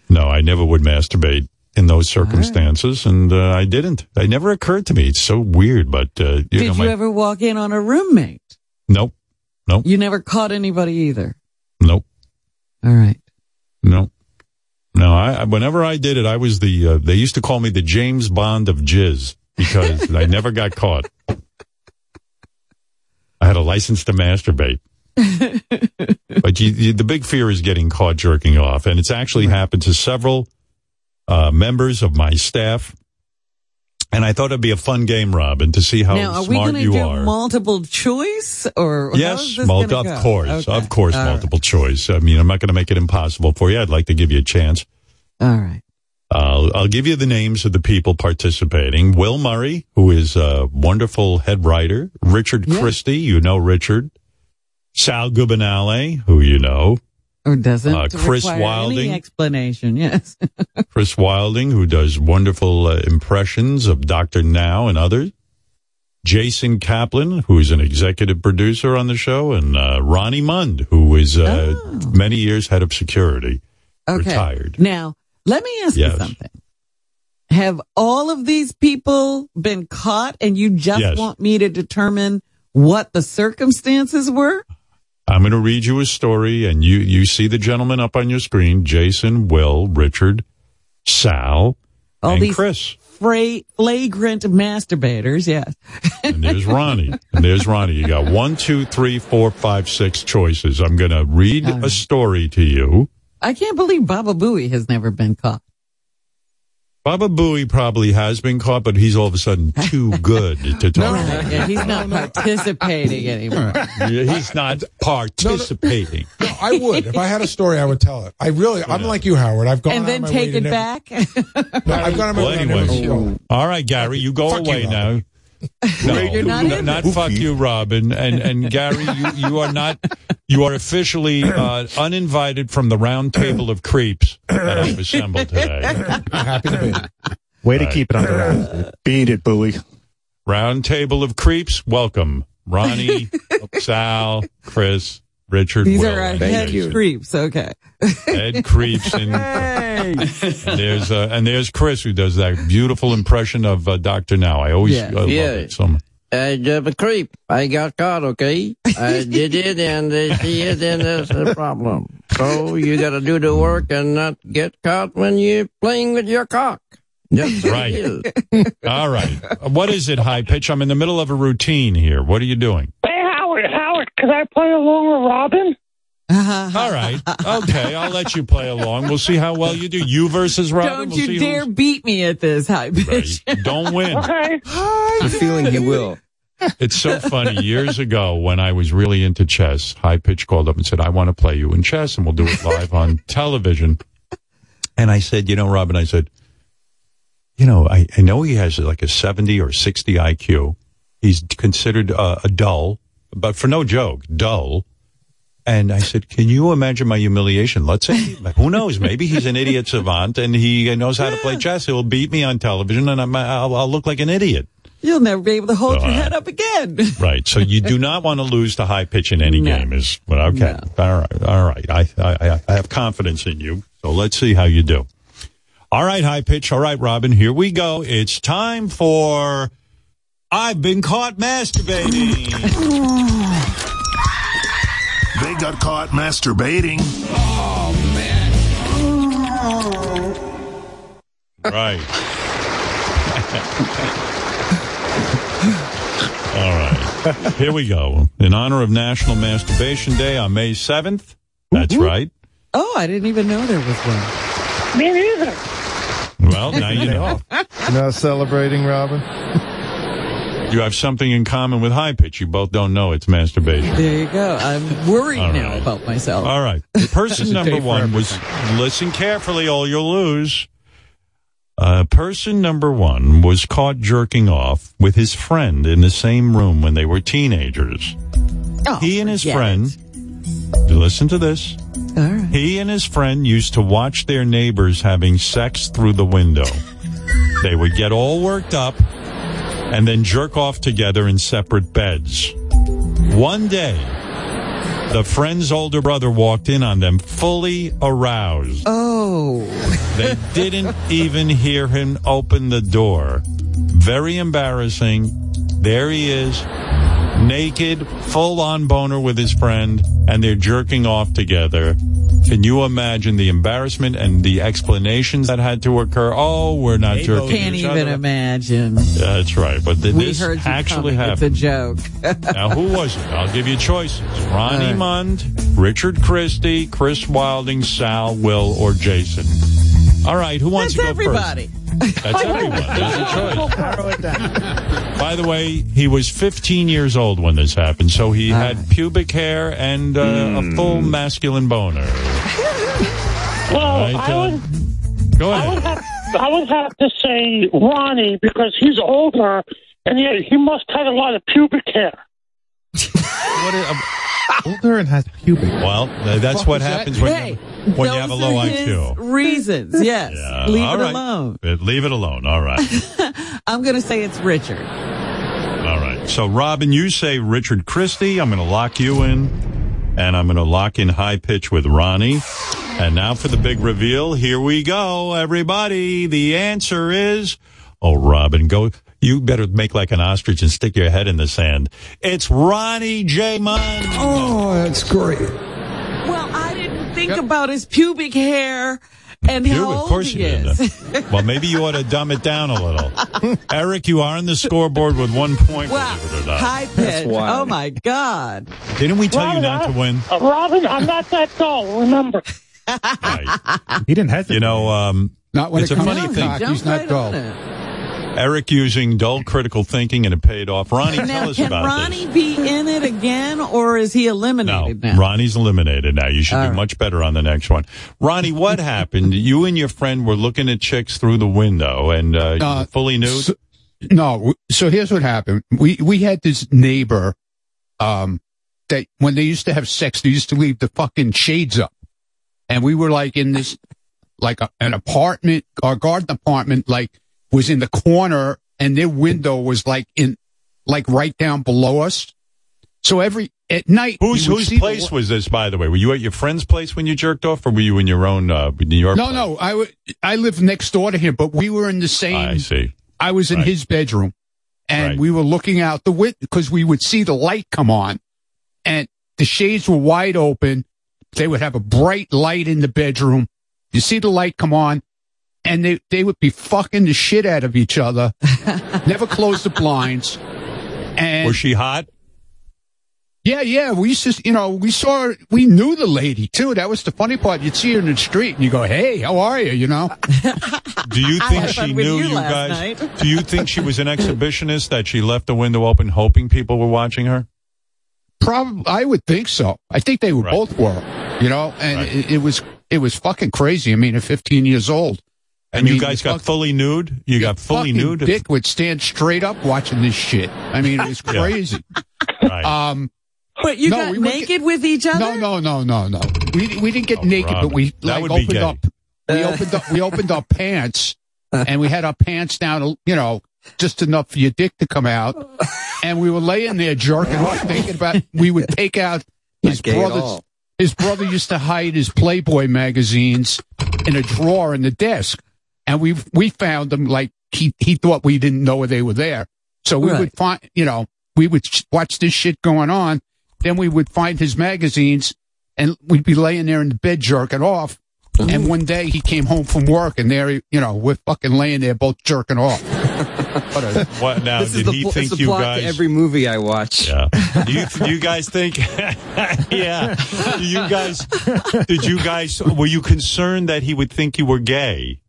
no, I never would masturbate in those circumstances, and uh, I didn't. It never occurred to me. It's so weird, but uh, you Did know, you ever walk in on a roommate? nope, nope, You never caught anybody either. nope. All right. No, no. I whenever I did it, I was the. Uh, they used to call me the James Bond of jizz because I never got caught. I had a license to masturbate. but you, you, the big fear is getting caught jerking off, and it's actually happened to several uh, members of my staff. And I thought it'd be a fun game, Robin, to see how now, are we smart going to you do are. multiple choice or Yes, this multi- gonna of course, Okay. of course, All right. multiple choice. I mean, I'm not going to make it impossible for you. I'd like to give you a chance. All right. Uh, I'll give you the names of the people participating. Will Murray, who is a wonderful head writer. Richard Christie, you know Richard. Sal Governale, who you know. Or doesn't Uh, Chris Wilding. explanation. Yes. Chris Wilding, who does wonderful uh, impressions of Dr. Now and others. Jason Kaplan, who is an executive producer on the show, and uh, Ronnie Mund, who is uh, many years head of security, Okay. retired. Now, let me ask Yes. you something. Have all of these people been caught and you just Yes. want me to determine what the circumstances were? I'm going to read you a story, and you you see the gentleman up on your screen: Jason, Will, Richard, Sal, All and these Chris. fra- flagrant masturbators, yes. And there's Ronnie. and there's Ronnie. You got one, two, three, four, five, six choices. I'm going to read a story to you. I can't believe Baba Booey has never been caught. Baba Booey probably has been caught, but he's all of a sudden too good to talk. Right, yeah, he's not participating anymore. Yeah, he's not participating. I would. If I had a story, I would tell it. I really, I'm like you, Howard. I've gone and then of my take to it never- back. No, I've gone out of my Well, way to never anyway. show. All right, Gary, you go Fuck you, away now. Robin. No, You're not no, not fuck you, Robin. And and Gary, you, you are not. You are officially uh, uninvited from the round table of creeps that I've assembled today. Happy to be. Way to Right. keep it under wraps. Beat it, Booey. Round table of creeps. Welcome, Ronnie, Sal, Chris, Richard. These Will, are our head creeps. Okay. Head creeps and, Hey. and there's uh, and there's Chris who does that beautiful impression of uh, Doctor Now. I always Yeah. uh, love Yeah. it. So I have a creep. I got caught, okay? I did it and they see it and that's the problem. So you gotta do the work and not get caught when you're playing with your cock. Just like Right. it is. all right, Uh, what is it? High pitch. I'm in the middle of a routine here. What are you doing? Hey, Howard, Howard, could I play along with Robin? All right. Okay, I'll let you play along. We'll see how well you do. You versus Robin. Don't we'll see you dare who's- beat me at this high pitch. Don't win. Okay. The feeling he will. It's so funny. Years ago, when I was really into chess, High Pitch called up and said, I want to play you in chess and we'll do it live on television. And I said, you know, Robin, I said, you know, I, I know he has like a 70 or 60 IQ. He's considered uh, a dull, but for no joke, dull. And I said, "Can you imagine my humiliation? Let's say, who knows? Maybe he's an idiot savant and he knows how to play chess. He'll beat me on television, and I'm, I'll, I'll look like an idiot." You'll never be able to hold So, your head up again. Right. So you do not want to lose to high pitch in any No. game. Is well, okay. All right. All right. I, I I have confidence in you. So let's see how you do. All right, high pitch. All right, Robin. Here we go. It's time for. I've been caught masturbating. They got caught masturbating. Oh, man. right. All right. Here we go. In honor of National Masturbation Day on May 7th. That's right. Oh, I didn't even know there was one. Me neither. Well, now you know. Now celebrating, Robin. You have something in common with high pitch. You both don't know it's masturbation. There you go. I'm worried All now about myself. All right. Person number one was listen carefully, or you'll lose. Uh, person number one was caught jerking off with his friend in the same room when they were teenagers. Oh, he and his friend, listen to this. He and his friend used to watch their neighbors having sex through the window. They would get all worked up and then jerk off together in separate beds. One day, the friend's older brother walked in on them fully aroused. Oh. They didn't even hear him open the door. Very embarrassing. There he is, naked, full on boner with his friend, and they're jerking off together. Can you imagine the embarrassment and the explanations that had to occur? Oh, we're not jerking Can't even other. imagine. That's right. But th- this actually coming. happened. It's a joke. now, who was it? I'll give you choices. Ronnie uh. right. Mund, Richard Christie, Chris Wilding, Sal, Will, or Jason. All right, who wants That's to go everybody. first? That's everyone. There's a choice. By the way, he was 15 years old when this happened, so he had pubic hair and uh, a full masculine boner. Well, Right, I uh, would, Go I ahead. would have, I would have to say Ronnie because he's older and yeah, he must have a lot of pubic hair. What is, Older and has pubic. well, uh, that's what happens when, Hey, you, when you have a low IQ. Reasons, yes. Yeah, Leave all it right. alone. Uh, Leave it alone. All right. I'm going to say it's Richard. All right. So, Robin, you say Richard Christie. I'm going to lock you in. And I'm going to lock in high pitch with Ronnie. And now for the big reveal. Here we go, everybody. The answer is, oh, Robin, go. You better make like an ostrich and stick your head in the sand. It's Ronnie J. Mund. Oh, that's great. Well, I didn't think about his pubic hair and You, how of old course he you is. did. well, maybe you ought to dumb it down a little. Eric, you are on the scoreboard with one point. Wow. believe it or not. High pitch. Oh my God. Didn't we tell you Robin, not to win? Uh, Robin, I'm not that tall. Remember. He didn't hesitate. You know, um, Not when it's it a funny thing. he's not dull. Eric using dull critical thinking and it paid off. Ronnie, tell Now, us can about Ronnie be in it again, or is he eliminated No, now? Ronnie's eliminated now. You should All do right. much better on the next one. Ronnie, what happened? You and your friend were looking at chicks through the window and uh, Uh, fully nude. So, no, so here's what happened. We we had this neighbor, um, that when they used to have sex, they used to leave the fucking shades up, and we were like in this, like a, an apartment, our garden apartment, like was in the corner, and their window was like in, like right down below us. So every at night, Whose whose see the place was this, by the way? Were you at your friend's place when you jerked off, or were you in your own uh, New York? No, no, I w- I lived next door to him, but we were in the same. I see. I was in Right. his bedroom, and Right. we were looking out the window because we would see the light come on, and the shades were wide open. They would have a bright light in the bedroom. You see the light come on, and they they would be fucking the shit out of each other. never close the blinds. And Was she hot? yeah, yeah. We used to, you know, we saw her, we knew the lady too. That was the funny part. You'd see her in the street and you go, Hey, how are you? You know? Do you think she knew you you guys? Do you think she was an exhibitionist that she left the window open, hoping people were watching her? Probably, I would think so. I think they were Right. both were, you know, and Right. it, it was, it was fucking crazy. I mean, at 15 years old. I And you guys got fuck- fully nude. You got fully nude. Dick would stand straight up watching this shit. I mean, it was crazy. Right. Um, But you No, got we would naked with each other? No, no, no, no, no. We we didn't get naked, Rob, but we like opened gay. up. We opened up. We opened our pants, and we had our pants down. You know, just enough for your dick to come out, and we were laying there jerking off, thinking about. We would take out his Not brother's. all. His brother used to hide his Playboy magazines in a drawer in the desk, and we we found them like he he thought we didn't know where they were there. So we Right. would find, you know, we would watch this shit going on. Then we would find his magazines, and we'd be laying there in the bed jerking off. And mm-hmm. one day he came home from work, and there, you know, we're fucking laying there both jerking off. What a- What now? This is did the, he pl- it's think the you plot guys? to every movie I watch. yeah. Do you you guys think? yeah. Do you guys? Did you guys? Were you concerned that he would think you were gay?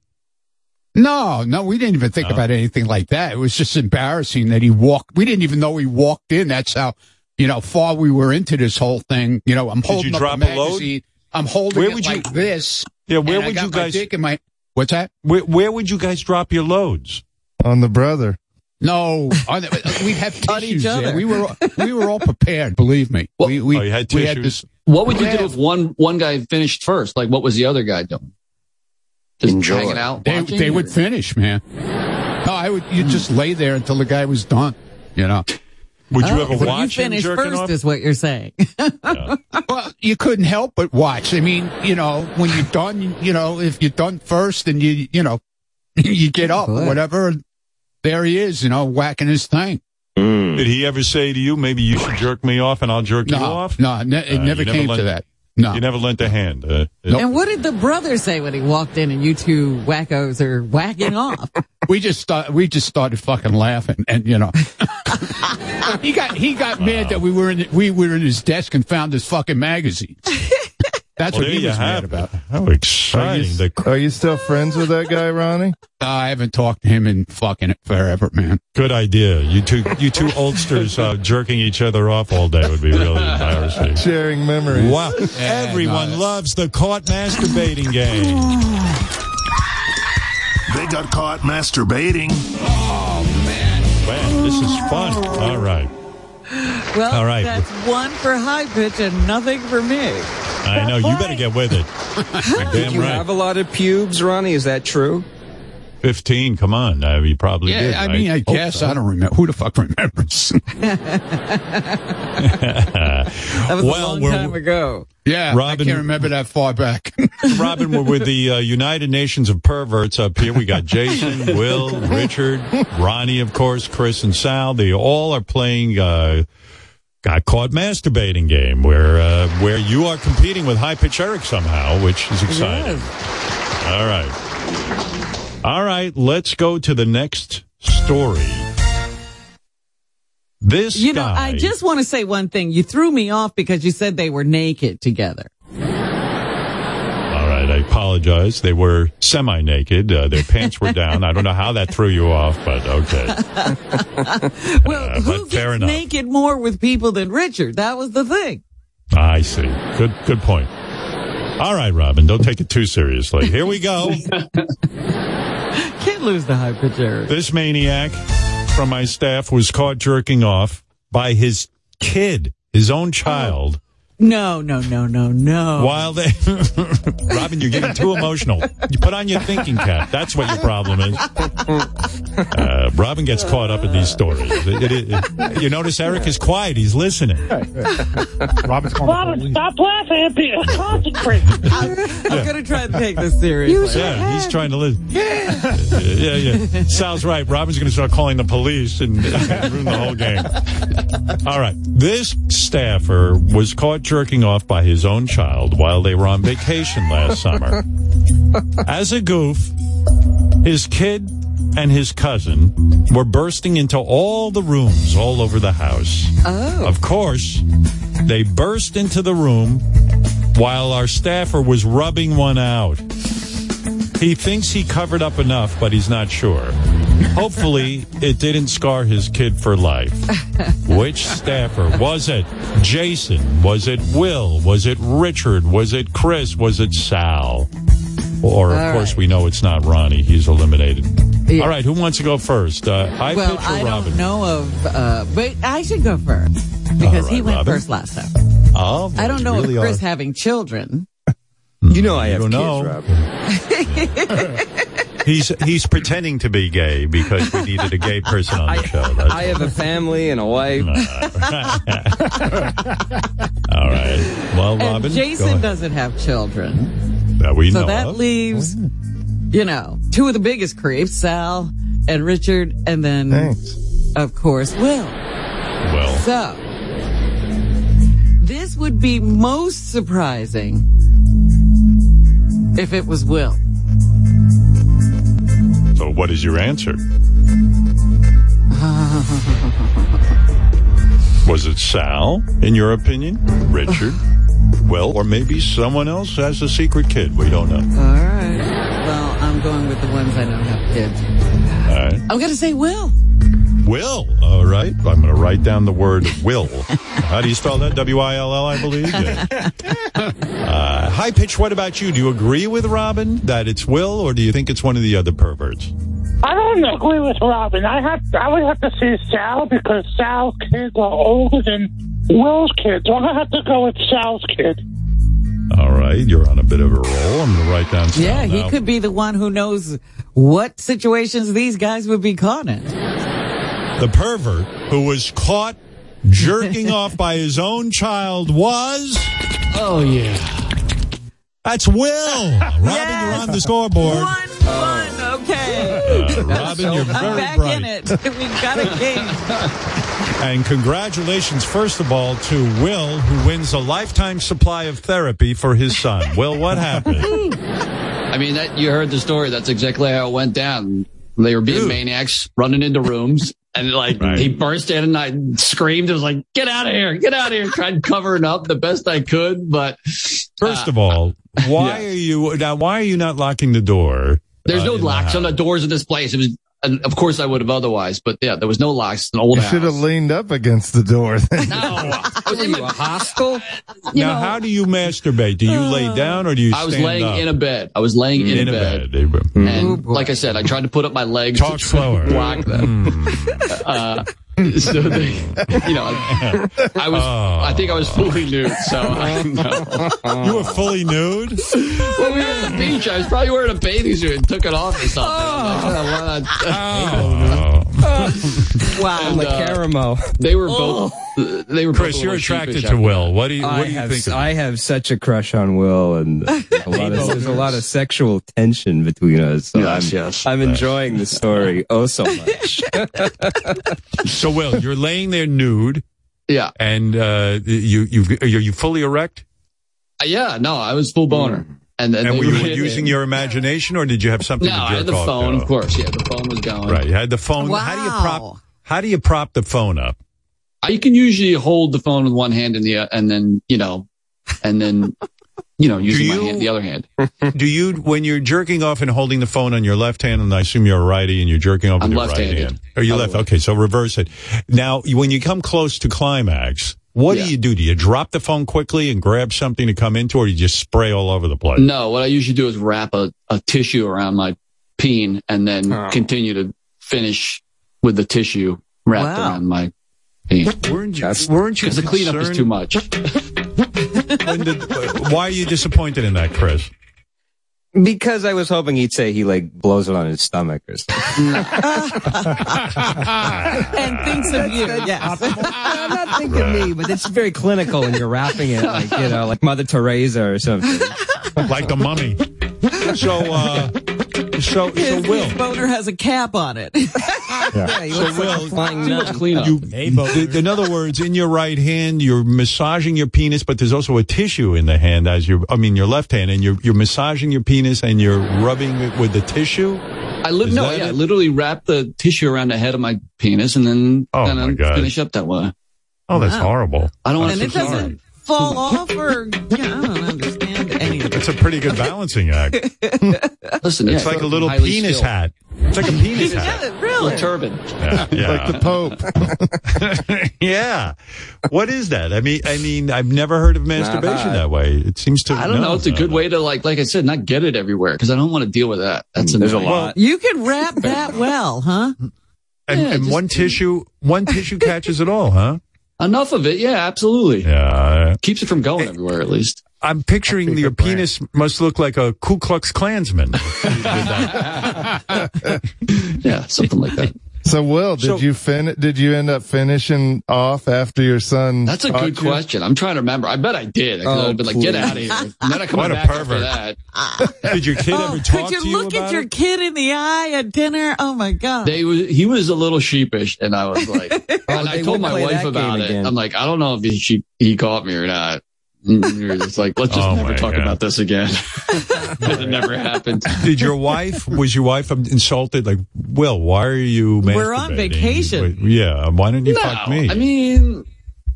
No, no, we didn't even think about anything like that. It was just embarrassing that he walked. We didn't even know he walked in. That's how, you know, far we were into this whole thing. You know, I'm Did you holding drop up a a load? magazine. I'm holding Where it would you- like this. Yeah. Where and I would got you my guys? dick in my. What's that? Where, where would you guys drop your loads? On the brother. No, on the- we have On tissues each there. other. We were we were all prepared. Believe me. we we, Oh, you had we had tissues? this. What would you Yeah. do if one one guy finished first? Like, what was the other guy doing? Just Enjoy. hanging out. They they would finish, man. No, I would. You just lay there until the guy was done. You know. Would you Oh, ever so watch you him finish first, off? is what you're saying. Well, you couldn't help but watch. I mean, you know, when you're done, you know, if you're done first, and you you know, you get up, Boy. whatever. There he is, you know, whacking his thing. Did he ever say to you, maybe you should jerk me off and I'll jerk you off? no, ne- it Uh, never you came lent- to that. No, You never lent a hand. Uh, And what did the brother say when he walked in and you two wackos are whacking off? we just start, we just started fucking laughing, and you know, he got he got mad that we were in we were in his desk and found his fucking magazines. That's well, what he was mad have about. it. How Are exciting. you, The are you still friends with that guy, Ronnie? I haven't talked to him in fucking forever, man. Good idea. You two, you two oldsters uh, jerking each other off all day would be really embarrassing. Sharing memories. Wow. Everyone no. loves the caught masturbating game. They got caught masturbating. Oh man! Man, this is fun. All right. Well, All right. that's one for high pitch and nothing for me. I know. You better get with it. You're Did Damn you right. have a lot of pubes, Ronnie? Is that true? 15. Come on. Uh, you probably Yeah, did. I mean, I guess so. I don't remember. Who the fuck remembers? That was Well, a long we're- time ago. yeah, Robin- I can't remember that far back. Robin, we're with the uh, United Nations of Perverts up here. We got Jason, Will, Richard, Ronnie, of course, Chris, and Sal. They all are playing uh, got caught masturbating game where uh, where you are competing with High Pitch Eric somehow, which is exciting. Yes. All right, all right. Let's go to the next story. This You know, guy, I just want to say one thing. You threw me off because you said they were naked together. All right, I apologize. They were semi-naked. Uh, their pants were down. I don't know how that threw you off, but okay. Well, Uh, who but fair gets enough. naked more with people than Richard? That was the thing. I see. Good, good point. All right, Robin, don't take it too seriously. Here we go. Can't lose the high pitch Eric. This maniac from my staff was caught jerking off by his kid, his own child, No, no, no, no, no. while they. Robin, you're getting too emotional. You put on your thinking cap. That's what your problem is. Uh, Robin gets caught up in these stories. It- it- it- you notice Eric is quiet. He's listening. Robin's calling Robin, stop laughing at me. Concentrate. I'm going to try to take this seriously. Yeah, he's trying to listen. Yeah, yeah, yeah. Sal's right. Robin's going to start calling the police and ruin the whole game. All right. This staffer was caught jerking off by his own child while they were on vacation last summer. As a goof, his kid and his cousin were bursting into all the rooms all over the house. Oh. Of course, they burst into the room while our staffer was rubbing one out. He thinks he covered up enough, but he's not sure. Hopefully, it didn't scar his kid for life. Which staffer? Was it Jason? Was it Will? Was it Richard? Was it Chris? Was it Sal? Or, of All course, right. we know it's not Ronnie. He's eliminated. Yeah. All right, who wants to go first? Uh, I well, I Robin? don't know of, uh, but I should go first. because All he went Robin. first last time. Oh, I don't know really if Chris are. having children. You know I have don't kids, know. Rob. He's he's pretending to be gay because we needed a gay person on the show. That's I have a family and a wife. all right. Well, Robin, go Jason doesn't have children. that we so know that of. leaves, you know, two of the biggest creeps, Sal and Richard, and then, of course, Will. Well, So, this would be most surprising if it was Will. so what is your answer? Was it Sal, in your opinion? Richard? Well, or maybe someone else has a secret kid. We don't know. All right. Well, I'm going with the ones I don't have kids. All right. I'm going to say Will. Will. All right. I'm going to write down the word will. How do you spell that? W I L L, I believe. Yeah. Uh, high pitch. What about you? Do you agree with Robin that it's Will, or do you think it's one of the other perverts? I don't agree with Robin. I have I would have to say Sal because Sal's kids are older than Will's kids. So I'm gonna have to go with Sal's kid. All right. You're on a bit of a roll. I'm going to write down. Sal Yeah, he now. could be the one who knows what situations these guys would be caught in. The pervert who was caught jerking off by his own child was. Oh yeah. That's Will. Robin, you're on the scoreboard. One, one, okay. Uh, Robin, you're I'm very back bright. in it. We've got a game. And congratulations, first of all, to Will, who wins a lifetime supply of therapy for his son. Will, what happened? I mean, that you heard the story. That's exactly how it went down. They were being maniacs, running into rooms, and like he burst in, and I screamed. It was like, "Get out of here! Get out of here!" Tried covering up the best I could, but First of all, why Yeah. are you now? Why are you not locking the door? there's uh, no in the locks on the doors of this place. It was, and of course, I would have otherwise, but yeah, there was no locks. An old You house. should have leaned up against the door. Then. I was in a hostel? now, how do you masturbate? Do you lay down or do you? I was stand laying up? in a bed. I was laying in, In a a bed. bed. And like I said, I tried to put up my legs Talk to slower. block them. uh, so they, you know, I was, I think I was fully nude. So I know. You were fully nude. When we were at the beach, I was probably wearing a bathing suit and took it off or something. I'm like, oh, Wow. And, uh, caramel. They were both. They were both Chris, you're attracted to Will. What do you? What I do you have, think? Of I have such a crush on Will, and a lot of, there's a lot of sexual tension between us. So Yes, I'm, yes. I'm enjoying the story oh so much. so, Will, you're laying there nude, Yeah. and uh, you you are you fully erect? Uh, Yeah. No, I was full boner. And then And were you were- using your imagination, or did you have something No, to I jerk had the off phone, to? of course. Yeah, the phone was going. Right, you had the phone. Wow. How do you prop? How do you prop the phone up? I can usually hold the phone with one hand and the uh, and then you know, and then you know using my hand, the other hand. Do you, when you're jerking off and holding the phone on your left hand, and I assume you're a righty and you're jerking off with I'm your right left-handed. hand? Or you left? Okay, so reverse it. Now, when you come close to climax, what Yeah. do you do? Do you drop the phone quickly and grab something to come into, or do you just spray all over the place? No, what I usually do is wrap a, a tissue around my peen and then Oh. continue to finish with the tissue wrapped Wow. around my peen. Weren't you? Weren't you Because the cleanup is too much. When did- why are you disappointed in that, Chris? Because I was hoping he'd say he like blows it on his stomach or something. and thinks of you. Yes. I'm not thinking of me, but it's very clinical when you're wrapping it like you know, like Mother Teresa or something. like the mummy. So, uh, so, so Will. his boner has a cap on it. Yeah, he looks like a flying nut. You, th- in other words, in your right hand, you're massaging your penis, but there's also a tissue in the hand as you, I mean, your left hand, and you're, you're massaging your penis and you're rubbing it with the tissue. I li- no, that yeah, I literally wrap the tissue around the head of my penis and then Oh, kind of finish up that way. Oh, that's Wow. horrible. I don't want to. and to it doesn't fall off or yeah, I don't understand any of it. It's a pretty good balancing act. Listen, It's yeah, like a little penis skilled. hat. It's like a penis hat. Yeah, really. Little turban. Yeah, yeah. Like the Pope. yeah. What is that? I mean, I mean, I've never heard of masturbation Uh, that way. It seems to. I don't know. It's a good way to like, like I said, not get it everywhere because I don't want to deal with that. That's There's a annoying. lot. You can wrap that well, huh? And, Yeah, and just- one tissue, one tissue catches it all, huh? Enough of it, yeah, absolutely. Yeah. Keeps it from going everywhere, at least. I'm picturing your penis must look like a Ku Klux Klansman. yeah, something like that. So, Will, did So- you fin? Did you end up finishing off after your son? That's a good you? question. I'm trying to remember. I bet I did. I could Oh, have been like, get out of here. And then I come What a back after pervert. that. Did your kid Oh, ever talk could you to you look at your it? kid in the eye at dinner? Oh my god! They was, he was a little sheepish, and I was like, and I told my wife about it. again. I'm like, I don't know if he she, he caught me or not. Mm, and we just like, let's just Oh never talk God. about this again. it never happened. Did your wife, was your wife um, insulted? Like, Will, why are you We're on vacation. Yeah, why didn't you no, fuck me? I mean,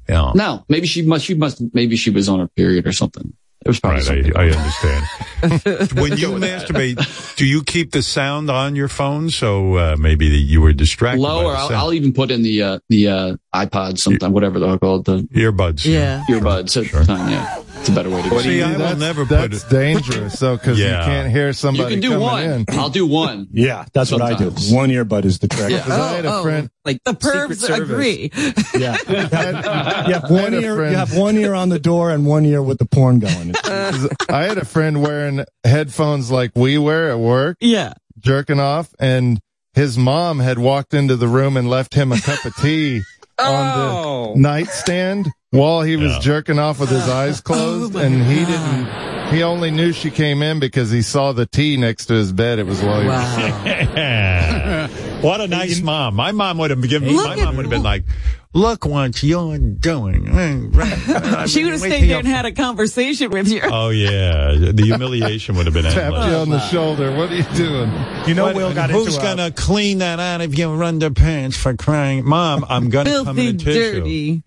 yeah. no. Maybe she must. She must. Maybe she was on her period or something. It was probably Right. I, I understand. when you Go that. masturbate, do you keep the sound on your phone so uh, maybe that you were distracted? by Lower. the I'll. I'll even put in the uh, the uh, iPod sometime, whatever they're called, the earbuds. Yeah. earbuds at the time. Yeah, it's a better way to go. See, I will that's, never put That's it. dangerous, though, because Yeah. you can't hear somebody. You can do coming one. in. I'll do one. Yeah, that's what I do. One earbud is the trick. Yeah. 'Cause I had a Oh, oh. friend. Like the pervs agree. Yeah, you have, one ear. friend- You have one ear on the door and one ear with the porn going. I had a friend wearing headphones like we wear at work, yeah. jerking off, and his mom had walked into the room and left him a cup of tea Oh. on the oh. nightstand while he was Yeah. jerking off with his eyes oh closed, my and he God. didn't. He only knew she came in because he saw the tea next to his bed. It was while he was Wow. what a nice mom. My mom would have given. Look My mom would have been like, "Look what you're doing." she would have stayed there and had a conversation with you. Oh yeah, the humiliation would have been tapped you on the shoulder. What are you doing? You know, What- Will got who's into. gonna clean that out of your underpants for crying? Mom, I'm gonna come in a tissue. dirty.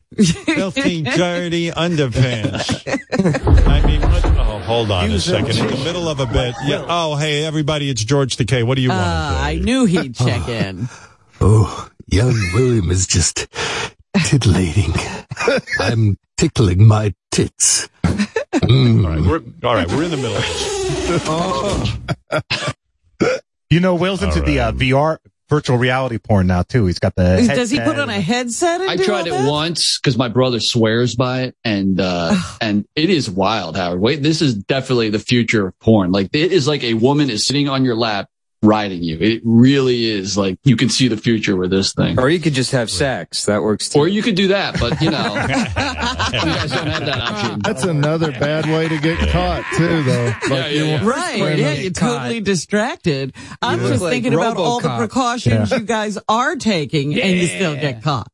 Filthy, dirty underpants. I mean, what? Oh, hold on a second. In the middle of a bit. Yeah. Oh, hey, everybody, it's George Takei. What do you want Uh, to say? I knew he'd check in. Oh, young William is just titillating. I'm tickling my tits. Mm. All right, we're, all right, we're in the middle of this. You know, Will's into All the uh. VR virtual reality porn now too. He's got the. Does he put on a headset? And I do tried all it that? once because my brother swears by it, and uh, and it is wild, Howard. Wait, this is definitely the future of porn. Like it is like a woman is sitting on your lap riding you. It really is like you can see the future with this thing. Or you could just have sex. That works too. Or you could do that, but you know, you guys don't have that option. That's another bad way to get caught too, though. Like yeah, you yeah. Right. Yeah, you're totally distracted. I'm You just like thinking about all the RoboCop. precautions you guys are taking and you still get caught.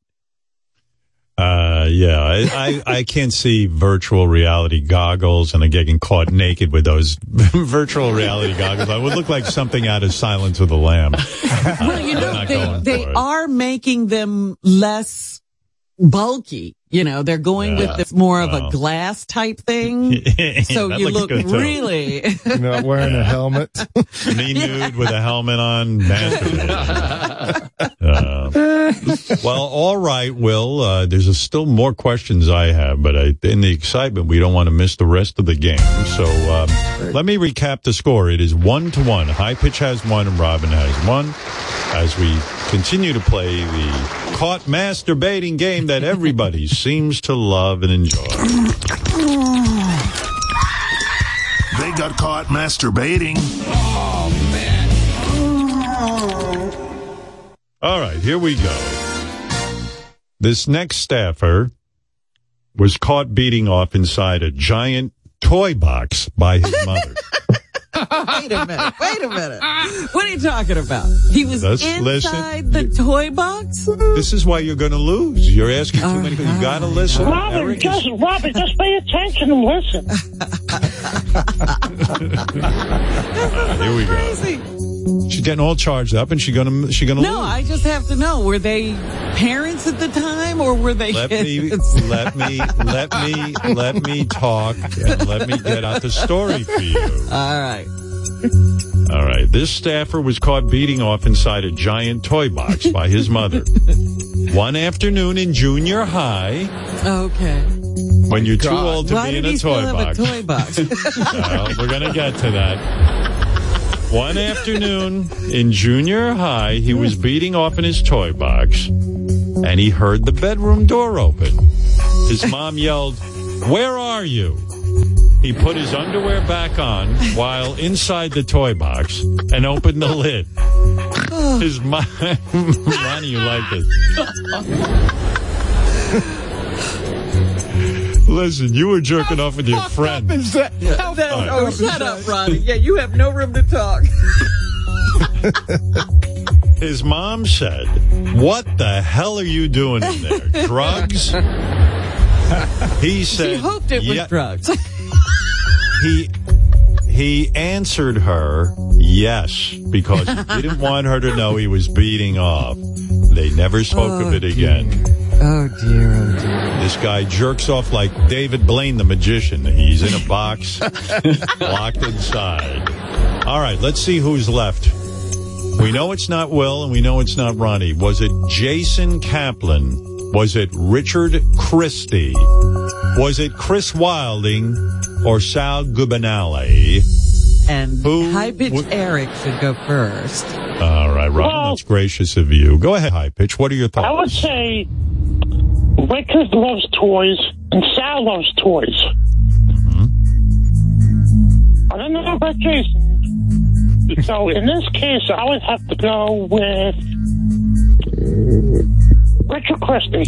Uh, yeah, I, I, I can't see virtual reality goggles and I'm getting caught naked with those virtual reality goggles. I would look like something out of Silence of the Lamb. Well, you know, they, they are making them less bulky. You know, they're going Yeah. with this more of Wow. a glass type thing. So you look really. You're not wearing a helmet. Me nude with a helmet on, masturbating. Uh, well, all right, Will. Uh, there's a, still more questions I have, but I, in the excitement, we don't want to miss the rest of the game. So um, let me recap the score. It is one to one. High pitch has one, and Robin has one. As we continue to play the caught masturbating game that everybody seems to love and enjoy. They got caught masturbating. Oh, man. All right, here we go. This next staffer was caught beating off inside a giant toy box by his mother. wait a minute. Wait a minute. What are you talking about? He was Let's inside the toy box? this is why you're going to lose. You're asking too many. You got to listen. Robin, Eric is- just, Robin, just pay attention and listen. here we go. She's getting all charged up, and she's gonna she's gonna No, lose. I just have to know. Were they parents at the time or were they Let me let me let me let me talk and let me get out the story for you. All right. All right. This staffer was caught beating off inside a giant toy box by his mother. One afternoon in junior high, Okay. when you're too old to Why be in a toy box. a toy box? We're going to get to that. One afternoon in junior high, he was beating off in his toy box and he heard the bedroom door open. His mom yelled, Where are you? He put his underwear back on while inside the toy box and opened the lid. His mom, Ronnie, you like this. Listen, you were jerking off with your friend. That- All right. oh, oh shut up, Ronnie. Yeah, you have no room to talk. His mom said, What the hell are you doing in there? Drugs? He said, "He hoped it was "Yeah." drugs. He he answered her yes because he didn't want her to know he was beating off. They never spoke of Oh, it again. Oh dear, oh dear. This guy jerks off like David Blaine, the magician. He's in a box, locked inside. All right, let's see who's left. We know it's not Will, and we know it's not Ronnie. Was it Jason Kaplan? Was it Richard Christie? Was it Chris Wilding or Sal Governale? And Who high pitch would- Eric should go first. All right, Robin, Well- that's gracious of you. Go ahead, high pitch. What are your thoughts? I would say Richard loves toys and Sal loves toys. Mm-hmm. I don't know about Jason. so in this case, I would have to go with Richard Christie.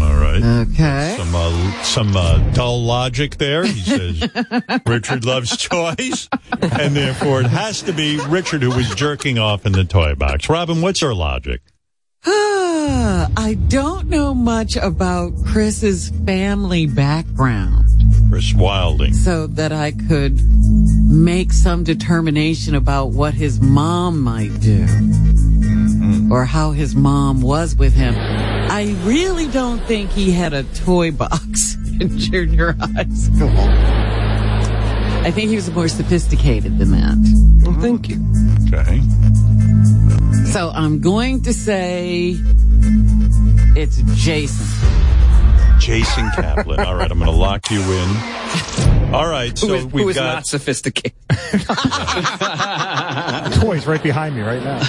All right. Okay. Some uh, some uh, dull logic there. He says Richard loves toys, and therefore it has to be Richard who was jerking off in the toy box. Robin, what's her logic? I don't know much about Chris's family background Chris Wilding. so that I could make some determination about what his mom might do or how his mom was with him. I really don't think he had a toy box in junior high school. I think he was more sophisticated than that. Well, thank you. Okay. So I'm going to say it's Jason. Jason Kaplan. All right, I'm going to lock you in. All right, so Who is, we've who is got not sophisticated? Toys right behind me right now.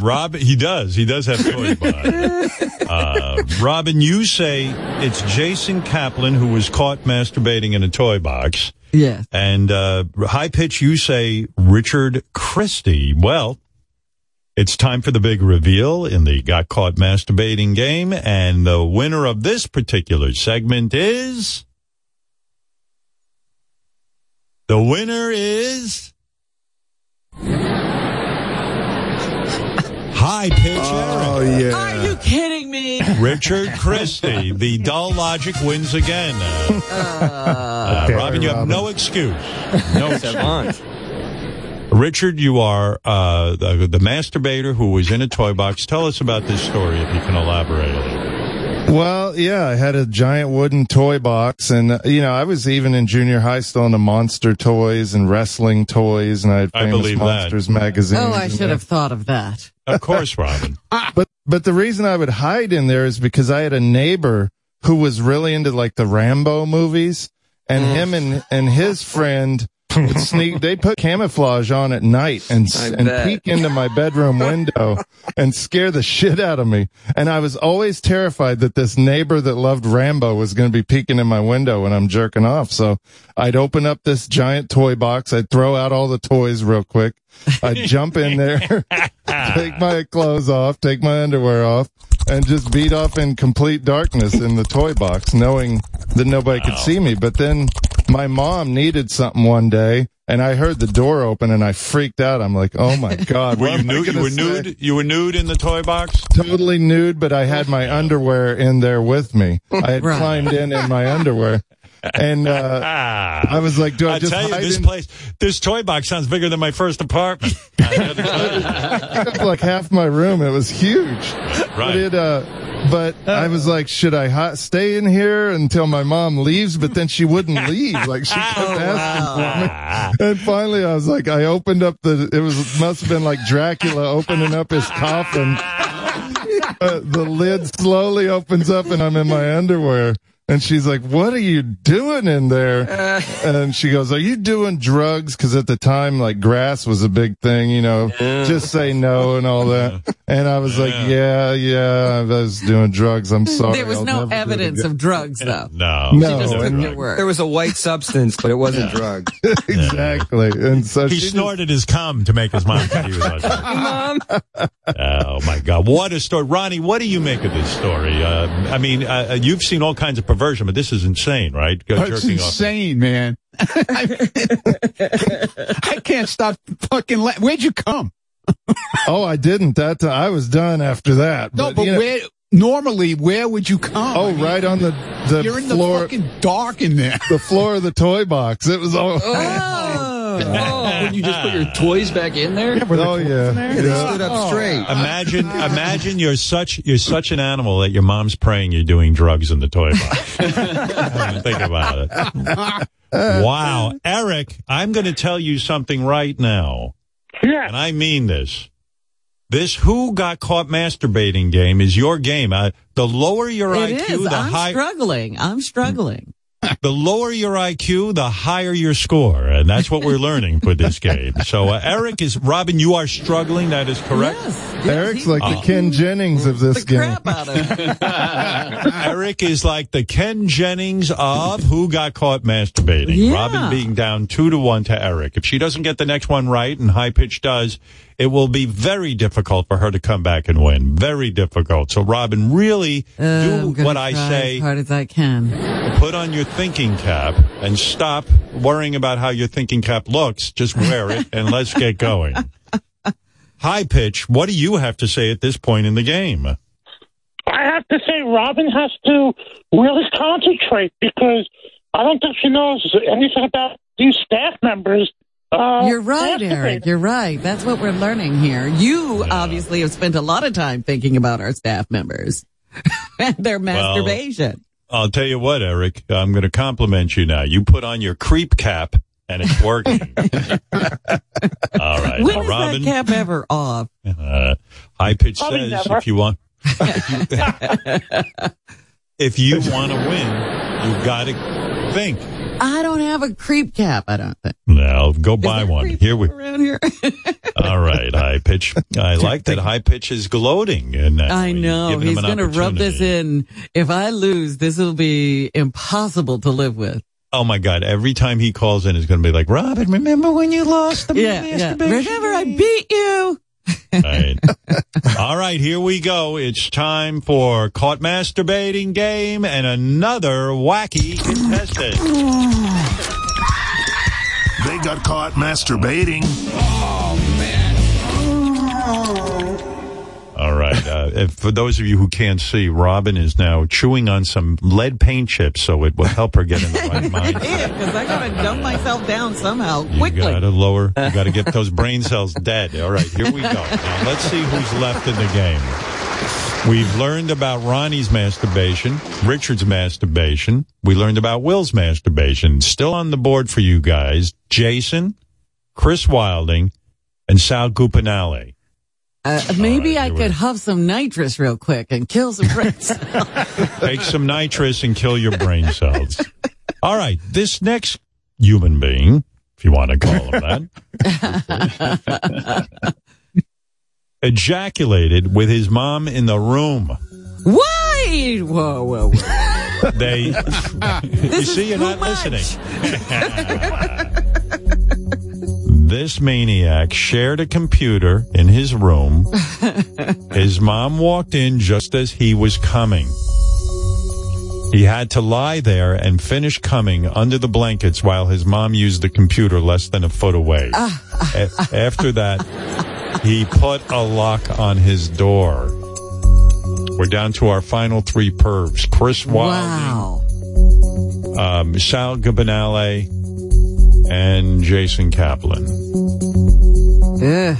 Robin. He does. He does have toys behind. Uh, Robin, you say it's Jason Kaplan who was caught masturbating in a toy box. Yes. And uh, high pitch, you say Richard Christie. Well, it's time for the big reveal in the Got Caught Masturbating game. And the winner of this particular segment is. The winner is. High pitch Eric. Oh yeah. Are you kidding me? Richard Christie. The dull logic wins again. Uh, uh, Robin, you have no excuse. No excuse. Savant. Richard, you are uh, the, the masturbator who was in a toy box. Tell us about this story, if you can elaborate a little. Well, yeah, I had a giant wooden toy box, and uh, you know, I was even in junior high still into monster toys and wrestling toys, and I had I famous believe that. monsters magazines. Oh, I and should have thought of that. Of course, Robin. But but the reason I would hide in there is because I had a neighbor who was really into like the Rambo movies, and him and and his friend would sneak. They put camouflage on at night and s- I and bet. peek into my bedroom window and scare the shit out of me. And I was always terrified that this neighbor that loved Rambo was going to be peeking in my window when I'm jerking off. So I'd open up this giant toy box. I'd throw out all the toys real quick. I'd jump in there, take my clothes off, take my underwear off, and just beat off in complete darkness in the toy box, knowing that nobody could see me. But then my mom needed something one day, and I heard the door open, and I freaked out. I'm like, "Oh my god!" Were you nude? You were say? nude. You were nude in the toy box. Totally nude, but I had my underwear in there with me. I had Right. climbed in in my underwear, and uh, I was like, "Do I, I just tell you, this in- place, this toy box sounds bigger than my first apartment. I gotta tell you. took up like half my room. It was huge. But Right. it, uh, but I was like, should I hi- stay in here until my mom leaves? But then she wouldn't leave. Like she kept asking for me. And finally I was like, I opened up the, it was, must have been like Dracula opening up his coffin. Uh, the lid slowly opens up and I'm in my underwear. And she's like, what are you doing in there? and she goes, are you doing drugs? Cause at the time, like grass was a big thing, you know, just say no and all that. And I was like, yeah, yeah, I was doing drugs. I'm sorry. there was I'll no never do it evidence of drugs, though. No. She No, just took and- your word. There was a white substance, but it wasn't drugs. exactly. And so He she snorted his cum to make his mom he was on. Mom. Oh my God! What a story, Ronnie. What do you make of this story? Uh, I mean, uh, you've seen all kinds of perversion, but this is insane, right? Go- That's jerking off. insane, man. I can't stop fucking. La- Where'd you come? Oh, I didn't. That uh, I was done after that. No, but you know- where? Normally, where would you come? Oh, right on the the You're in the floor, fucking dark in there. the floor of the toy box. It was all. Oh. Would you just put your toys back in there? oh yeah. They yeah. stood up straight. Imagine, imagine you're such you're such an animal that your mom's praying you're doing drugs in the toy box. Think about it. Wow, Eric, I'm going to tell you something right now, Yeah. and I mean this. This who got caught masturbating game is your game. Uh, the lower your It IQ, is. the I'm higher struggling. I'm struggling. the lower your IQ, the higher your score, and that's what we're learning for this game. So, uh, Eric is Robin. You are struggling. That is correct. Yes. yes, Eric's he like the Oh. Ken Jennings of this the game. crap out of. Eric is like the Ken Jennings of who got caught masturbating. Yeah. Robin being down two to one to Eric. If she doesn't get the next one right, and high pitch does, it will be very difficult for her to come back and win. Very difficult. So, Robin, really Uh, do what I say. as hard as I can. Put on your thinking cap and stop worrying about how your thinking cap looks. Just wear it and let's get going. High pitch, what do you have to say at this point in the game? I have to say, Robin has to really concentrate because I don't think she knows anything about these staff members. Uh, You're right. Eric. You're right. That's what we're learning here. You obviously have spent a lot of time thinking about our staff members and their masturbation. I'll tell you what, Eric, I'm going to compliment you now. You put on your creep cap and it's working. All right. when now, is Robin, that cap ever off? uh, high pitch Probably says never. if you want, if you, if you want to win, you've got to think. I don't have a creep cap. I don't think. No, go buy one. Here we. around here. All right, high pitch. I like that high pitch is gloating, and I know he's going to rub this in. If I lose, this will be impossible to live with. Oh my God! Every time he calls in, he's going to be like, "Robin, remember when you lost the Yeah, yeah. Remember, I beat you. Right. All right, here we go. It's time for caught masturbating game and another wacky contestant. They got caught masturbating. Oh, All right. Uh, if, for those of you who can't see, Robin is now chewing on some lead paint chips, so it will help her get in the right mind. Because I got to dumb myself down somehow You quickly. got to lower. You got to get those brain cells dead. All right, here we go. Now let's see who's left in the game. We've learned about Ronnie's masturbation, Richard's masturbation. We learned about Will's masturbation. Still on the board for you guys: Jason, Chris Wilding, and Sal Governale. Uh, maybe I could huff some nitrous real quick and kill some brains. Take some nitrous and kill your brain cells. All right, this next human being, if you want to call him that, ejaculated with his mom in the room. Why? Whoa, whoa, whoa. They, you see, you're not much. listening. this maniac shared a computer in his room. His mom walked in just as he was coming. He had to lie there and finish coming under the blankets while his mom used the computer less than a foot away. A- after that, he put a lock on his door. We're down to our final three pervs. Chris Wilding, Wow. um, Sal and Jason Kaplan. Ugh.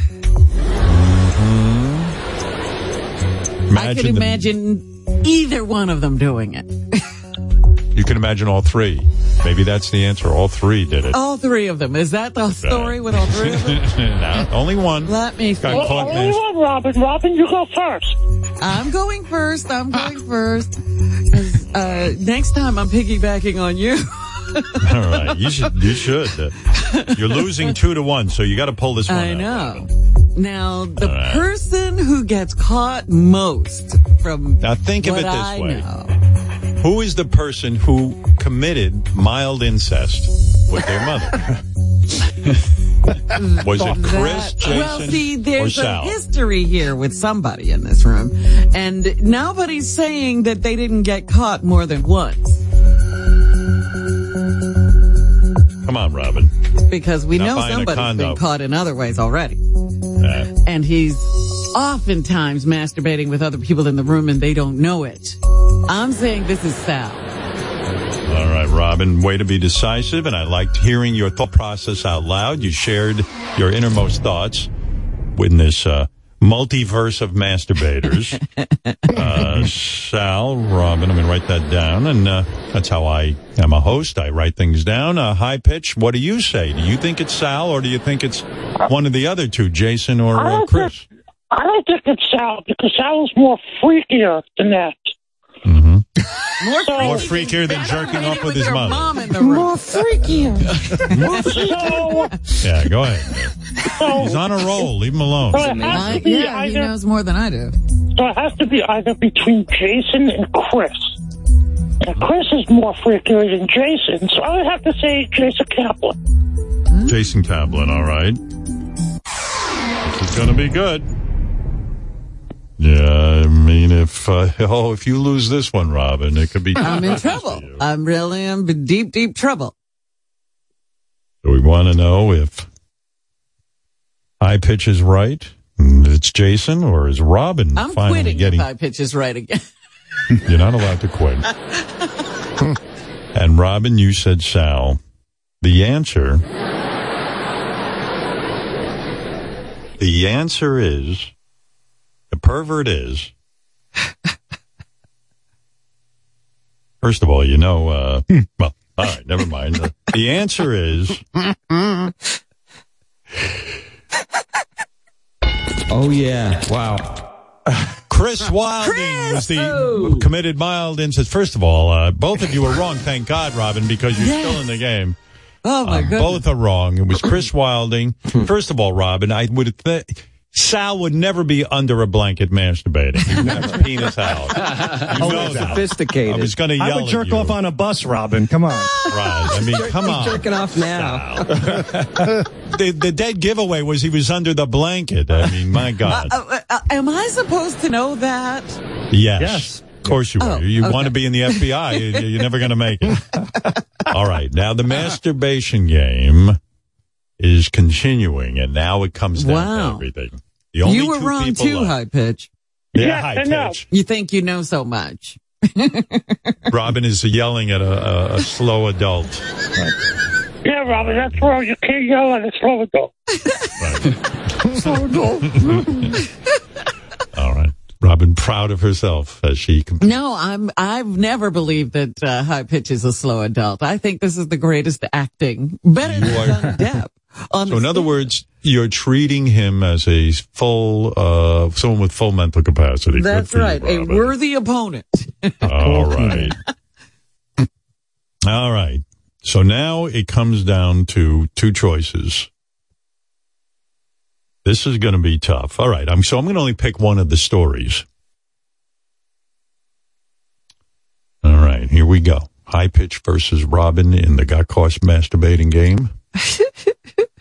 I could Imagine the- either one of them doing it. you can imagine all three. Maybe that's the answer. All three did it. All three of them. Is that the story with all three of them? no, only one. Let me Got think. caught Only mas- one, Robin. Robin, you go first. I'm going first. I'm going first. uh, next time I'm piggybacking on you. All right, you should. You should. You're losing two to one, so you got to pull this one. I out. know. Now, the right. person who gets caught most from Now think of it this I way: know. Who is the person who committed mild incest with their mother? Was it Chris, That- Jason, well, see, there's a history here with somebody in this room, and nobody's saying that they didn't get caught more than once Come on, Robin. because we Not know somebody's been caught in other ways already. Uh, And he's oftentimes masturbating with other people in the room and they don't know it. I'm saying this is Sal. all right, Robin. Way to be decisive, and I liked hearing your thought process out loud. You shared your innermost thoughts in this uh, multiverse of masturbators. uh, Sal, Robin, I'm going to write that down, and uh, that's how I am a host. I write things down. Uh, high pitch. What do you say? Do you think it's Sal, or do you think it's one of the other two, Jason or uh, Chris? I don't think it's Sal because Sal is more freakier than that. More, More freakier than jerking off with his mother. mom in the room. More freakier. so, Yeah, go ahead. so, He's on a roll. Leave him alone. so I- to be yeah, he knows more than I do. So it has to be either between Jason and Chris. And Chris is more freakier than Jason, so I would have to say Jason Kaplan. Jason Kaplan, all right. This is going to be good. Yeah, I mean, if uh, oh, if you lose this one, Robin, it could be. I'm in trouble. I'm really in deep, deep trouble. So we want to know if high pitch is right. It's Jason, or is Robin I'm finally quitting getting? if I pitch is right again. You're not allowed to quit. and Robin, you said Sal. The answer. The answer is the pervert is. First of all, you know, uh, well, all right, never mind. The, the answer is Oh yeah. Wow. Chris Wilding was the committed mild. First of all, uh, both of you were wrong. Thank God, Robin, because you're still in the game. Oh my Uh, goodness. both are wrong. It was Chris Wilding. First of all, Robin, I would th- Sal would never be under a blanket masturbating. He would have his penis out. You Oh, know sophisticated. I was going to yell. I yell would at jerk you. off on a bus, Robin. Come on. Right. I mean, come He's on. jerking off now. the, the dead giveaway was he was under the blanket. I mean, my God. Uh, uh, uh, am I supposed to know that? Yes. Yes. Of course you Oh, are. You okay. want to be in the FBI. you- You're never going to make it. All right. Now the masturbation game is continuing, and now it comes down Wow. to everything. The only You were two wrong too, left- high pitch. Yeah, Yes, high I pitch. You think you know so much. Robin is yelling at a, a, a slow adult. Yeah, Robin, that's wrong. You can't yell at a slow adult. Slow adult. All right. Robin proud of herself as she com- No, I'm. I've never believed that uh, high pitch is a slow adult. I think this is the greatest acting, better You than are- Depp. On So the in other words, you're treating him as a full, uh, someone with full mental capacity. That's for you, right, a worthy opponent. All right. All right. So now it comes down to two choices. This is going to be tough. All right. I'm so I'm going to only pick one of the stories. All right. Here we go. High pitch versus Robin in the got caught masturbating game.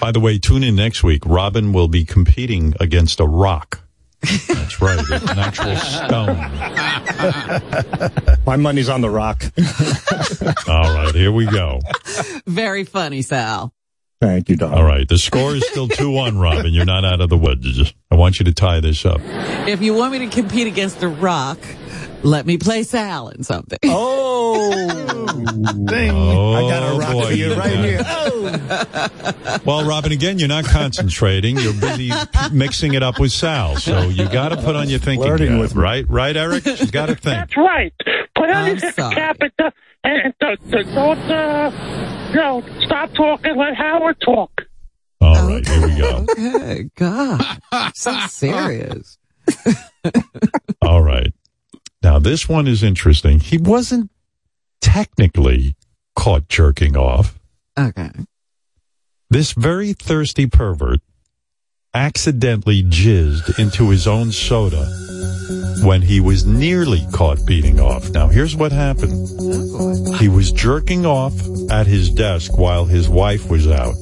By the way, tune in next week. Robin will be competing against a rock. That's right. An actual stone. My money's on the rock. All right, here we go. Very funny, Sal. Thank you, Don. All right, the score is still 2 1, Robin. You're not out of the woods. I want you to tie this up. If you want me to compete against The Rock, let me play Sal in something. Oh, ding. Oh, I got a rock boy, for you right yeah. here. Oh. Well, Robin, again, you're not concentrating. You're busy p- mixing it up with Sal. So you got to put on your thinking Flirting cap, with me. right? Right, Eric? She's got to think. That's right. Put on I'm your sorry. cap and, uh, and uh, don't, uh, you know, stop talking. Let Howard talk. All right, here we go. Okay, God, so serious. All right. Now, this one is interesting. He wasn't technically caught jerking off. Okay. This very thirsty pervert accidentally jizzed into his own soda when he was nearly caught beating off. Now, here's what happened. Oh, he was jerking off at his desk while his wife was out.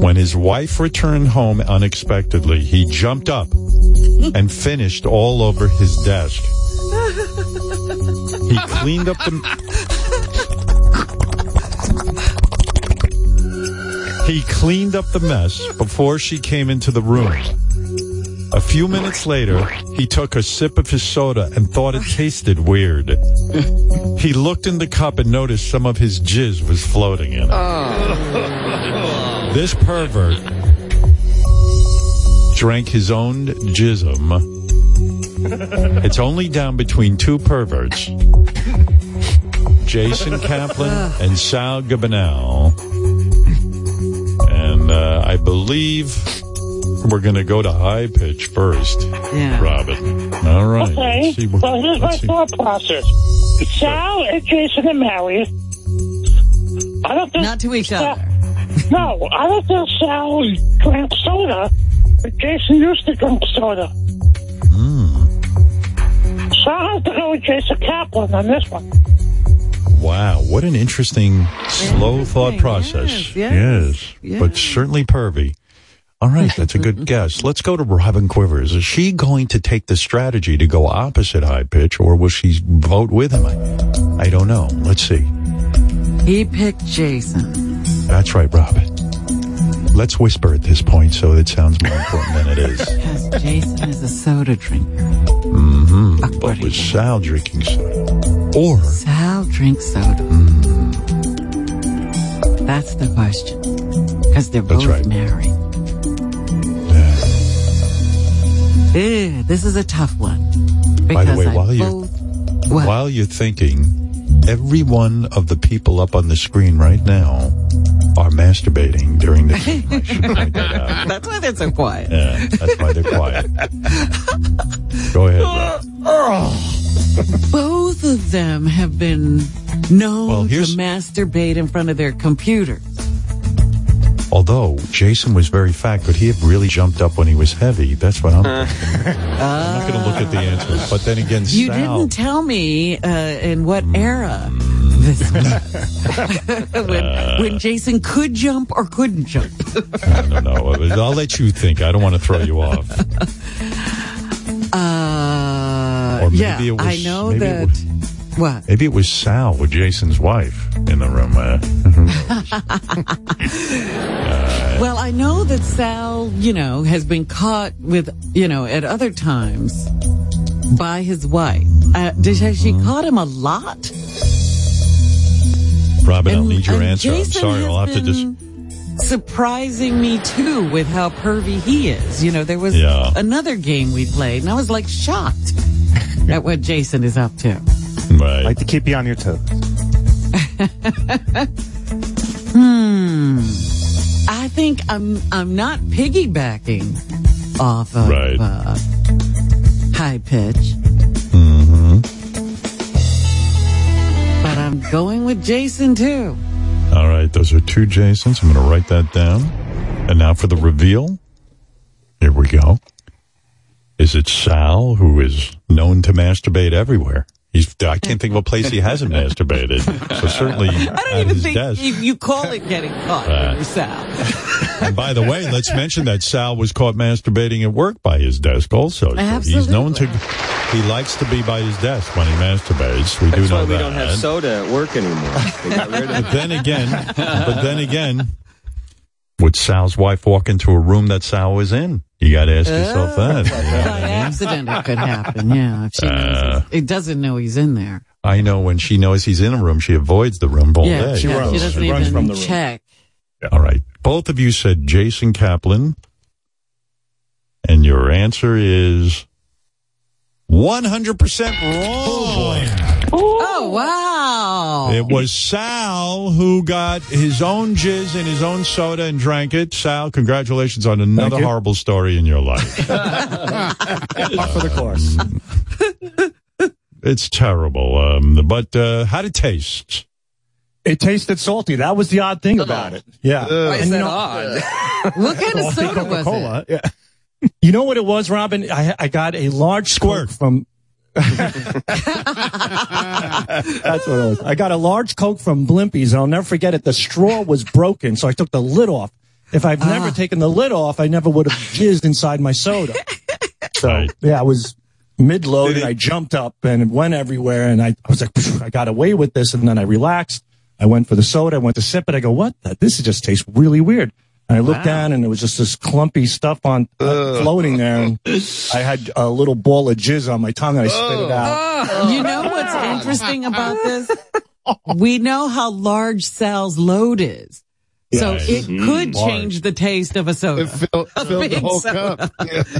When his wife returned home unexpectedly, he jumped up and finished all over his desk. He cleaned up the He cleaned up the mess before she came into the room. A few minutes later, he took a sip of his soda and thought it tasted weird. He looked in the cup and noticed some of his jizz was floating in it. Oh. This pervert drank his own jism. It's only down between two perverts, Jason Kaplan and Sal Governale. And uh, I believe we're going to go to high pitch first, Yeah. Robin. All right. Okay. Let's see what- well, here's my let's see. thought process. Sal and Jason are married. I don't think Not to each Sal- other. No, I don't think Sal drank soda. But Jason used to drink soda. Hmm. So I have to go with Jason Kaplan on this one. Wow, what an interesting, slow thought process. yes, yes, but certainly pervy. All right, that's a good guess. Let's go to Robin Quivers. Is she going to take the strategy to go opposite high pitch, or will she vote with him? I, I don't know. Let's see. He picked Jason. That's right, Rob. Let's whisper at this point so it sounds more important than it is. Because Jason is a soda drinker. Mm-hmm. But was Sal drinking soda? Or Sal drinks soda. That's the question. Because they're That's both right. married. Eh, this is a tough one. By the way, I while you're what? while you're thinking, every one of the people up on the screen right now masturbating during the game. I should point that out. That's why they're so quiet. Yeah, that's why they're quiet. Go ahead. Both of them have been known Well, to masturbate in front of their computer. Although Jason was very fat, could he have really jumped up when he was heavy? That's what I'm thinking. I'm not going to look at the answers. But then again, You Sal. didn't tell me uh, in what Hmm. era this when, when Jason could jump or couldn't jump. I don't know. I'll let you think. I don't want to throw you off. Uh, Or maybe yeah, it was- I know maybe it that. was- what? Maybe it was Sal with Jason's wife in the room. Uh, Well, I know that Sal, you know, has been caught with, you know, at other times by his wife. Uh, did, has she Mm-hmm. caught him a lot? Robin, I'll need your and answer. I'm sorry. I'll have to just. Surprising me too with how pervy he is. You know, there was Yeah. another game we played, and I was like shocked at what Jason is up to. Right. Like to keep you on your toes. Hmm. I think I'm I'm not piggybacking off of Right. uh, high pitch, going with Jason too. All right, those are two Jasons. I'm going to write that down. And now for the reveal. Here we go. Is it Sal, who is known to masturbate everywhere? He's, I can't think of a place he hasn't masturbated. So certainly I don't even think desk. you, you call it getting caught Uh, Sal. And by the way, let's mention that Sal was caught masturbating at work by his desk also. So He's known to, he likes to be by his desk when he masturbates. We do That's know why we that. don't have soda at work anymore. They got rid of But then again, but then again, would Sal's wife walk into a room that Sal was in? You got to ask yourself that. By accident, it could happen. Yeah, if she Uh, it doesn't know he's in there. I know when she knows he's in a room, she avoids the room all yeah, day. she, yeah, she doesn't even check. All right. Both of you said Jason Kaplan. And your answer is 100% wrong. Oh oh wow! It was Sal who got his own jizz in his own soda and drank it. Sal, congratulations on another horrible story in your life. Par for the course. It's terrible. Um, but uh, how did it taste? It tasted salty. That was the odd thing about it. Yeah. Why is And you that know- odd? What kind of Well, soda was it? Coca-Cola. Yeah. You know what it was, Robin? I, I got a large squirt from. That's what it was. I got a large Coke from Blimpies, and I'll never forget it. The straw was broken, so I took the lid off. If I've never Ah. taken the lid off, I never would have jizzed inside my soda. So yeah, I was mid load and I jumped up and it went everywhere, and I, I was like, I got away with this, and then I relaxed. I went for the soda. I went to sip it. I go, what? the- This just tastes really weird. And I looked down and it was just this clumpy stuff on uh, floating there. And I had a little ball of jizz on my tongue and I spit it out. You know what's interesting about this? We know how large Sal's load is. So Yes. it Mm, could large. change the taste of a soda. It filled, A filled the whole soda. cup.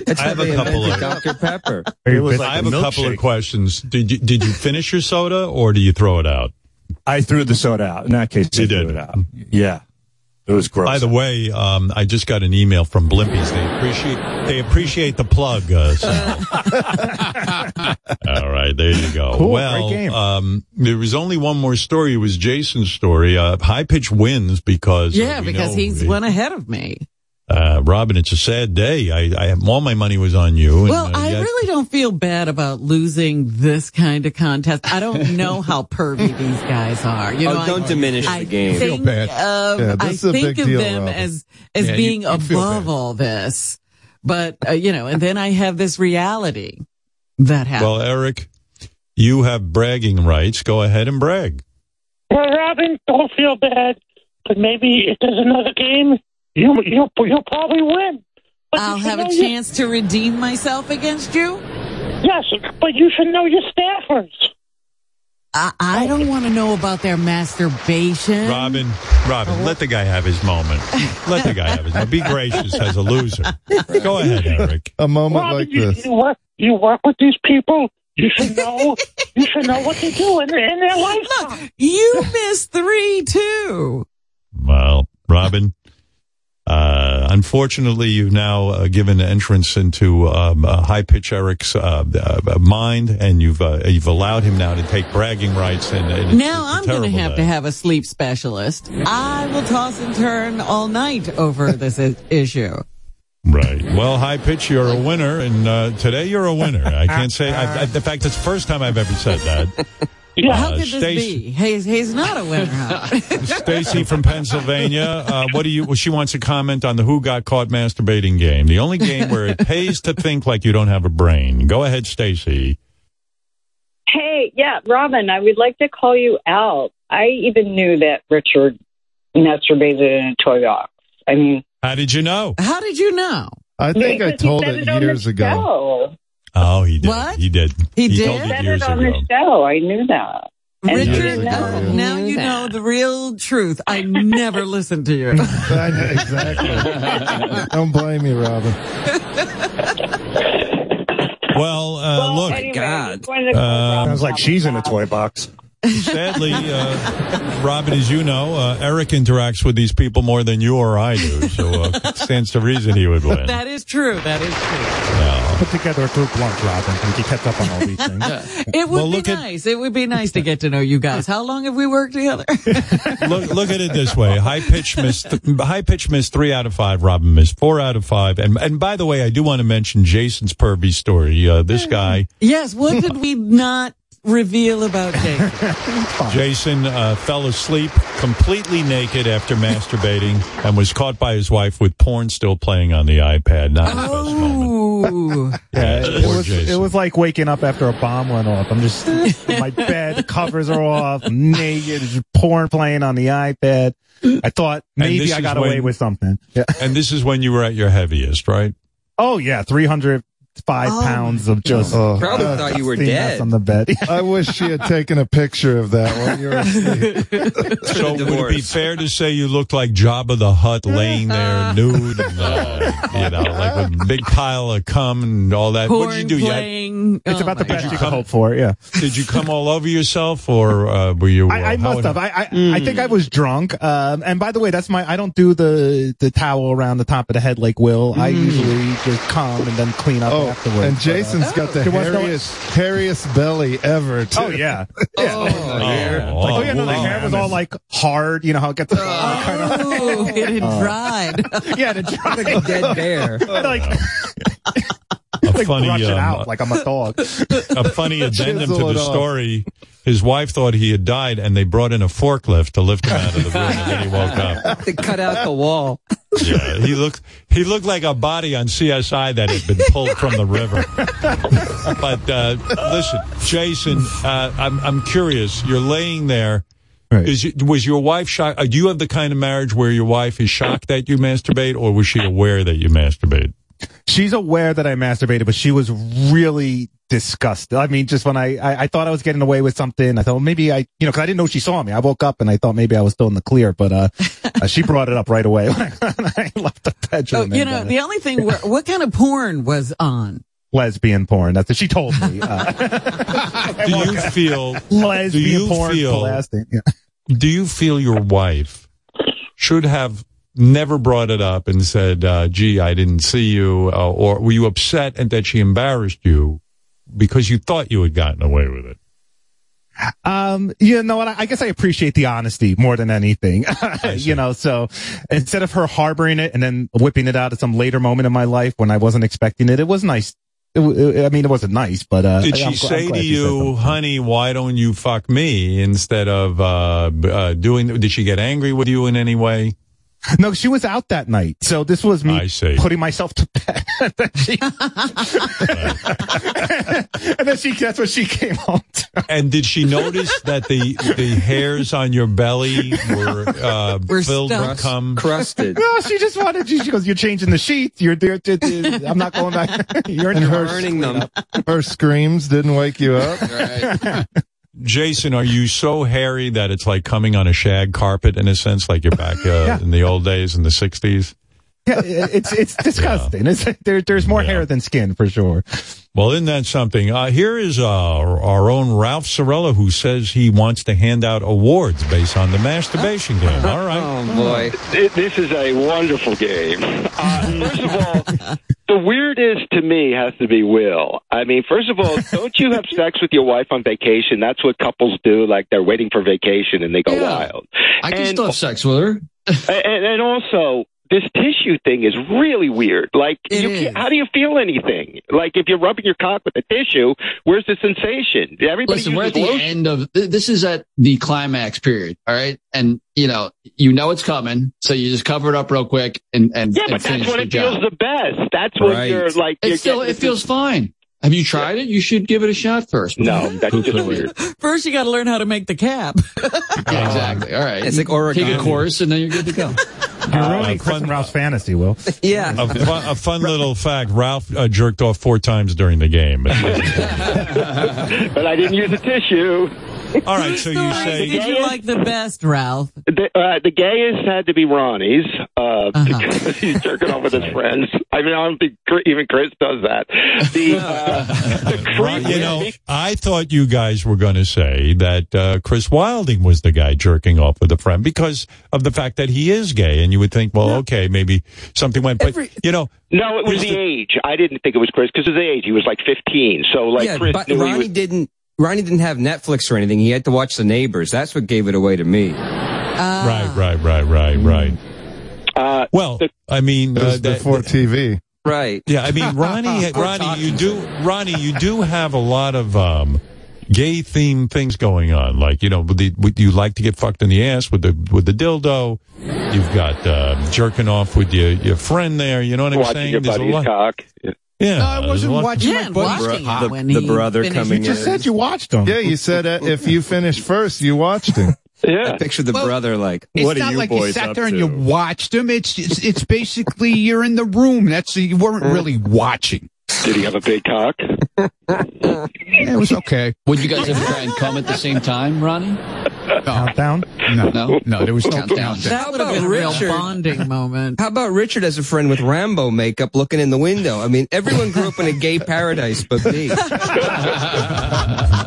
That's I have a couple of- Dr. Pepper. I have a couple of questions. Did you did you finish your soda or do you throw it out? I threw the soda out. In that case, I You threw did. it out. Yeah. It was gross. By the way, um, I just got an email from Blimpies. They appreciate they appreciate the plug. Uh, Sal. All right, there you go. Cool, well. Um, there was only one more story. It was Jason's story. Uh, High pitch wins because uh, Yeah, we because know he's we- one ahead of me. Uh, Robin, it's a sad day. I, I all my money was on you. and, Well, uh, I yet- really don't feel bad about losing this kind of contest. I don't know how pervy these guys are. You Oh, know, don't I, diminish I the game. Think Feel bad. Of, Yeah, I is a think big of deal, them Robin. as as Yeah, being you feel above all this, but uh, you know, and then I have this reality that happens. well, Eric, you have bragging rights. Go ahead and brag. Well, Robin, don't feel bad, but maybe if there's another game, you you'll you'll probably win. But I'll have a know your- chance to redeem myself against you. Yes, but you should know your staffers. I, I don't want to know about their masturbation. Robin, Robin, let the guy have his moment. Let the guy have his moment. Be gracious as a loser. Go ahead, Eric. A moment Robin, like you, this. you work you work with these people. You should know. you should know what they do in, in their lifetime. You missed three too. Well, Robin, uh, unfortunately, you've now uh, given entrance into um, uh, high pitch Eric's uh, uh, mind, and you've uh, you've allowed him now to take bragging rights. And, and Now I'm going to have day. to have a sleep specialist. I will toss and turn all night over this issue. Right. Well, high pitch, you're a winner, and uh, today you're a winner. I can't say. I, I, in fact, it's the first time I've ever said that. How Uh, could this Stacy- be? He's, he's not a winner. Stacy from Pennsylvania. Uh, what do you? Well, she wants to comment on the Who Got Caught Masturbating game, the only game where it pays to think like you don't have a brain. Go ahead, Stacy. Hey, yeah, Robin, I would like to call you out. I even knew that Richard masturbated in a toy box. I mean, How did you know? How did you know? I think I told said it years ago. Show. Oh, he did. What? He did. He did? told He it said years it on ago. the show. I knew that. And Richard, now, now you know the real truth. I never listened to you. I know, exactly. Don't blame me, Robin. Well, uh, look, Anyway, God. just wanted to call Robin Sounds like she's in a toy box. Sadly, uh, Robin, as you know, uh, Eric interacts with these people more than you or I do, so uh, it stands to reason he would win. that is true. That is true. Put together a group lunch, Robin, and you kept up on all these things. It would Well, be look at- nice. It would be nice to get to know you guys. How long have we worked together? look, look at it this way: high pitch missed, high pitch missed three out of five. Robin missed four out of five. And and by the way, I do want to mention Jason's pervy story. Uh, this guy, yes. What did we not reveal about Jason. Jason, uh, fell asleep completely naked after masturbating and was caught by his wife with porn still playing on the iPad. Not his best moment. Oh, Yeah, it Poor was Jason. it was like waking up after a bomb went off. I'm just my bed, the covers are off, naked, porn playing on the iPad. I thought maybe I is got away with something. Yeah. And this is when you were at your heaviest, right? Oh yeah, 305 Oh, pounds of just Oh, Probably thought you were dead. on the bed. I wish she had taken a picture of that while you were asleep. So would it be fair to say you looked like Jabba the Hutt laying there nude, and, uh, you know, like a big pile of cum and all that? What porn did you do? You had- It's Oh, about the my best God. you can hope for. Yeah, did you come all over yourself, or uh, were you? Uh, I, I must have. I I, I think I was drunk. Um, and by the way, that's my. I don't do the the towel around the top of the head like Will. I usually just come and then clean up Oh, afterwards. And Jason's got the There was no- hairiest, hairiest belly ever. Too. Oh yeah. Oh, yeah. oh, yeah, no, the hair was all like hard. You know how it gets kind of. Oh, it had Uh, dried. Yeah, it dried Like a dead bear. like, A like funny, brush it um, out like I'm a dog. a funny addendum to the off. story. His wife thought he had died, and they brought in a forklift to lift him out of the room, and then he woke up. They cut out the wall. Yeah, he looked he looked like a body on CSI that had been pulled from the river. but uh, listen, Jason, uh, I'm I'm curious. You're laying there. Is you- was your wife shocked? Uh, do you have the kind of marriage where your wife is shocked that you masturbate, or was she aware that you masturbate? She's aware that I masturbated, but she was really disgusted. I mean, just when I, I, I thought I was getting away with something, I thought well, maybe I, you know, cause I didn't know she saw me. I woke up and I thought maybe I was still in the clear, but, uh, uh she brought it up right away when I left the Oh, bedroom. you and, know, uh, the only thing, what, what kind of porn was on? lesbian porn. That's what she told me. Uh, Do you feel? lesbian do you porn feel? blasting. Yeah. Do you feel your wife should have never brought it up and said, uh, "Gee, I didn't see you," uh, or were you upset and that she embarrassed you because you thought you had gotten away with it? Um, you know what? I I guess I appreciate the honesty more than anything. you know, so instead of her harboring it and then whipping it out at some later moment in my life when I wasn't expecting it, it was nice. It, w- I mean, it wasn't nice, but, uh, Did she I'm gl- I'm say to you, "Honey, why don't you fuck me?" instead of uh, uh, doing? Did she get angry with you in any way? No, she was out that night. So this was me I see. putting myself to bed. and, then she, and then she, that's what she came home to. And did she notice that the the hairs on your belly were uh, Were filled with cum? Crusted. No, she just wanted, she, she goes, you're changing the sheets. You're there. I'm not going back. You're in And her. her, Burning them. her screams didn't wake you up. Right. Jason, are you so hairy that it's like coming on a shag carpet in a sense, like you're back uh, in the old days in the '60s? Yeah, it's, it's disgusting. It's, there, there's more hair than skin for sure. Well, isn't that something? Uh, here is uh, our own Ralph Cirella who says he wants to hand out awards based on the masturbation game. All right. Oh boy. Th- This is a wonderful game. Uh, first of all, the weirdest to me has to be Will. I mean, first of all, don't you have sex with your wife on vacation? That's what couples do. Like they're waiting for vacation and they go Yeah. wild. I can And- still have sex with her. and, and also, this tissue thing is really weird. Like, you how do you feel anything? Like, if you're rubbing your cock with a tissue, where's the sensation? Everybody Listen, we're at the lotion. end of this is at the climax period, all right? And you know, you know it's coming, so you just cover it up real quick and and Yeah, and but that's when it feels the best. That's when Right. you're like, you're It still it feels fine. Have you tried it? You should give it a shot first. No, that's just Poo-poo weird. First, you got to learn how to make the cap. Yeah, exactly. All right. It's like Take a course and then you're good to go. You're Uh, ruining Chris and Ralph's fantasy, Will. Yeah. A fun, a fun little fact: Ralph uh, jerked off four times during the game. but I didn't use a tissue. All right, so you say did you like the best, Ralph? The, uh, the gayest had to be Ronnie's uh, Uh-huh. because he's jerking off with his friends. I mean, I don't think Chris- even Chris does that. The, uh, the Well, you know, I thought you guys were going to say that uh, Chris Wilding was the guy jerking off with a friend because of the fact that he is gay, and you would think, well, okay, maybe something went, but you know, No, it was Here's the age. I didn't think it was Chris because of the age. He was like 15. So, like, yeah, Chris but Ronnie was. didn't. Ronnie didn't have Netflix or anything. He had to watch The Neighbors. That's what gave it away to me. right, right, right, right, right. Uh, Well, I mean, uh, that- before TV. Right. yeah, I mean, Ronnie, Ronnie, you do, Ronnie, you do have a lot of um, gay themed things going on. Like, you know, with the, you like to get fucked in the ass with the with the dildo. You've got uh, jerking off with your your friend there. You know what I'm watching saying? your There's a buddy's lot. cock. Yeah. Yeah, No, I wasn't a lot- watching Yeah, my buddy. watching the- when the brother finished coming You it. just said you watched him. Yeah, you said uh, if you finished first, you watched him. Yeah. I picture the Well, brother like, It's what are not you like boys you sat up there and you watched him. It's, it's it's basically you're in the room. That's you weren't really watching. Did he have a big cock? It was okay. Would you guys ever try and come at the same time, Ronnie? Countdown. No, No? no, there was Countdown. countdown. That would have been a real bonding moment. How about Richard as a friend with Rambo makeup looking in the window? I mean, everyone grew up in a gay paradise but me.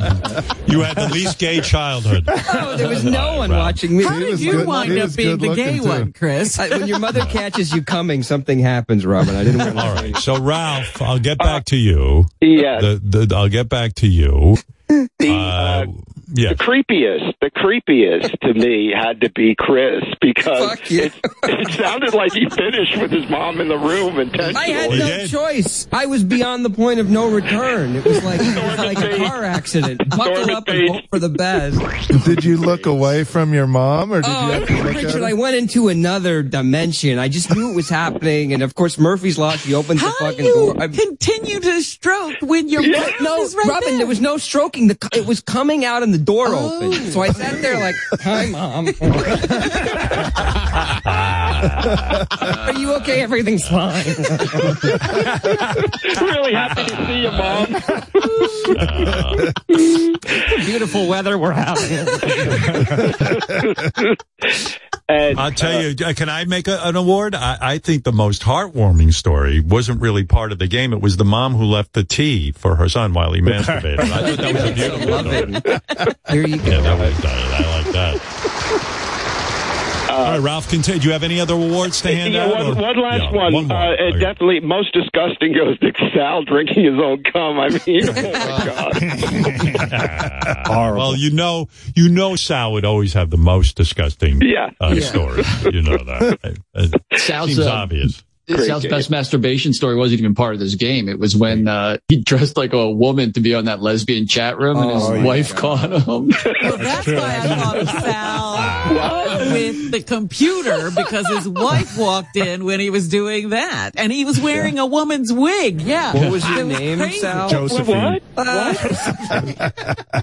You had the least gay childhood. Oh, there was no one watching me. How did you wind up being the gay one, Chris? I- when your mother catches you coming, something happens, Robin. I didn't want to. All right. So Ralph, I'll get back to you. Yeah. The, the, I'll get back to you. The, Uh, yeah. the creepiest, the creepiest to me had to be Chris because it, it sounded like he finished with his mom in the room intentionally. I had no choice. I was beyond the point of no return. It was like it was like a car accident. Buckle up and hope for the best. Did you look away from your mom, or did you Oh, have to look Richard, her? I went into another dimension. I just knew it was happening, and of course Murphy's Law. She opens the fucking door. I, Continue to stroke when your Yeah, mom no, is right Robin, there. there was no stroking. The, it was coming out and the door opened. So I sat there like, hi, mom. Are you okay? Everything's fine. really happy to see you, mom. Beautiful weather we're having. I'll tell you, uh, can I make a, an award? I, I think the most heartwarming story wasn't really part of the game. It was the mom who left the tea for her son while he masturbated. I thought that was a beautiful Here you go. Yeah, that was, I like that. All right, Ralph, continue. Do you have any other awards to hand Yeah, out? one, or- one last Yeah, one. one uh, Okay. definitely most disgusting goes to Sal drinking his own cum. I mean, oh my god. Well, you know, you know, Sal would always have the most disgusting Yeah. uh, Yeah. stories. You know that. It, it Sal's, seems uh, obvious. Sal's best masturbation story wasn't even part of this game. It was when uh, he dressed like a woman to be on that lesbian chat room, and his Oh, yeah. wife caught him. Well, that's why I thought of Sal with the computer because his wife walked in when he was doing that, and he was wearing a woman's wig. Yeah. What was your It name, crazy. Sal? Josephine.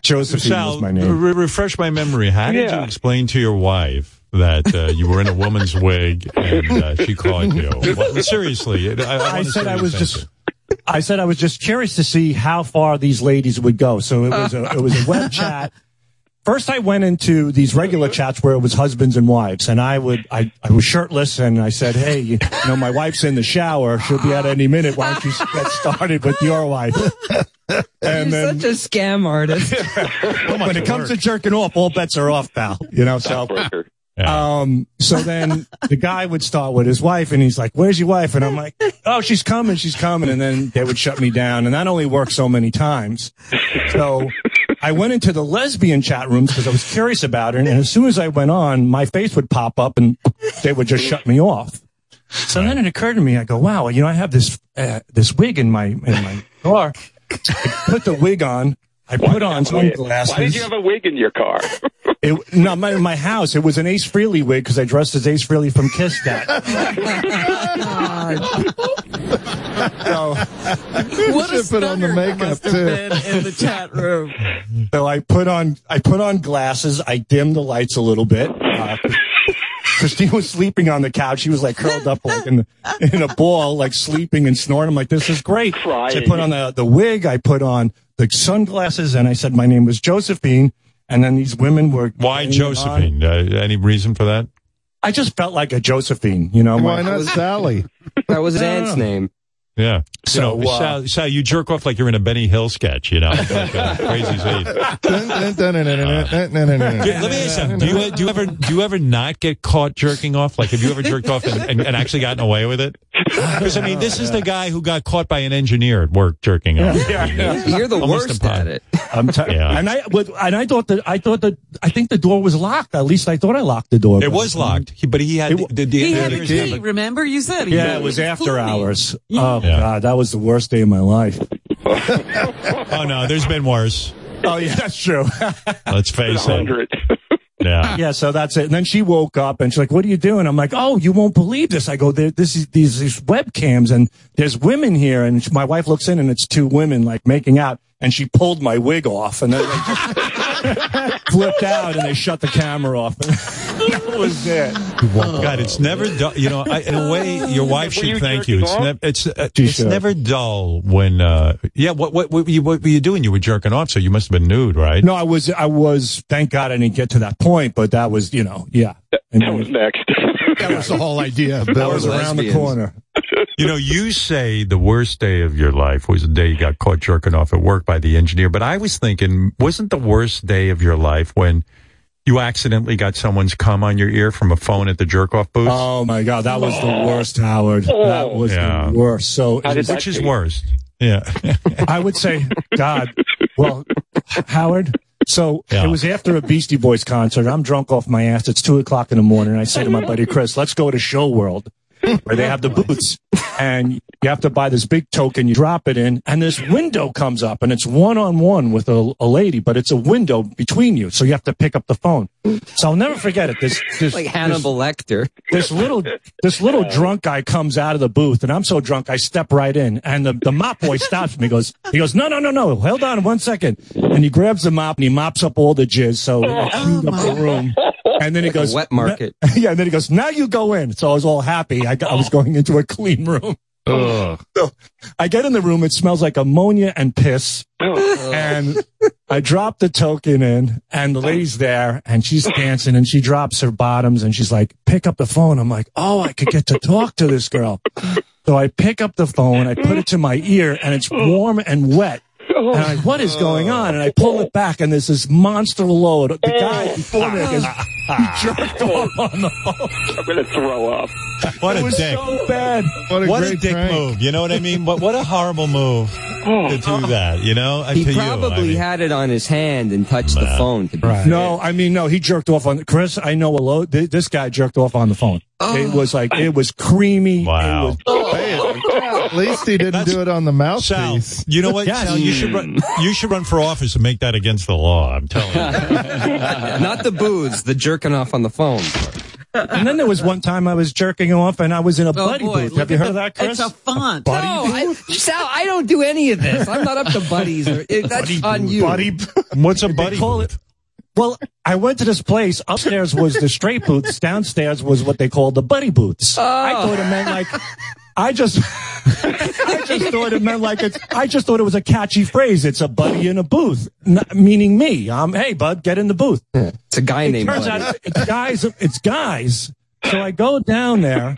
Josephine Sal, was my name. re- refresh my memory. How did you explain to your wife that uh, you were in a woman's wig and uh, she called you? Well, seriously, I, I, I said I was sense just. I said I was just curious to see how far these ladies would go. So it was a it was a web chat. First, I went into these regular chats where it was husbands and wives, and I would I, I was shirtless, and I said, "Hey, you know, my wife's in the shower; she'll be out any minute. Why don't you get started with your wife?" And You're then such a scam artist. when it comes to jerking off, all bets are off, pal. You know, so. Um, so then the guy would start with his wife and he's like, where's your wife? And I'm like, oh, she's coming, she's coming. And then they would shut me down. And that only worked so many times. So I went into the lesbian chat rooms because I was curious about it. And as soon as I went on, my face would pop up and they would just shut me off. So then it occurred to me, I go, wow, you know, I have this, uh, this wig in my, in my car. I put the wig on. I put on sunglasses. Why did you have a wig in your car? It, no, my, my house. It was an Ace Frehley wig because I dressed as Ace Frehley from Kiss that. so, What a Should put on the makeup, must have too. been in the chat room. so I put on I put on glasses. I dimmed the lights a little bit. Uh, Christine was sleeping on the couch. She was like curled up like in, in a ball, like sleeping and snoring. I'm like, this is great. So I put on the, the wig. I put on the sunglasses and I said my name was Josephine. And then these women were. Why getting it on. Josephine? Uh, any reason for that? I just felt like a Josephine, you know. Why not Sally? That was his No, no, aunt's name. Yeah. So, you know, uh, Sal, Sal, you jerk off like you're in a Benny Hill sketch, you know, crazy. Let me ask you. Do you, do you ever, do you ever not get caught jerking off? Like, have you ever jerked off and, and, and actually gotten away with it? Because I mean, this is the guy who got caught by an engineer at work jerking off. Yeah. You're the worst at it. I'm tired. Yeah. And I, and I thought that, I thought that, I think the door was locked. At least I thought I locked the door. It was locked, he, but he had, it, the, the, he the, had the key. Remember, you said he yeah, it was after hours. Um, Oh Yeah. god, that was the worst day of my life. Oh no, there's been worse. Oh yeah, that's true. Let's face it. Yeah. yeah, so that's it. And then she woke up and she's like, "What are you doing?" I'm like, "Oh, you won't believe this." I go, there, "This is these these webcams and there's women here." And my wife looks in and it's two women like making out. And she pulled my wig off and then they just flipped out and they shut the camera off. that was it. God, it's never dull. You know, I, in a way, your wife Were you should thank you. It's, off? nev- it's, uh, it's should. never dull when, uh, yeah, what, what, what, were you, what were you doing? You were jerking off, so you must have been nude, right? No, I was, I was, thank God I didn't get to that point, but that was, you know, yeah. I That was next. That was the whole idea. that was Bill. around the corner. You know, you say the worst day of your life was the day you got caught jerking off at work by the engineer, but I was thinking, wasn't the worst day of your life when you accidentally got someone's cum on your ear from a phone at the jerk off booth? Oh my God, that was the worst, Howard. That oh. was Yeah. the worst. So, How did that Which is feel? worst? Yeah. I would say, God, well, Howard. So Yeah. it was after a Beastie Boys concert. I'm drunk off my ass. It's two o'clock in the morning. I say to my buddy Chris, let's go to Show World where they have the booths and you have to buy this big token. You drop it in and this window comes up and it's one on one with a, a lady, but it's a window between you. So you have to pick up the phone. So I'll never forget it. This, this like Hannibal Lecter. this little this little drunk guy comes out of the booth and I'm so drunk I step right in and the, the mop boy stops me. Goes he goes, No, no, no, no, hold on one second. And he grabs the mop and he mops up all the jizz so I oh cleaned up the room. And then he Like a goes wet market. Yeah, and then he goes, Now you go in. So I was all happy. I, got, I was oh. going into a clean room. Ugh. So I get in the room, it smells like ammonia and piss. and I drop the token in, and the lady's there, and she's dancing, and she drops her bottoms, and she's like, "Pick up the phone." I'm like, "Oh, I could get to talk to this girl." So I pick up the phone, I put it to my ear, and it's warm and wet. Oh, and I'm like, what is going on? And I pull it back, and there's this monster load. The guy before me is jerked off on the phone. I'm gonna throw up. What it a was dick. so bad. What a, great dick prank. move. You know what I mean? What what a horrible move oh. to do that. You know, He to you, I probably mean. had it on his hand and touched the phone. To be fair. No, I mean, no, he jerked off on Chris. I know a load. This guy jerked off on the phone. Oh. It was like, it was creamy. Wow. It was, Hey, at least he didn't do it on the Sal, you know what? Yes. Sal, you should run. You should run for office and make that against the law. I'm telling you. Not the booze, the jerking off on the phone. and then there was one time I was jerking off and I was in a oh, buddy boy, booth. Have you heard the- of that, Chris? It's a font. Buddy No, I, Sal, I don't do any of this. I'm not up to buddies. Or, it, that's on you. buddy. What's a They buddy? call it. Well, I went to this place. Upstairs was the straight booths. Downstairs was what they called the buddy booths. I oh. thought it meant like. I just, I just thought it meant like it's. I just thought it was a catchy phrase. It's a buddy in a booth, n- meaning me. Um, hey, bud, get in the booth. It's a guy It named turns Buddy. out it's guys. It's guys. So I go down there.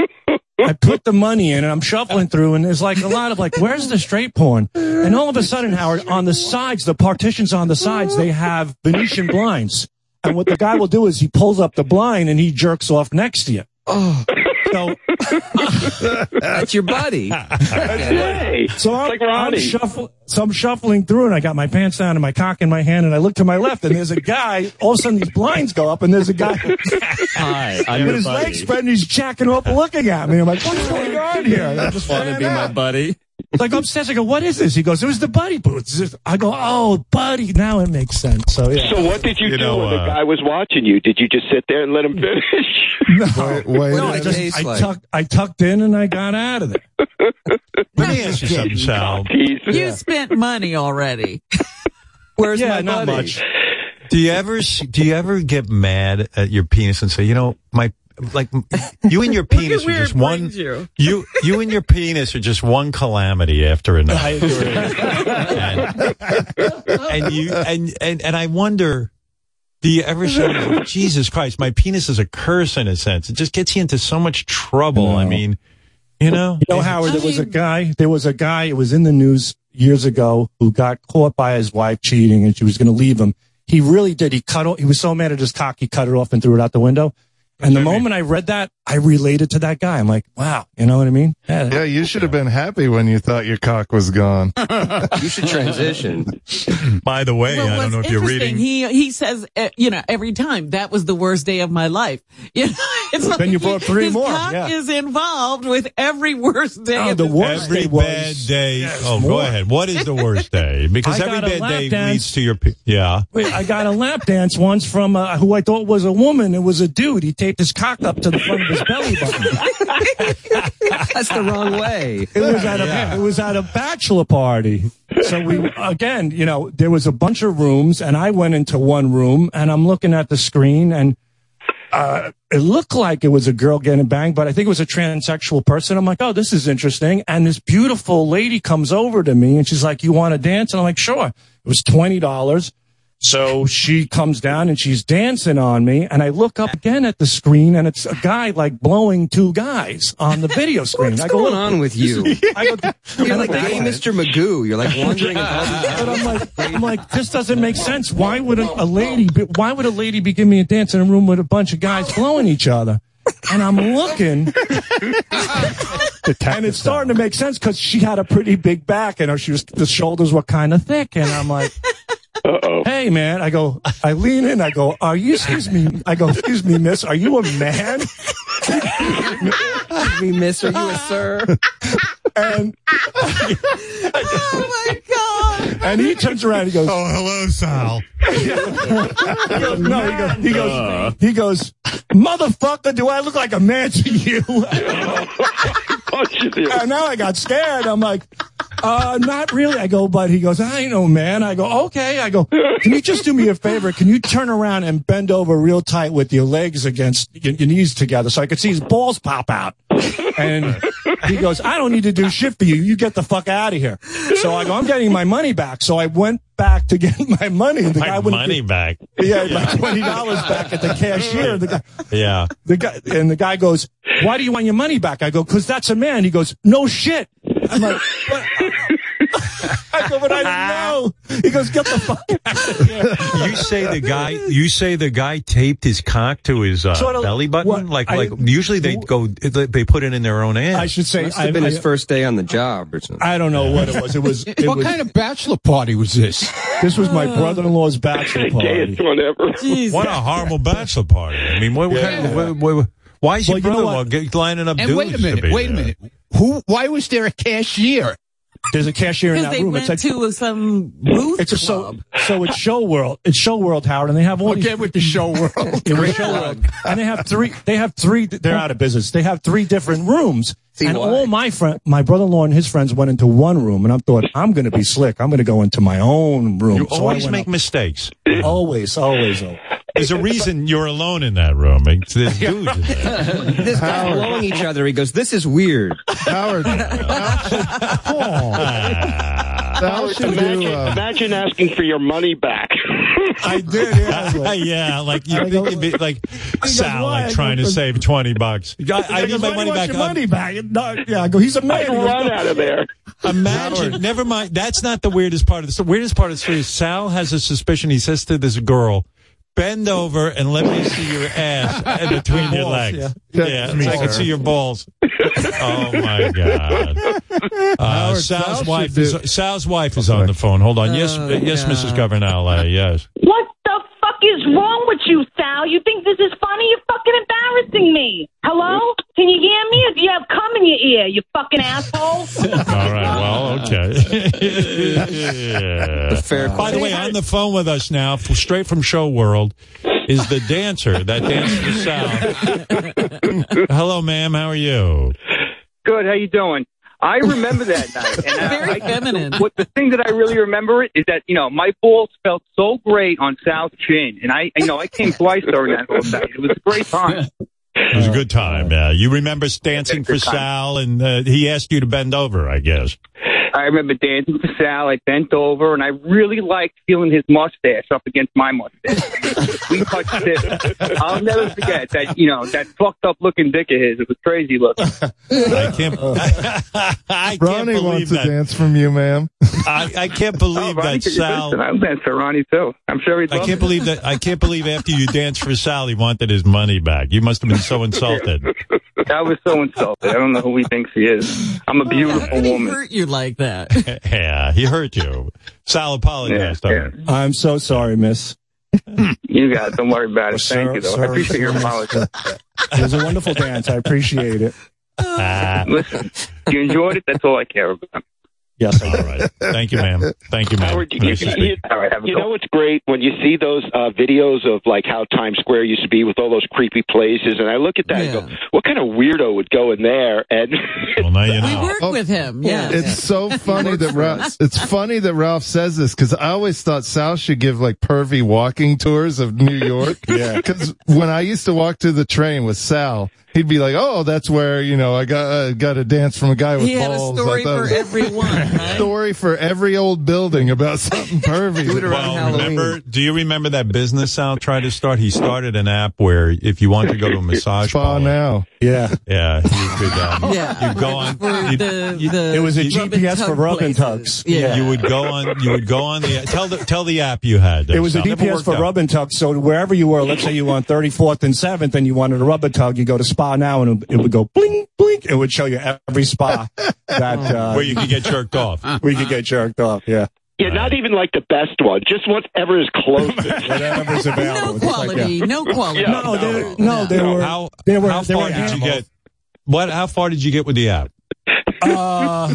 I put the money in and I'm shuffling through and there's like a lot of like, where's the straight porn? And all of a sudden, Howard, on the sides, the partitions on the sides, they have Venetian blinds. And what the guy will do is he pulls up the blind and he jerks off next to you. Oh, So, that's your buddy. Hey, so I'm, like I'm, Ronnie. shuffle, so I'm shuffling through and I got my pants down and my cock in my hand and I look to my left and there's a guy. All of a sudden these blinds go up and there's a guy Hi, I'm with your his buddy. legs spread and he's jacking up, looking at me. I'm like, what's going on here? I just Want to ran be my buddy? Like upstairs, I go, what is this? He goes, it was the buddy boots. I go, oh, buddy. Now it makes sense. So yeah. So what did you, You do know, when the uh, guy was watching you? Did you just sit there and let him finish? Wait, wait no, a I minute. just I like? tucked I tucked in and I got out of there. Let me ask you something, Sal. Tease. You spent money already. Where's yeah, my not buddy? much. Do you ever do you ever get mad at your penis and say, you know, my like you and your penis are just one you. you you and your penis are just one calamity after another. I agree. and, and you and, and and I wonder, do you ever say, Jesus Christ, my penis is a curse in a sense? It just gets you into so much trouble. I mean, you know, You know, Howard, I there was a guy, there was a guy, it was in the news years ago who got caught by his wife cheating and she was going to leave him. He really did. He cut he was so mad at his cock, he cut it off and threw it out the window. And the moment I read that, I related to that guy. I'm like, wow, you know what I mean? Yeah. Yeah, you should have been happy when you thought your cock was gone. You should transition. by the way, Well, I don't know if you're reading. He he says, uh, you know, every time that was the worst day of my life. You know, it's like Then you brought three his more, cock yeah. is involved with every worst day. Oh, of the worst. Every day was- bad day. Yes, oh, go ahead. What is the worst day? Because I every bad day dance. leads to your. pe- Yeah. Wait, I got a lap dance once from uh, who I thought was a woman. It was a dude. He taped his cock up to the front of his belly button. That's the wrong way. It was at a it was at a bachelor party. So we again, you know, there was a bunch of rooms, and I went into one room, and I'm looking at the screen, and uh, it looked like it was a girl getting banged, but I think it was a transsexual person. I'm like, oh, this is interesting. And this beautiful lady comes over to me, and she's like, "You want to dance?" And I'm like, "Sure." It was twenty dollars. So she comes down and she's dancing on me, and I look up again at the screen, and it's a guy like blowing two guys on the video screen. What's I go, going on with you? I go, You're like the I go, gay Mr. Magoo. You're like wandering about. but I'm like, I'm like, this doesn't make sense. Why would a, a lady, be, why would a lady be giving me a dance in a room with a bunch of guys blowing each other? And I'm looking, and it's starting to make sense because she had a pretty big back, and her she was, the shoulders were kind of thick, and I'm like. Hey man, I go, I lean in, I go, are you, excuse me, I go, excuse me, miss, are you a man? Excuse me, miss, are you a sir? And, Oh my god! and he turns around, he goes, Oh, hello, Sal. He goes, no, he goes, he goes, he goes, motherfucker, do I look like a man to you? and now I got scared. I'm like, uh, not really. I go, but he goes, I know, man. I go, okay. I go, can you just do me a favor? Can you turn around and bend over real tight with your legs against your, your knees together so I could see his balls pop out? And he goes, I don't need to do shit for you. You get the fuck out of here. So I go, I'm getting my money back. So I went back to get my money. The My guy wouldn't money give- back. Yeah, my twenty dollars back at the cashier. The guy, Yeah. the guy, and the guy goes, "Why do you want your money back?" I go, "Cause that's a man." He goes, "No shit." I'm like, what? I go, "But I didn't know." He goes, "Get the fuck out of here." You say the guy. You say the guy taped his cock to his uh, Sort of- belly button. what- like, I- like usually they go. They put it in their own ass. I should say, Must I, have been his I- first day on the job or something. I don't know what it was. It was. It what was kind of bachelor party was this? this was my brother-in-law's bachelor party. Gayest one ever. What a horrible bachelor party. I mean, what, what kind of, what, what, why is your Well, you know brother-in-law what? get, lining up And dudes wait a to minute, be wait a minute. Who? Why was there a cashier? There's a cashier in that they room. went It's like to some booth it's a club. so so it's show world. It's show world, Howard, and they have all these Again with the show world. It was show world. And they have three, they have three, they're out of business. They have three different rooms. See and why? all my friend, my brother-in-law and his friends went into one room and I thought, I'm going to be slick. I'm going to go into my own room. You So always went make mistakes. always, always, always. There's a reason you're alone in that room. It's- There's dudes in there. This guy's blowing each other. He goes, "This is weird." Howard, Sal should Imagine, do, uh, imagine asking for your money back. I did, yeah. yeah, like you think it'd be like Sal, why? like trying to save twenty bucks. I, I He need my "Why money back. your money back. No, yeah, I go, he's a man. I'd He goes, run out of there. Imagine, never mind. That's not the weirdest part of this. The weirdest part of the story is Sal has a suspicion. He says to this girl, "Bend over and let me see your ass in between your Balls, legs." yeah. Yeah, That's me, so I can see your balls. oh my god! Uh, Sal's wife is Sal's wife is on the phone. Hold on. Yes, Oh, yes, God. Mrs. Governale. Yes. What the fuck is wrong with you, Sal? You think this is funny? You're fucking embarrassing me. Hello? Can you hear me? Or do you have cum in your ear, you fucking asshole? All right. Well, okay. Yeah. fair By the way, on the phone with us now, f- straight from Show World, is the dancer that danced the South. Hello, ma'am. How are you? Good. How you doing? I remember that night. And Very I, feminine. What the thing that I really remember is that you know my balls felt so great on Sal's chin, and I you know I came twice during that whole night. It was a great time. It was a good time. Yeah, you remember dancing for time. Sal, and uh, he asked you to bend over. I guess. I remember dancing for Sal. I bent over, and I really liked feeling his mustache up against my mustache. we touched it. I'll never forget that. You know that fucked up looking dick of his. It was crazy looking. I can't. I can't Ronnie believe wants a that. dance from you, ma'am. I, I can't believe oh, Ronnie, that Sal. I'll dance for Ronnie too. I'm sure he'd I can't it. believe that. I can't believe after you danced for Sal, he wanted his money back. You must have been so insulted. I was so insulted. I don't know who he thinks he is. I'm a beautiful could he woman. hurt you like that? yeah, he hurt you. Sal apologized. Yeah, to him. I'm so sorry, miss. You got it. Don't worry about it. Sir, Thank you, though. sir, I appreciate your apology. It was a wonderful dance. I appreciate it. Ah, Listen, you enjoyed it. That's all I care about. Yes, I all did. right. Thank you, ma'am. Thank you, ma'am. Howard, you, Nice to you- you- All right, have you know what's great when you see those uh, videos of like how Times Square used to be with all those creepy places, and I look at that and go, "What kind of weirdo would go in there?" And Well, now you we know. worked with him. Yeah. It's so funny that Ralph, it's funny that Ralph says this because I always thought Sal should give like pervy walking tours of New York. yeah. Because when I used to walk to the train with Sal, he'd be like, "Oh, that's where you know I got uh, got a dance from a guy with He had a balls." Story for everyone, right? story for every old building about something pervy. Well, remember, do you remember that business Sal tried to start? He started an app where if you wanted to go to a massage Spa now. Yeah. Yeah, you could. Um, Yeah. You go on. For you- the, the It was a GPS for tug rub and tugs. Yeah. You would go on. You would go on the tell the tell the app you had. It was a Sal. Never GPS for out. rub and tug. So wherever you were, let's say you were on 34th and 7th and you wanted a rub and tug, you go to Spa Now and it would go blink, blink. It would show you every spa that, uh, where you could get jerked off. we could get jerked off. Yeah. Yeah, not even like the best one, just whatever is closest. Whatever's No available. Just like quality, that. no quality. No, they, no, they were, How they were, how they far were did you get? What? How far did you get with the app? Uh,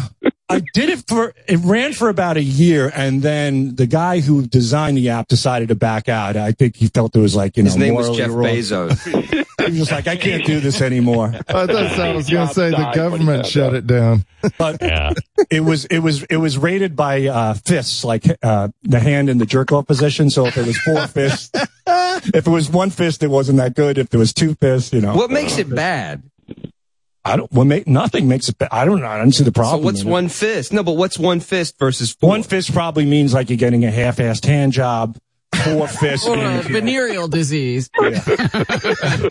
I did it for, it ran for about a year and then the guy who designed the app decided to back out. I think he felt it was like, you know, His name was Jeff wrong. Bezos. He was just like, I can't do this anymore. I thought Sal was going to say the died when he government shut out. it down. But Yeah. it was it was it was rated by uh fists like uh the hand in the jerk off position so if it was four fists if it was one fist it wasn't that good if there was two fists you know what makes it bad? I don't what make nothing makes it ba- i don't know i don't see the problem So what's in it. one fist? No, but what's one fist versus four? one fist probably means like you're getting a half-assed hand job four fists Or a means, you know, venereal disease.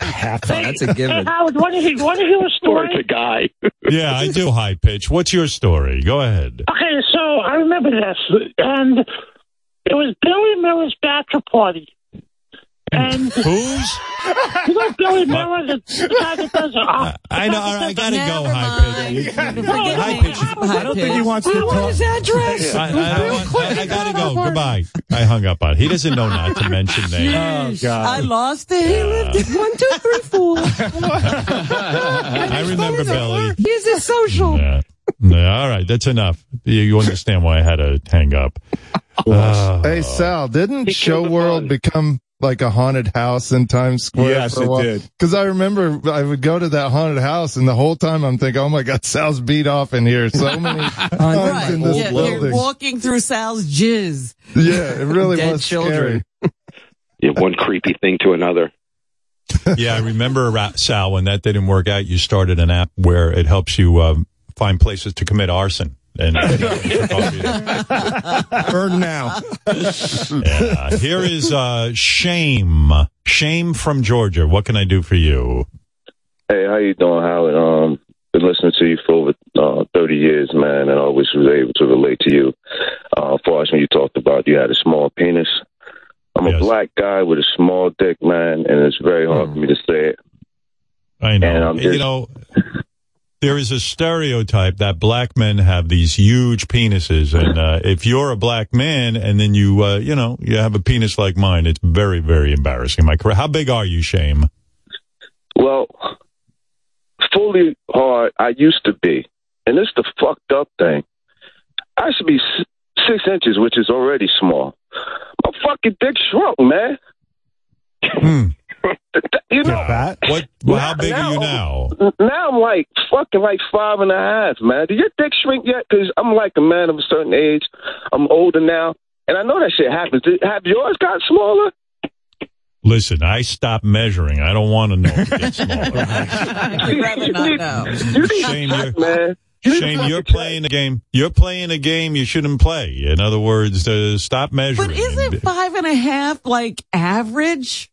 half Oh, that's a Hey, given. Howard, want to hear, want to hear a story? it's a guy. Yeah, I do high pitch. What's your story? Go ahead. Okay, so I remember this, and it was Billy Miller's bachelor party. And Who's? you know Billy Miller, the, the guy that does it. Uh, I know. I gotta go high pitch. mind. No, High pitch. i don't think he pitch. wants to I want talk his address. I, I, don't want- I, I gotta go. Goodbye. I hung up on. He doesn't know not to mention names. oh I lost it. He lived at one, two, three, four. I remember Billy. He's a social. Yeah. Yeah, all right, that's enough. You, you understand why I had to hang up. Uh, Hey Sal, didn't Show World become like a haunted house in Times Square? Yes, for a it did. Because I remember I would go to that haunted house, and the whole time I'm thinking, "Oh my God, Sal's beat off in here so many times Right. in this Yeah, you're walking through Sal's jizz. Yeah, it really Dead was children. scary. Yeah, one creepy thing to another. yeah, I remember uh, Sal when that didn't work out. You started an app where it helps you um, find places to commit arson. And earn now yeah. here is uh, shame, shame from Georgia. What can I do for you? Hey, how you doing, Howard? Um, been listening to you for over uh, 30 years, man, and I always was able to relate to you. Uh, as far as when you talked about you had a small penis. I'm a black guy with a small dick, man, and it's very hard for me to say it. I And know. I'm you know, there is a stereotype that black men have these huge penises, and uh, if you're a black man and then you, uh, you know, you have a penis like mine, it's very, very embarrassing. Am I correct? How big are you, Shame? Well, fully hard, I used to be. And this the fucked up thing. I should be six inches, which is already small. My fucking dick shrunk, man. you know, What? Well, how big are you now? now I'm like fucking like five and a half, man. Did your dick shrink yet? Because I'm like a man of a certain age. I'm older now, and I know that shit happens. Did, have yours got smaller? Listen, I stopped measuring. I don't want to know if it gets smaller. I'd rather not know. Shame, you're, man. Shame, you're playing a game. You're playing a game you shouldn't play. In other words, uh, stop measuring. But isn't five and a half like average?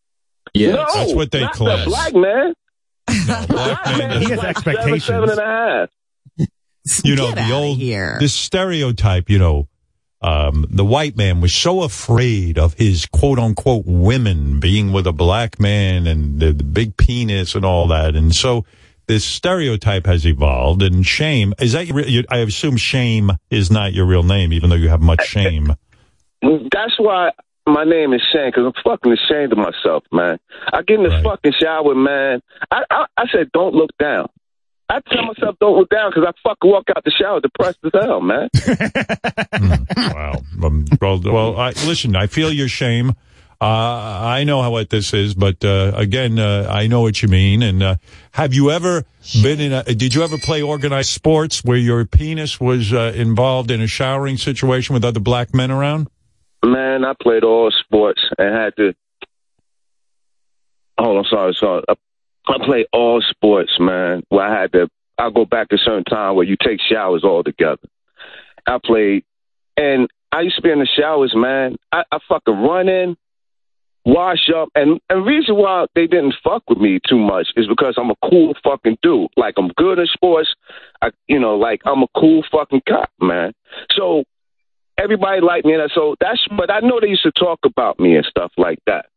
No, that's what they not class. The black man. Black man He doesn't- has expectations. Seven, seven and a half. you know, the old, this stereotype, you know, um, the white man was so afraid of his quote unquote women being with a black man and the, the big penis and all that. And so this stereotype has evolved and shame, is that your, you, I assume shame is not your real name, even though you have much shame. That's why my name is Shane, because I'm fucking ashamed of myself, man. I get in the fucking shower, man. I, I I said, don't look down. I tell myself, don't look down, because I fucking walk out the shower depressed as hell, man. Wow. Um, well, well, I, listen, I feel your shame. Uh, I know how what this is, but uh, again, uh, I know what you mean. And uh, have you ever been in a? Did you ever play organized sports where your penis was uh, involved in a showering situation with other black men around? Man, I played all sports and had to. Hold on, sorry, sorry. I I play all sports, man. Where I had to, I'll go back to a certain time where you take showers all together. I played, and I used to be in the showers, man. I, I fucking run in, wash up, and and reason why they didn't fuck with me too much is because I'm a cool fucking dude. Like I'm good in sports. I, you know, like I'm a cool fucking cop, man. So everybody liked me, and so that's. But I know they used to talk about me and stuff like that.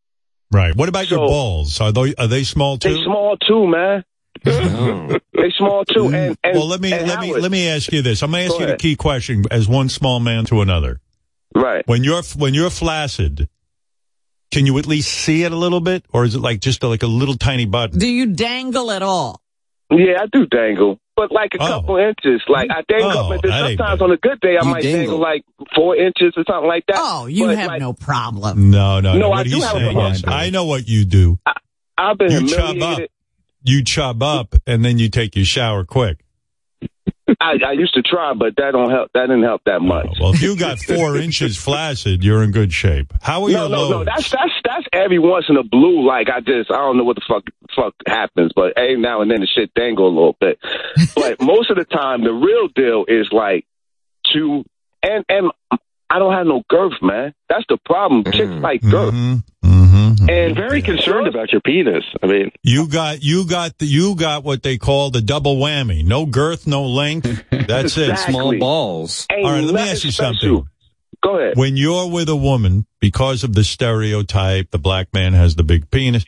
Right. What about your balls? Are they are they small too? They small too, man. they small too. And, and well, let me and let me let me ask you this. I'm going to ask Go you the key question as one small man to another. Right. When you're when you're flaccid, can you at least see it a little bit, or is it like just like a little tiny button? Do you dangle at all? Yeah, I do dangle, but like a oh. couple inches. Like I dangle Oh, up, and then that ain't sometimes on a good day I You might dangle. dangle like four inches or something like that. Oh, you But, have like, no problem. No, no, no. No, what I do he's have a problem. I know what you do. I've been you chub up. You chub up, and then you take your shower quick. I, I used to try, but that don't help. That didn't help that oh, much. Well, if you got four inches flaccid, you're in good shape. How are no, your no, loads? no. That's that's that's every once in a blue. Like I just I don't know what the fuck fuck happens, but every now and then the shit dangle a little bit. but most of the time, the real deal is like to and and I don't have no girth, man. That's the problem. Mm-hmm. Chicks like girth. Mm-hmm. Mm-hmm. And very concerned about your penis. I mean, You got you got the, you got what they call the double whammy. No girth, no length. That's it. Small balls. Ain't All right, let me ask you special. something. Go ahead. When you're with a woman, because of the stereotype, the black man has the big penis.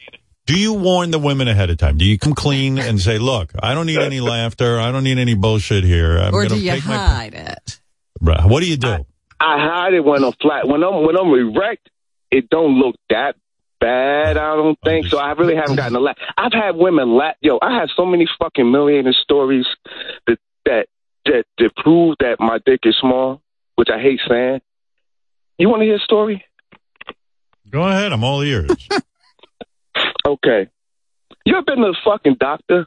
Do you warn the women ahead of time? Do you come clean and say, "Look, I don't need any laughter. I don't need any bullshit here. I'm or gonna do you take my." hide it? Right. What do you do? I hide it when I'm flat. When I'm when I'm erect, it don't look that bad. I don't think so. I really haven't gotten a laugh. I've had women laugh. Yo, I have so many fucking humiliating stories that that that that prove that my dick is small, which I hate saying. You want to hear a story? Go ahead. I'm all ears. Okay. You ever been to a fucking doctor?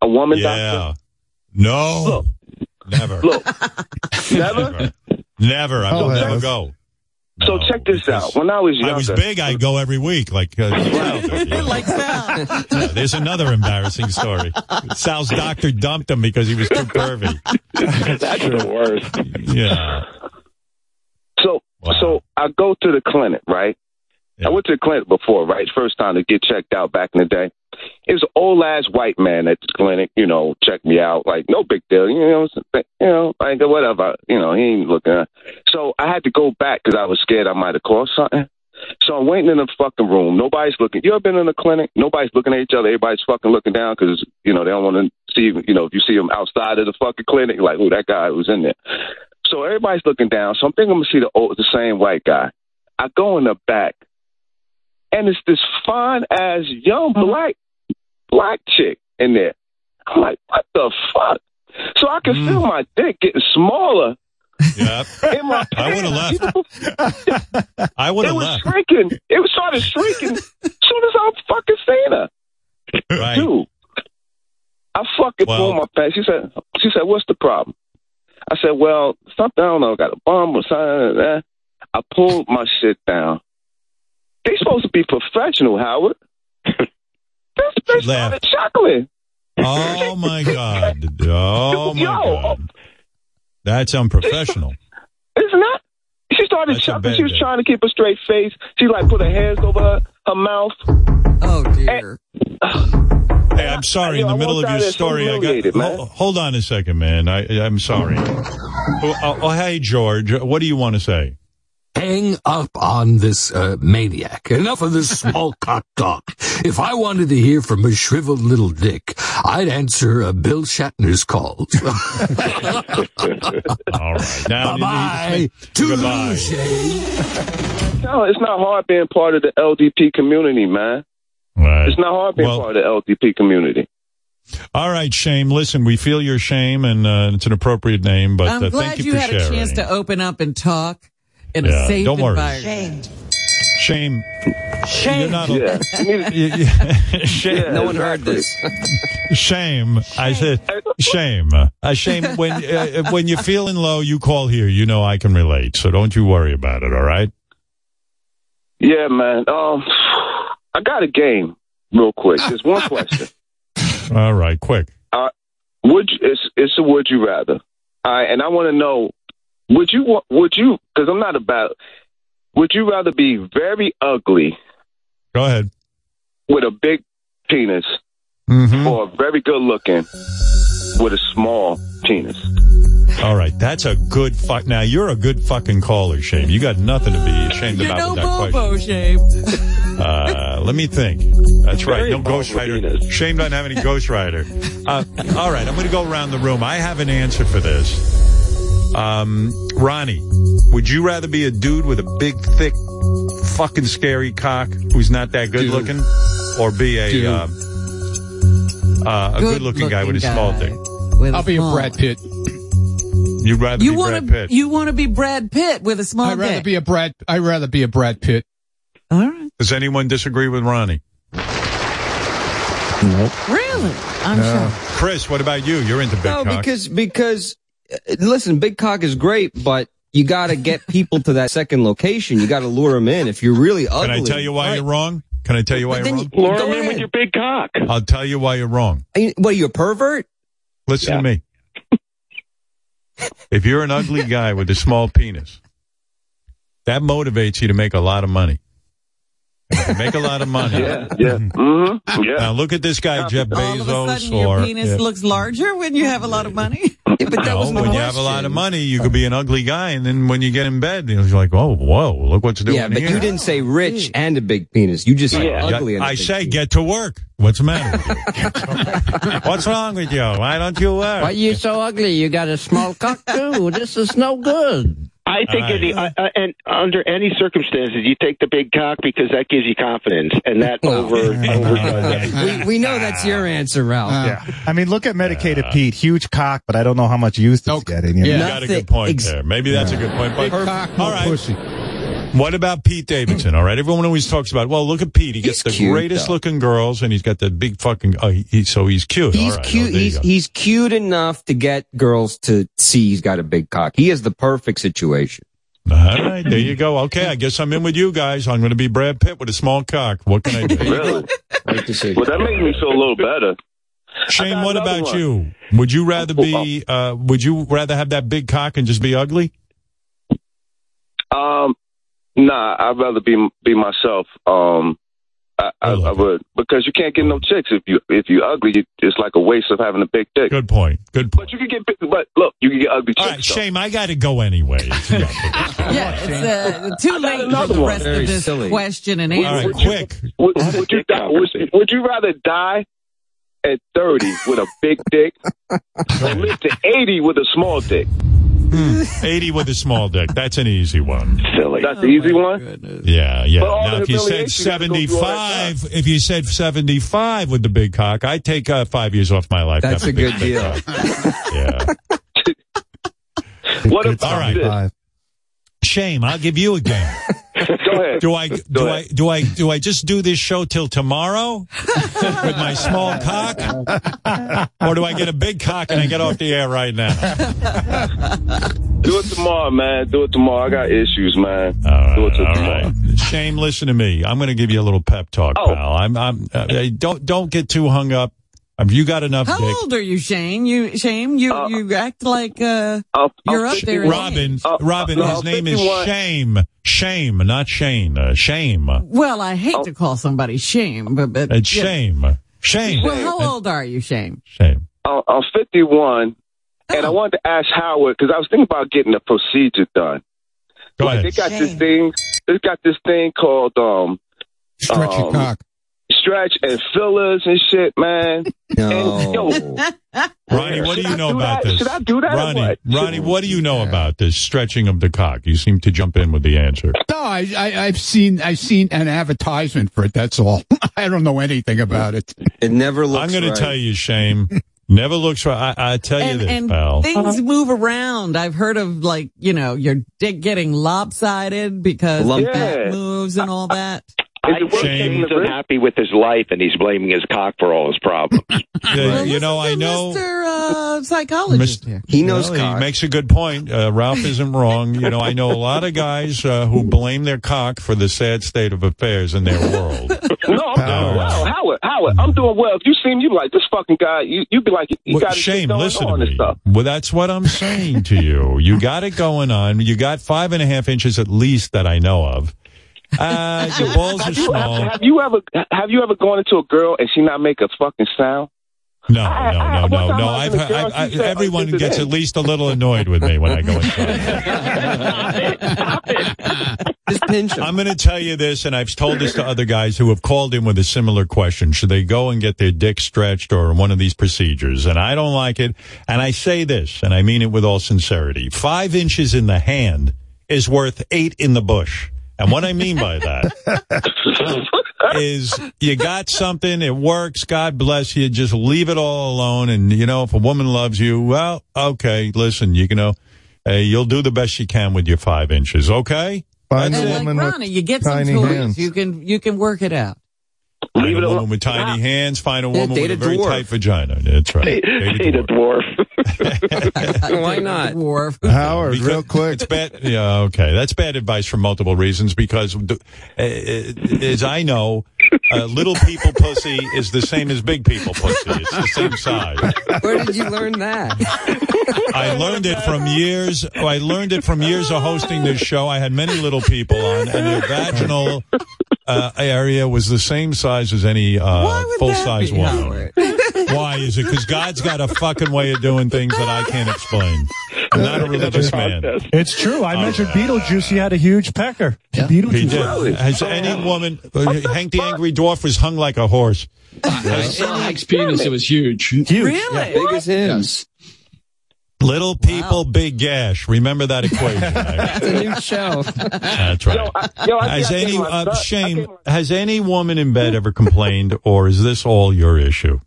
A woman doctor? yeah. doctor? No. Never. Look. Never? Never. I Oh, will never yes. go. So check this out. When I was younger, I was big. I'd go every week. Like, uh, like that. Yeah, there's another embarrassing story. Sal's doctor dumped him because he was too pervy. That's the worst. Yeah. So so I go to the clinic, right? I went to the clinic before, right? First time to get checked out back in the day. It was an old ass white man at the clinic, you know, checked me out, like no big deal, you know, you know, like whatever, you know, he ain't looking. So I had to go back because I was scared I might have caused something. So I'm waiting in the fucking room. Nobody's looking. You ever been in a clinic? Nobody's looking at each other. Everybody's fucking looking down because you know they don't want to see. You know, if you see them outside of the fucking clinic, like, oh, that guy was in there. So everybody's looking down. So I'm thinking I'm gonna see the old, the same white guy. I go in the back, and it's this fine ass young mm-hmm. black black chick in there. I'm like, what the fuck? So I can feel mm. my dick getting smaller. Yep. In my pants. I would have left. I would have left. it was shrinking. It was started shrinking as soon as I fucking seen her. Right. Dude, I fucking pulled my pants. She said, "She said, what's the problem?" I said, "Well, something I don't know. Got a bomb or something." eh." I pulled my shit down. They supposed to be professional, Howard. they they started chuckling. Oh my god. Oh my god. That's unprofessional. Isn't? She started That's chuckling. She was day. trying to keep a straight face. She like put her hands over her, her mouth. Oh dear. Hey, I'm sorry. In the I middle of your story, I got. humiliated, man. Hold, hold on a second, man. I, I'm sorry. Oh, oh, oh, hey, George. What do you want to say? Hang up on this uh, maniac. Enough of this small cock talk. If I wanted to hear from a shriveled little dick, I'd answer uh, Bill Shatner's calls. All right. Now, Bye-bye. Goodbye. No, it's not hard being part of the LDP community, man. Right. It's not hard being Well- part of the LDP community. All right, shame. Listen, we feel your shame, and uh, it's an appropriate name. But I'm uh, glad thank you, you, for had sharing. a chance to open up and talk in Yeah, a safe don't worry. environment. Shame. Shame. You're not Yeah. Yeah, yeah. shame. No one heard this. Shame. I said shame. Uh, shame. When uh, when you're feeling low, you call here. You know I can relate. So don't you worry about it. All right. Yeah, man. Um, I got a game real quick. Just one question. All right, quick. Uh, would you, it's it's a would you rather? All right, and I want to know would you wa- would you because I'm not about would you rather be very ugly Go ahead. with a big penis Mm-hmm. or very good looking with a small penis? All right, that's a good fuck. Now you're a good fucking caller, Shame. You got nothing to be ashamed You about know with that question. Bobo, Shame. Uh, let me think. That's right. No Ghost Rider. Shane doesn't have any Ghost Rider. Uh, all right, I'm going to go around the room. I have an answer for this. Um, Ronnie, would you rather be a dude with a big, thick, fucking scary cock who's not that good Dude. looking, or be a uh, uh, a good looking guy with a small dick? With I'll be a Brad Pitt. You'd rather You be want Brad to Pitt. you want to be Brad Pitt with a small I'd rather dick. be a Brad. I'd rather be a Brad Pitt. All right. Does anyone disagree with Ronnie? Nope. Really? I'm sure. Chris, what about you? You're into big no, cock. because because listen, big cock is great, but you got to get people to that second location. You got to lure them in. If you're really ugly, Can I tell you why Right. you're wrong? Can I tell you why But you're wrong? you- Lure go 'em in with your big cock. I'll tell you why you're wrong. Are you- What are you a pervert? Listen to me. if you're an ugly guy with a small penis, that motivates you to make a lot of money. And if you make a lot of money. Yeah, yeah. Mm-hmm. Yeah. Now look at this guy, Jeff All of a Bezos, sudden, your or penis yeah. looks larger when you have a lot of money. but that No, was my when you have a lot of money, you could be an ugly guy, and then when you get in bed, you're like, "Oh, whoa, look what's doing Yeah, but here." you didn't say oh, rich and a big penis. You just said Yeah, ugly. and a I big say, penis. get to work. What's the matter? with you? What's wrong with you? Why don't you work? Why you so ugly? You got a small cock too. This is no good. I think All any, uh, uh, and under any circumstances, you take the big cock because that gives you confidence, and that over overdoes it. we, we know that's your answer, Ralph. yeah. I mean, look at medicated Pete. Huge cock, but I don't know how much use he's getting. You know? You got a good point there. Maybe that's a good point. But, Big cock, all right. pussy. What about Pete Davidson? All right, everyone always talks about. Well, look at Pete. He gets the cute, greatest though. looking girls, and he's got the big fucking. Oh, he, he- so he's cute. He's All right, cute. oh, he's he's cute enough to get girls to see he's got a big cock. He has the perfect situation. All right, there you go. Okay, I guess I'm in with you guys. I'm going to be Brad Pitt with a small cock. What can I do? Really? Great decision. Well, that makes me feel a little better. Shane, what about one. you? Would you rather be? Uh, would you rather have that big cock and just be ugly? Um, nah, I'd rather be be myself. Um, I, I, I would because you can't get no chicks if you if you ugly. You, it's like a waste of having a big dick. Good point. Good point. But you can get big. But look, you can get ugly All chicks. right, though. Shame, I got to go anyway. yeah, it's uh, too late for another the one. rest Very of this silly. question and answer. right, quick. Would, would you die, would, would you rather die at thirty with a big dick, or live to eighty with a small dick? 80 with a small dick. That's an easy one. Silly. That's the easy one. Yeah, yeah. Now, if you said humiliation, you gotta go through all that 75, if you said 75 with the big cock, I'd take uh, five years off my life. That's a big good dick. deal. Yeah. What about All right. this? Shame, I'll give you a game. Go ahead. Do I do I do I do I just do this show till tomorrow with my small cock, or do I get a big cock and I get off the air right now? Do it tomorrow, man. Do it tomorrow. I got issues, man. All Do it tomorrow. right. Shame, listen to me. I'm going to give you a little pep talk, Oh. pal. I'm I'm uh, don't don't get too hung up. Um, you got enough How dick. old are you, Shane? You, Shane, you, you act like, uh, you're up there. in Robin, age. Robin, no, his name is Shame. Shame, not Shane. Uh, shame. Well, I hate to call somebody shame, but, but It's yeah. shame. Shame. Well, how old are you, Shane? Shame. I'm I'm 51, and Oh. I wanted to ask Howard because I was thinking about getting a procedure done. Go Like, ahead. They got this thing. They got this thing called um Stretch your Um, cock. Stretch and fillers and shit, man. And, yo, Ronnie, what do you I know do about that? this? Should I do that or Ronnie, what? Ronnie, what do you know about this stretching of the cock? You seem to jump in with the answer. No, I, I, I've seen, I've seen an advertisement for it. That's all. I don't know anything about it. It never looks. I'm going to tell you, Shame. Never looks right. I, I tell you And, this, and pal. things move around. I've heard of like, you know, your dick getting lopsided because Lump- the back Yeah. moves and all that. I think he's unhappy with his life and he's blaming his cock for all his problems. Yeah, you know, I know. Mr. Uh, psychologist here. Well, He makes a good point. Uh, Ralph isn't wrong. You know, I know a lot of guys uh, who blame their cock for the sad state of affairs in their world. No, I'm doing well. Howard, Howard, I'm doing well. If you see me, you be like, this fucking guy, you, you be like, you Well, got shame, going listen on to and me. stuff. Well, that's what I'm saying to you. You got it going on. You got five and a half inches at least that I know of. Uh, your balls are Have you, small. have, have you ever have you ever gone into a girl and she not make a fucking sound? No, I- no, I- no, one no, no. I was I've, in a girl, I've, I, she said, everyone "Oh, this is gets at least a little annoyed with me when I go inside. Just pinch him. I'm going to tell you this, and I've told this to other guys who have called in with a similar question. Should they go and get their dick stretched or one of these procedures? And I don't like it. And I say this, and I mean it with all sincerity. Five inches in the hand is worth eight in the bush. And what I mean by that is you got something, it works, God bless you, just leave it all alone. And, you know, if a woman loves you, well, okay, listen, you know, uh, hey, you'll do the best you can with your five inches, okay? Find That's a it. Like woman Ronnie, with you get some tiny tools. hands. You can you can work it out. Find a woman with tiny hands, find a woman with a a very dwarf. tight vagina. That's right. Date Date a dwarf. Why not? Dwarf. Howard, Because real quick. It's bad. Yeah, okay. That's bad advice for multiple reasons because, uh, uh, as I know, uh, little people pussy is the same as big people pussy. It's the same size. Where did you learn that? I learned it from years. I learned it from years of hosting this show. I had many little people on, and their vaginal uh, area was the same size as any uh, full size woman. Howard? Why is it? Because God's got a fucking way of doing things that I can't explain. I'm not a religious man. It's true. I mentioned Beetlejuice. He had a huge pecker. He Beetlejuice. did. Has any woman, uh, Hank the Angry Dwarf was hung like a horse. I saw Hank's penis. It was huge. Huge. Really? Big as his. Yes. Little people, big gash. Remember that equation. right? That's a new show. That's right. Yo, I, yo, I, Has I gave any my uh, son- I shame? gave my- Has any woman in bed ever complained, or is this all your issue?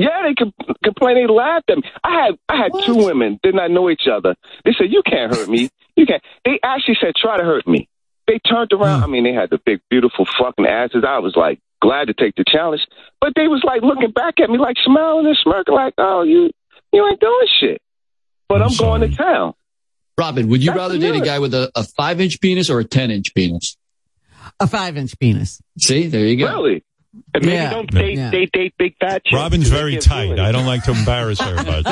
Yeah, they com- complain. They laughed at me. I had I had two women did not know each other. They said, "You can't hurt me. You can't." They actually said, "Try to hurt me." They turned around. Hmm. I mean, they had the big, beautiful fucking asses. I was like glad to take the challenge, but they was like looking back at me, like smiling and smirking, like, "Oh, you you ain't doing shit." But I'm, going to town. Robin, would you That's rather date a guy with a, a five inch penis or a 10 inch penis? A five inch penis. See, there you go. Really? And maybe Yeah. don't date, Yeah. date, date big fat chicks. Robin's very tight. I don't like to embarrass her, but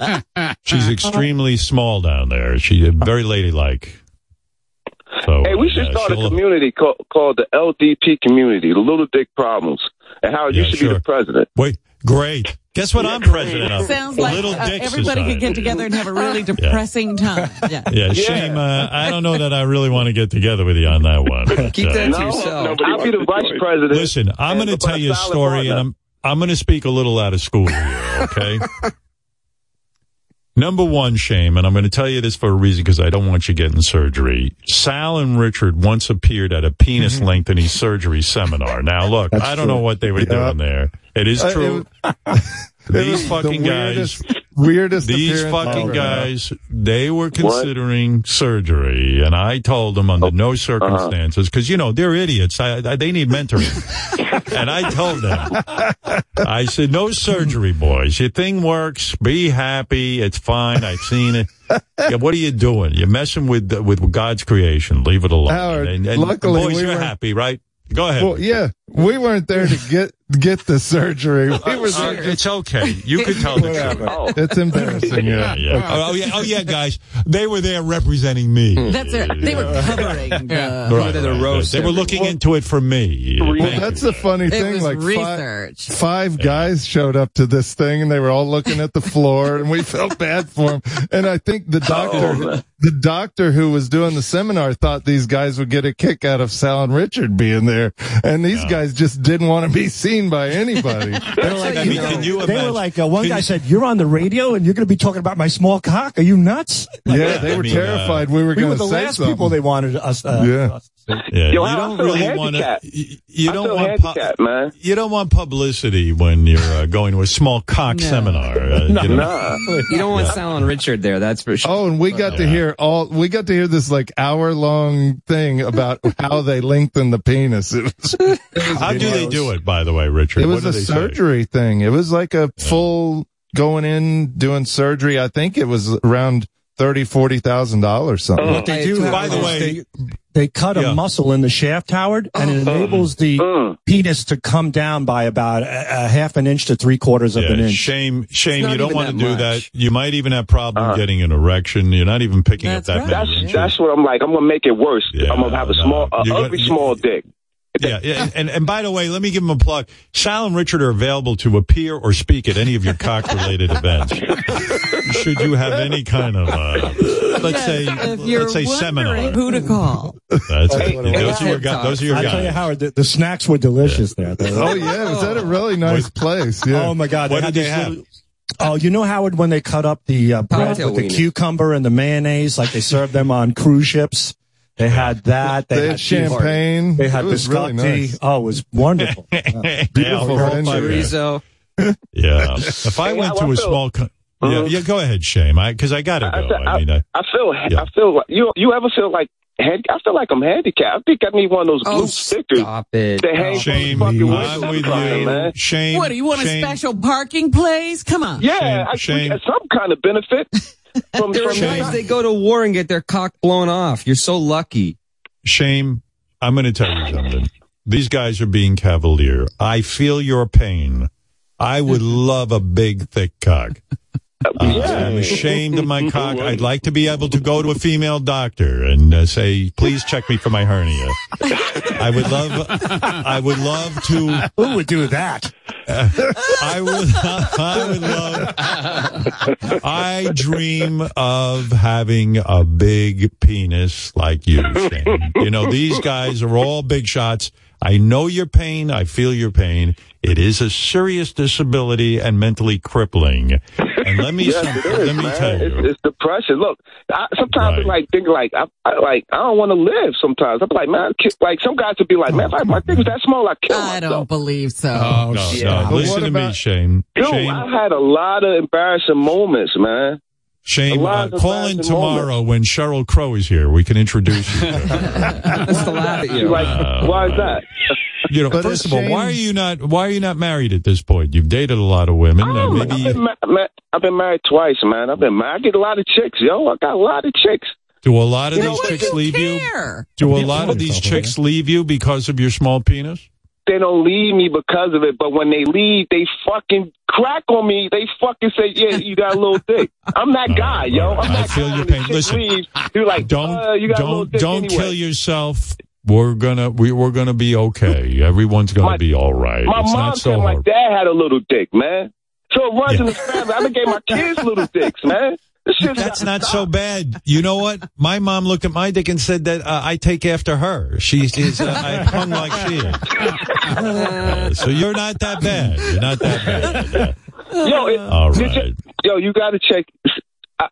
uh, she's extremely small down there. She's very ladylike. So, Hey, we should uh, start a community called, called the LDP community, the Little Dick Problems. And Howard, you Yeah, should be the president. Wait, great. Guess what I'm president of? Sounds like Little uh, Dick everybody Society. could get together and have a really depressing time. Yeah. Yeah, shame. Uh, I don't know that I really want to get together with you on that one. but, Keep uh, that to No, yourself. I'll be the vice president. Listen, I'm going to tell you a story, and I'm I'm going to speak a little out of school here. Okay. Number one, shame, and I'm going to tell you this for a reason because I don't want you getting surgery. Sal and Richard once appeared at a penis lengthening surgery seminar. Now, look, That's I don't true. know what they were Yeah. doing there. It is Uh, it true. It was These the fucking guys. weirdest, weirdest These appearance fucking ever. guys, they were considering surgery, and I told them under no circumstances, because you know they're idiots. I, I, they need mentoring, and I told them, I said, no surgery, boys. Your thing works. Be happy. It's fine. I've seen it. Yeah, what are you doing? You're messing with with God's creation. Leave it alone. Howard, and, and luckily boys, we you're were- happy, right? Go ahead. Well, yeah, we weren't there to get get the surgery. We were Uh, it's okay. You can tell the truth. Whatever. It's embarrassing. Yeah, Yeah, yeah. Oh, oh, yeah, oh yeah, guys. They were there representing me. That's their, they were covering the, Right, right, right. They were looking into it for me. Well, Thank that's you. the funny It thing. was like research. Five, five guys showed up to this thing, and they were all looking at the floor, and we felt bad for them. And I think the doctor, the doctor who was doing the seminar, thought these guys would get a kick out of Sal and Richard being there, and these guys just didn't want to be seen by anybody. They were like, I mean, can you They were like, uh, one Can guy you- said, "You're on the radio and you're going to be talking about my small cock. Are you nuts?" yeah, they I were mean, uh, terrified we were We going were to the say last something. people they wanted us. Uh, Yeah. us to Yeah, Yo, you don't really want to. handicapped. You don't want pu- man. you don't want publicity when you're uh, going to a small cock seminar. Uh, you know? You don't want Sal and Richard there, that's for sure. Oh, and we got to hear all. We got to hear this like hour long thing about how they lengthen the penis. It was, it was How do they do it, by the way, Richard? It was what a do they say? surgery thing. It was like a full going in doing surgery. I think it was around thirty, forty thousand dollars something. What they do, By the way- they, they cut Yeah. a muscle in the shaft, Howard, and it enables the penis to come down by about a, a half an inch to three quarters of an inch. shame, shame. You don't want to do much. that. You might even have problem getting an erection. You're not even picking That's up that right. many That's that's what I'm like. I'm gonna make it worse. Yeah, I'm gonna have a no. small, uh, You're gonna- ugly you- small dick. Yeah, yeah, and, and and by the way, let me give them a plug. Sal and Richard are available to appear or speak at any of your cock-related events. Should you have any kind of, uh, let's say, let's say seminar. who to call. That's it. Hey, Those are your guys. Those are your I tell you. Howard, the, the snacks were delicious there. Oh yeah, was that a really nice place. Yeah. Oh my God! What had did they have? little- Oh, you know Howard when they cut up the uh, bread Cocktail with the wiener. cucumber and the mayonnaise, like they serve them on cruise ships. They had that. They, They had had champagne. They had It was really biscotti. nice. Oh, it was wonderful. Beautiful Yeah, venue. Chorizo. Yeah. If I Hey, went I- to I a feel- small, co- uh-huh. yeah, yeah, go ahead, Shame. I because I gotta I, go. I mean, I, I feel, Yeah. I feel like you. You ever feel like? I feel like I'm handicapped. I think I need one of those oh, blue Oh, stickers stop it. to hang Shame, from the fucking I'm with you. man. Shame. What do you want shame. a special parking place? Come on. Yeah, Shame, I, shame. get some kind of benefit from, There are from guys, they go to war and get their cock blown off. You're so lucky. Shame. I'm going to tell you something. These guys are being cavalier. I feel your pain. I would love a big, thick cock. Uh, I'm ashamed of my cock. I'd like to be able to go to a female doctor and uh, say, "Please check me for my hernia." I would love. I would love to. Who would do that? I would. I would love. I dream of having a big penis like you, Shane. You know, these guys are all big shots. I know your pain. I feel your pain. It is a serious disability and mentally crippling. And let me Yes, some- it is, let me man. tell you. It's, it's depression. Look, I, sometimes Right. I like think like I, I like I don't want to live. Sometimes I'm like, man, like some guys would be like, man, if I, my dick was that small, I kill I myself. don't believe so. no, yeah. no. Listen what to me, Shane. Dude, Shane, I've had a lot of embarrassing moments, man. Shane, uh, call in embarrassing tomorrow when Sheryl Crow is here. We can introduce you. to her. That's to laugh at you. Like, Uh, why is that? You know, But first of all, why are you not? Why are you not married at this point? You've dated a lot of women. Oh, maybe I've, been ma- ma- I've been married twice, man. I've been married. I get a lot of chicks, yo. I got a lot of chicks. do a lot of You these what? chicks Who leave you? Do a lot of these chicks leave you because of your small penis? They don't leave me because of it, but when they leave, they fucking crack on me. They fucking say, "Yeah, you got a little dick." I'm that guy, yo. I'm I that feel guy. your pain. Listen, leaves, you're like, Don't uh, you got a little don't dick don't anyway. kill yourself. We're gonna we, we're gonna be okay. Everyone's gonna My- be all right. My it's mom not so said my dad had a little dick, man. So it runs Yeah. in the family. I done gave my kids little dicks, man. This shit's That's not so bad. You know what? My mom looked at my dick and said that uh, I take after her. She is uh, I hung like she is. Uh, so you're not that bad. You're not that bad. Yo, it, All you yo, you got to check. I-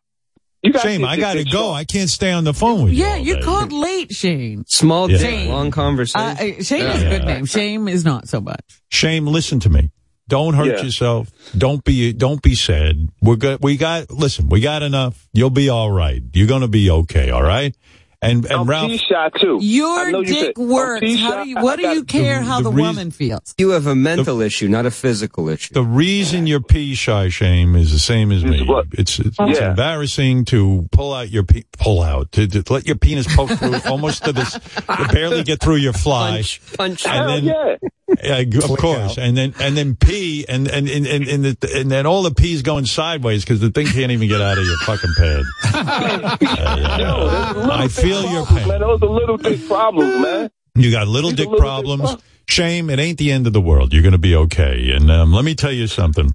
got Shame, I gotta go. I can't stay on the phone with you. Yeah, you called late, Shane. Small Yeah. dick, Shame. long conversation. Uh, uh, Shame is a good name. Shame is not so much. Shame, listen to me. Don't hurt Yeah. yourself. Don't be don't be sad. We're good. We got listen. We got enough. You'll be all right. You're gonna be okay. All right. And and I'm Ralph, P-shot too. Your know you said- dick works. How do you? What I do got- you care how the the, reason- woman feels? you have a mental issue, not a physical issue. the reason you're pee shy, shame, is the same as me. what? It's it's, it's Yeah. embarrassing to pull out your pe- pull out to, to let your penis poke through almost to this, to barely get through your fly. Punch, punch. And Hell then- yeah. Yeah, of course, and then and then pee, and and and and, and, the, and then all the pee's going sideways because the thing can't even get out of your fucking pad. Uh, Yo, there's I dick feel your problems, pain. Man, those are little dick problems, man. You got little These dick little dick problems. problems. Shame, it ain't the end of the world. You're going to be okay. And um, let me tell you something.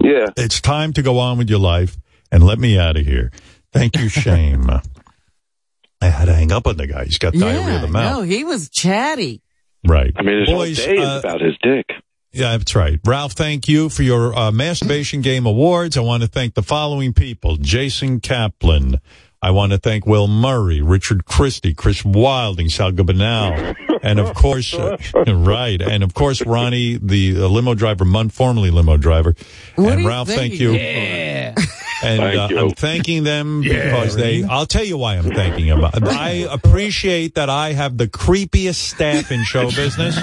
Yeah. It's time to go on with your life and let me out of here. Thank you, Shame. I had to hang up on the guy. He's got diarrhea of the mouth. no, he was chatty. Right. I mean, this Boys, whole day is uh, about his dick. Yeah, that's right. Ralph, thank you for your uh, Masturbation Game Awards. I want to thank the following people. Jason Kaplan, I want to thank Will Murray, Richard Christie, Chris Wilding, Sal Governale, and of course, uh, right, and of course, Ronnie, the uh, limo driver, Mund, formerly limo driver, What and are you Ralph. Thank you. Yeah. And Thank uh, you. I'm thanking them Yeah, because they. Ronnie. I'll tell you why I'm thanking them. I appreciate that I have the creepiest staff in show business.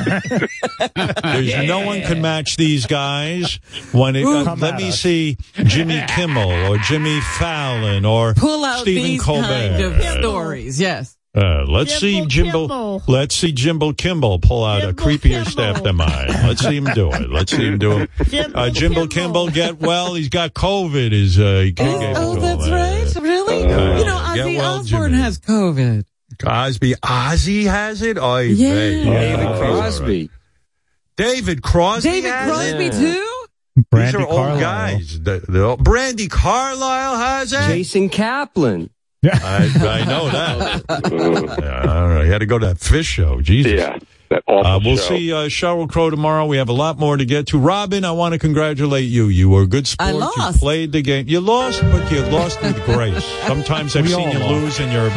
There's no one can match these guys. When it, uh, let me us. see Jimmy Kimmel or Jimmy Fallon or Pull out Stephen these Colbert. kind of stories. Yes. Uh, let's see Jimbo. Let's see Jimbo Kimball pull out a creepier staff than mine. Let's see him do it. Let's see him do it. Jimbo Uh, Jimbo Kimball get well. He's got COVID. Is uh, he can't get Oh, that's him. right. Really? Uh, you know, Ozzy well, Osbourne Jimmy. has COVID. Cosby. Ozzy has it. Oh, Yeah. David Crosby. David Crosby. David has Crosby it? too. These are old guys. The, the, Brandi Carlile has it. Jason Kaplan. I, I know that. Yeah, I don't know. He had to go to that fish show. Jesus. Yeah, Uh, we'll show. see uh, Sheryl Crow tomorrow. We have a lot more to get to. Robin, I want to congratulate you. You were a good sport. I You played the game. You lost, but you lost with grace. Sometimes I've We seen you lost. lose and you're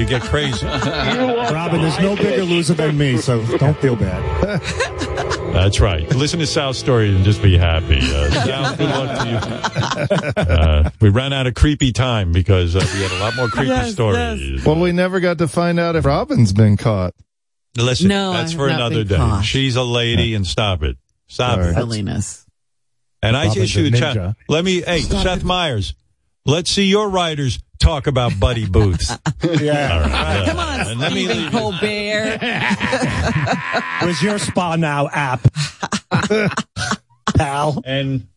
you get crazy. Robin, there's no bigger loser than me, so don't feel bad. That's right. Listen to Sal's story and just be happy. Uh, Sal, good luck to you. Uh, we ran out of creepy time because uh, we had a lot more creepy Yes, stories. Well, we never got to find out if Robin's been caught. Listen, No, that's for another day. caught. She's a lady, and stop it. Stop it. Silliness. And I Robin's issue a a chat. Let me, hey, Seth Meyers, let's see your writers talk about Buddy Booth. Yeah. All right. Come on, And let me Stephen leave- Colbert. Where's your spa now app? Pal. And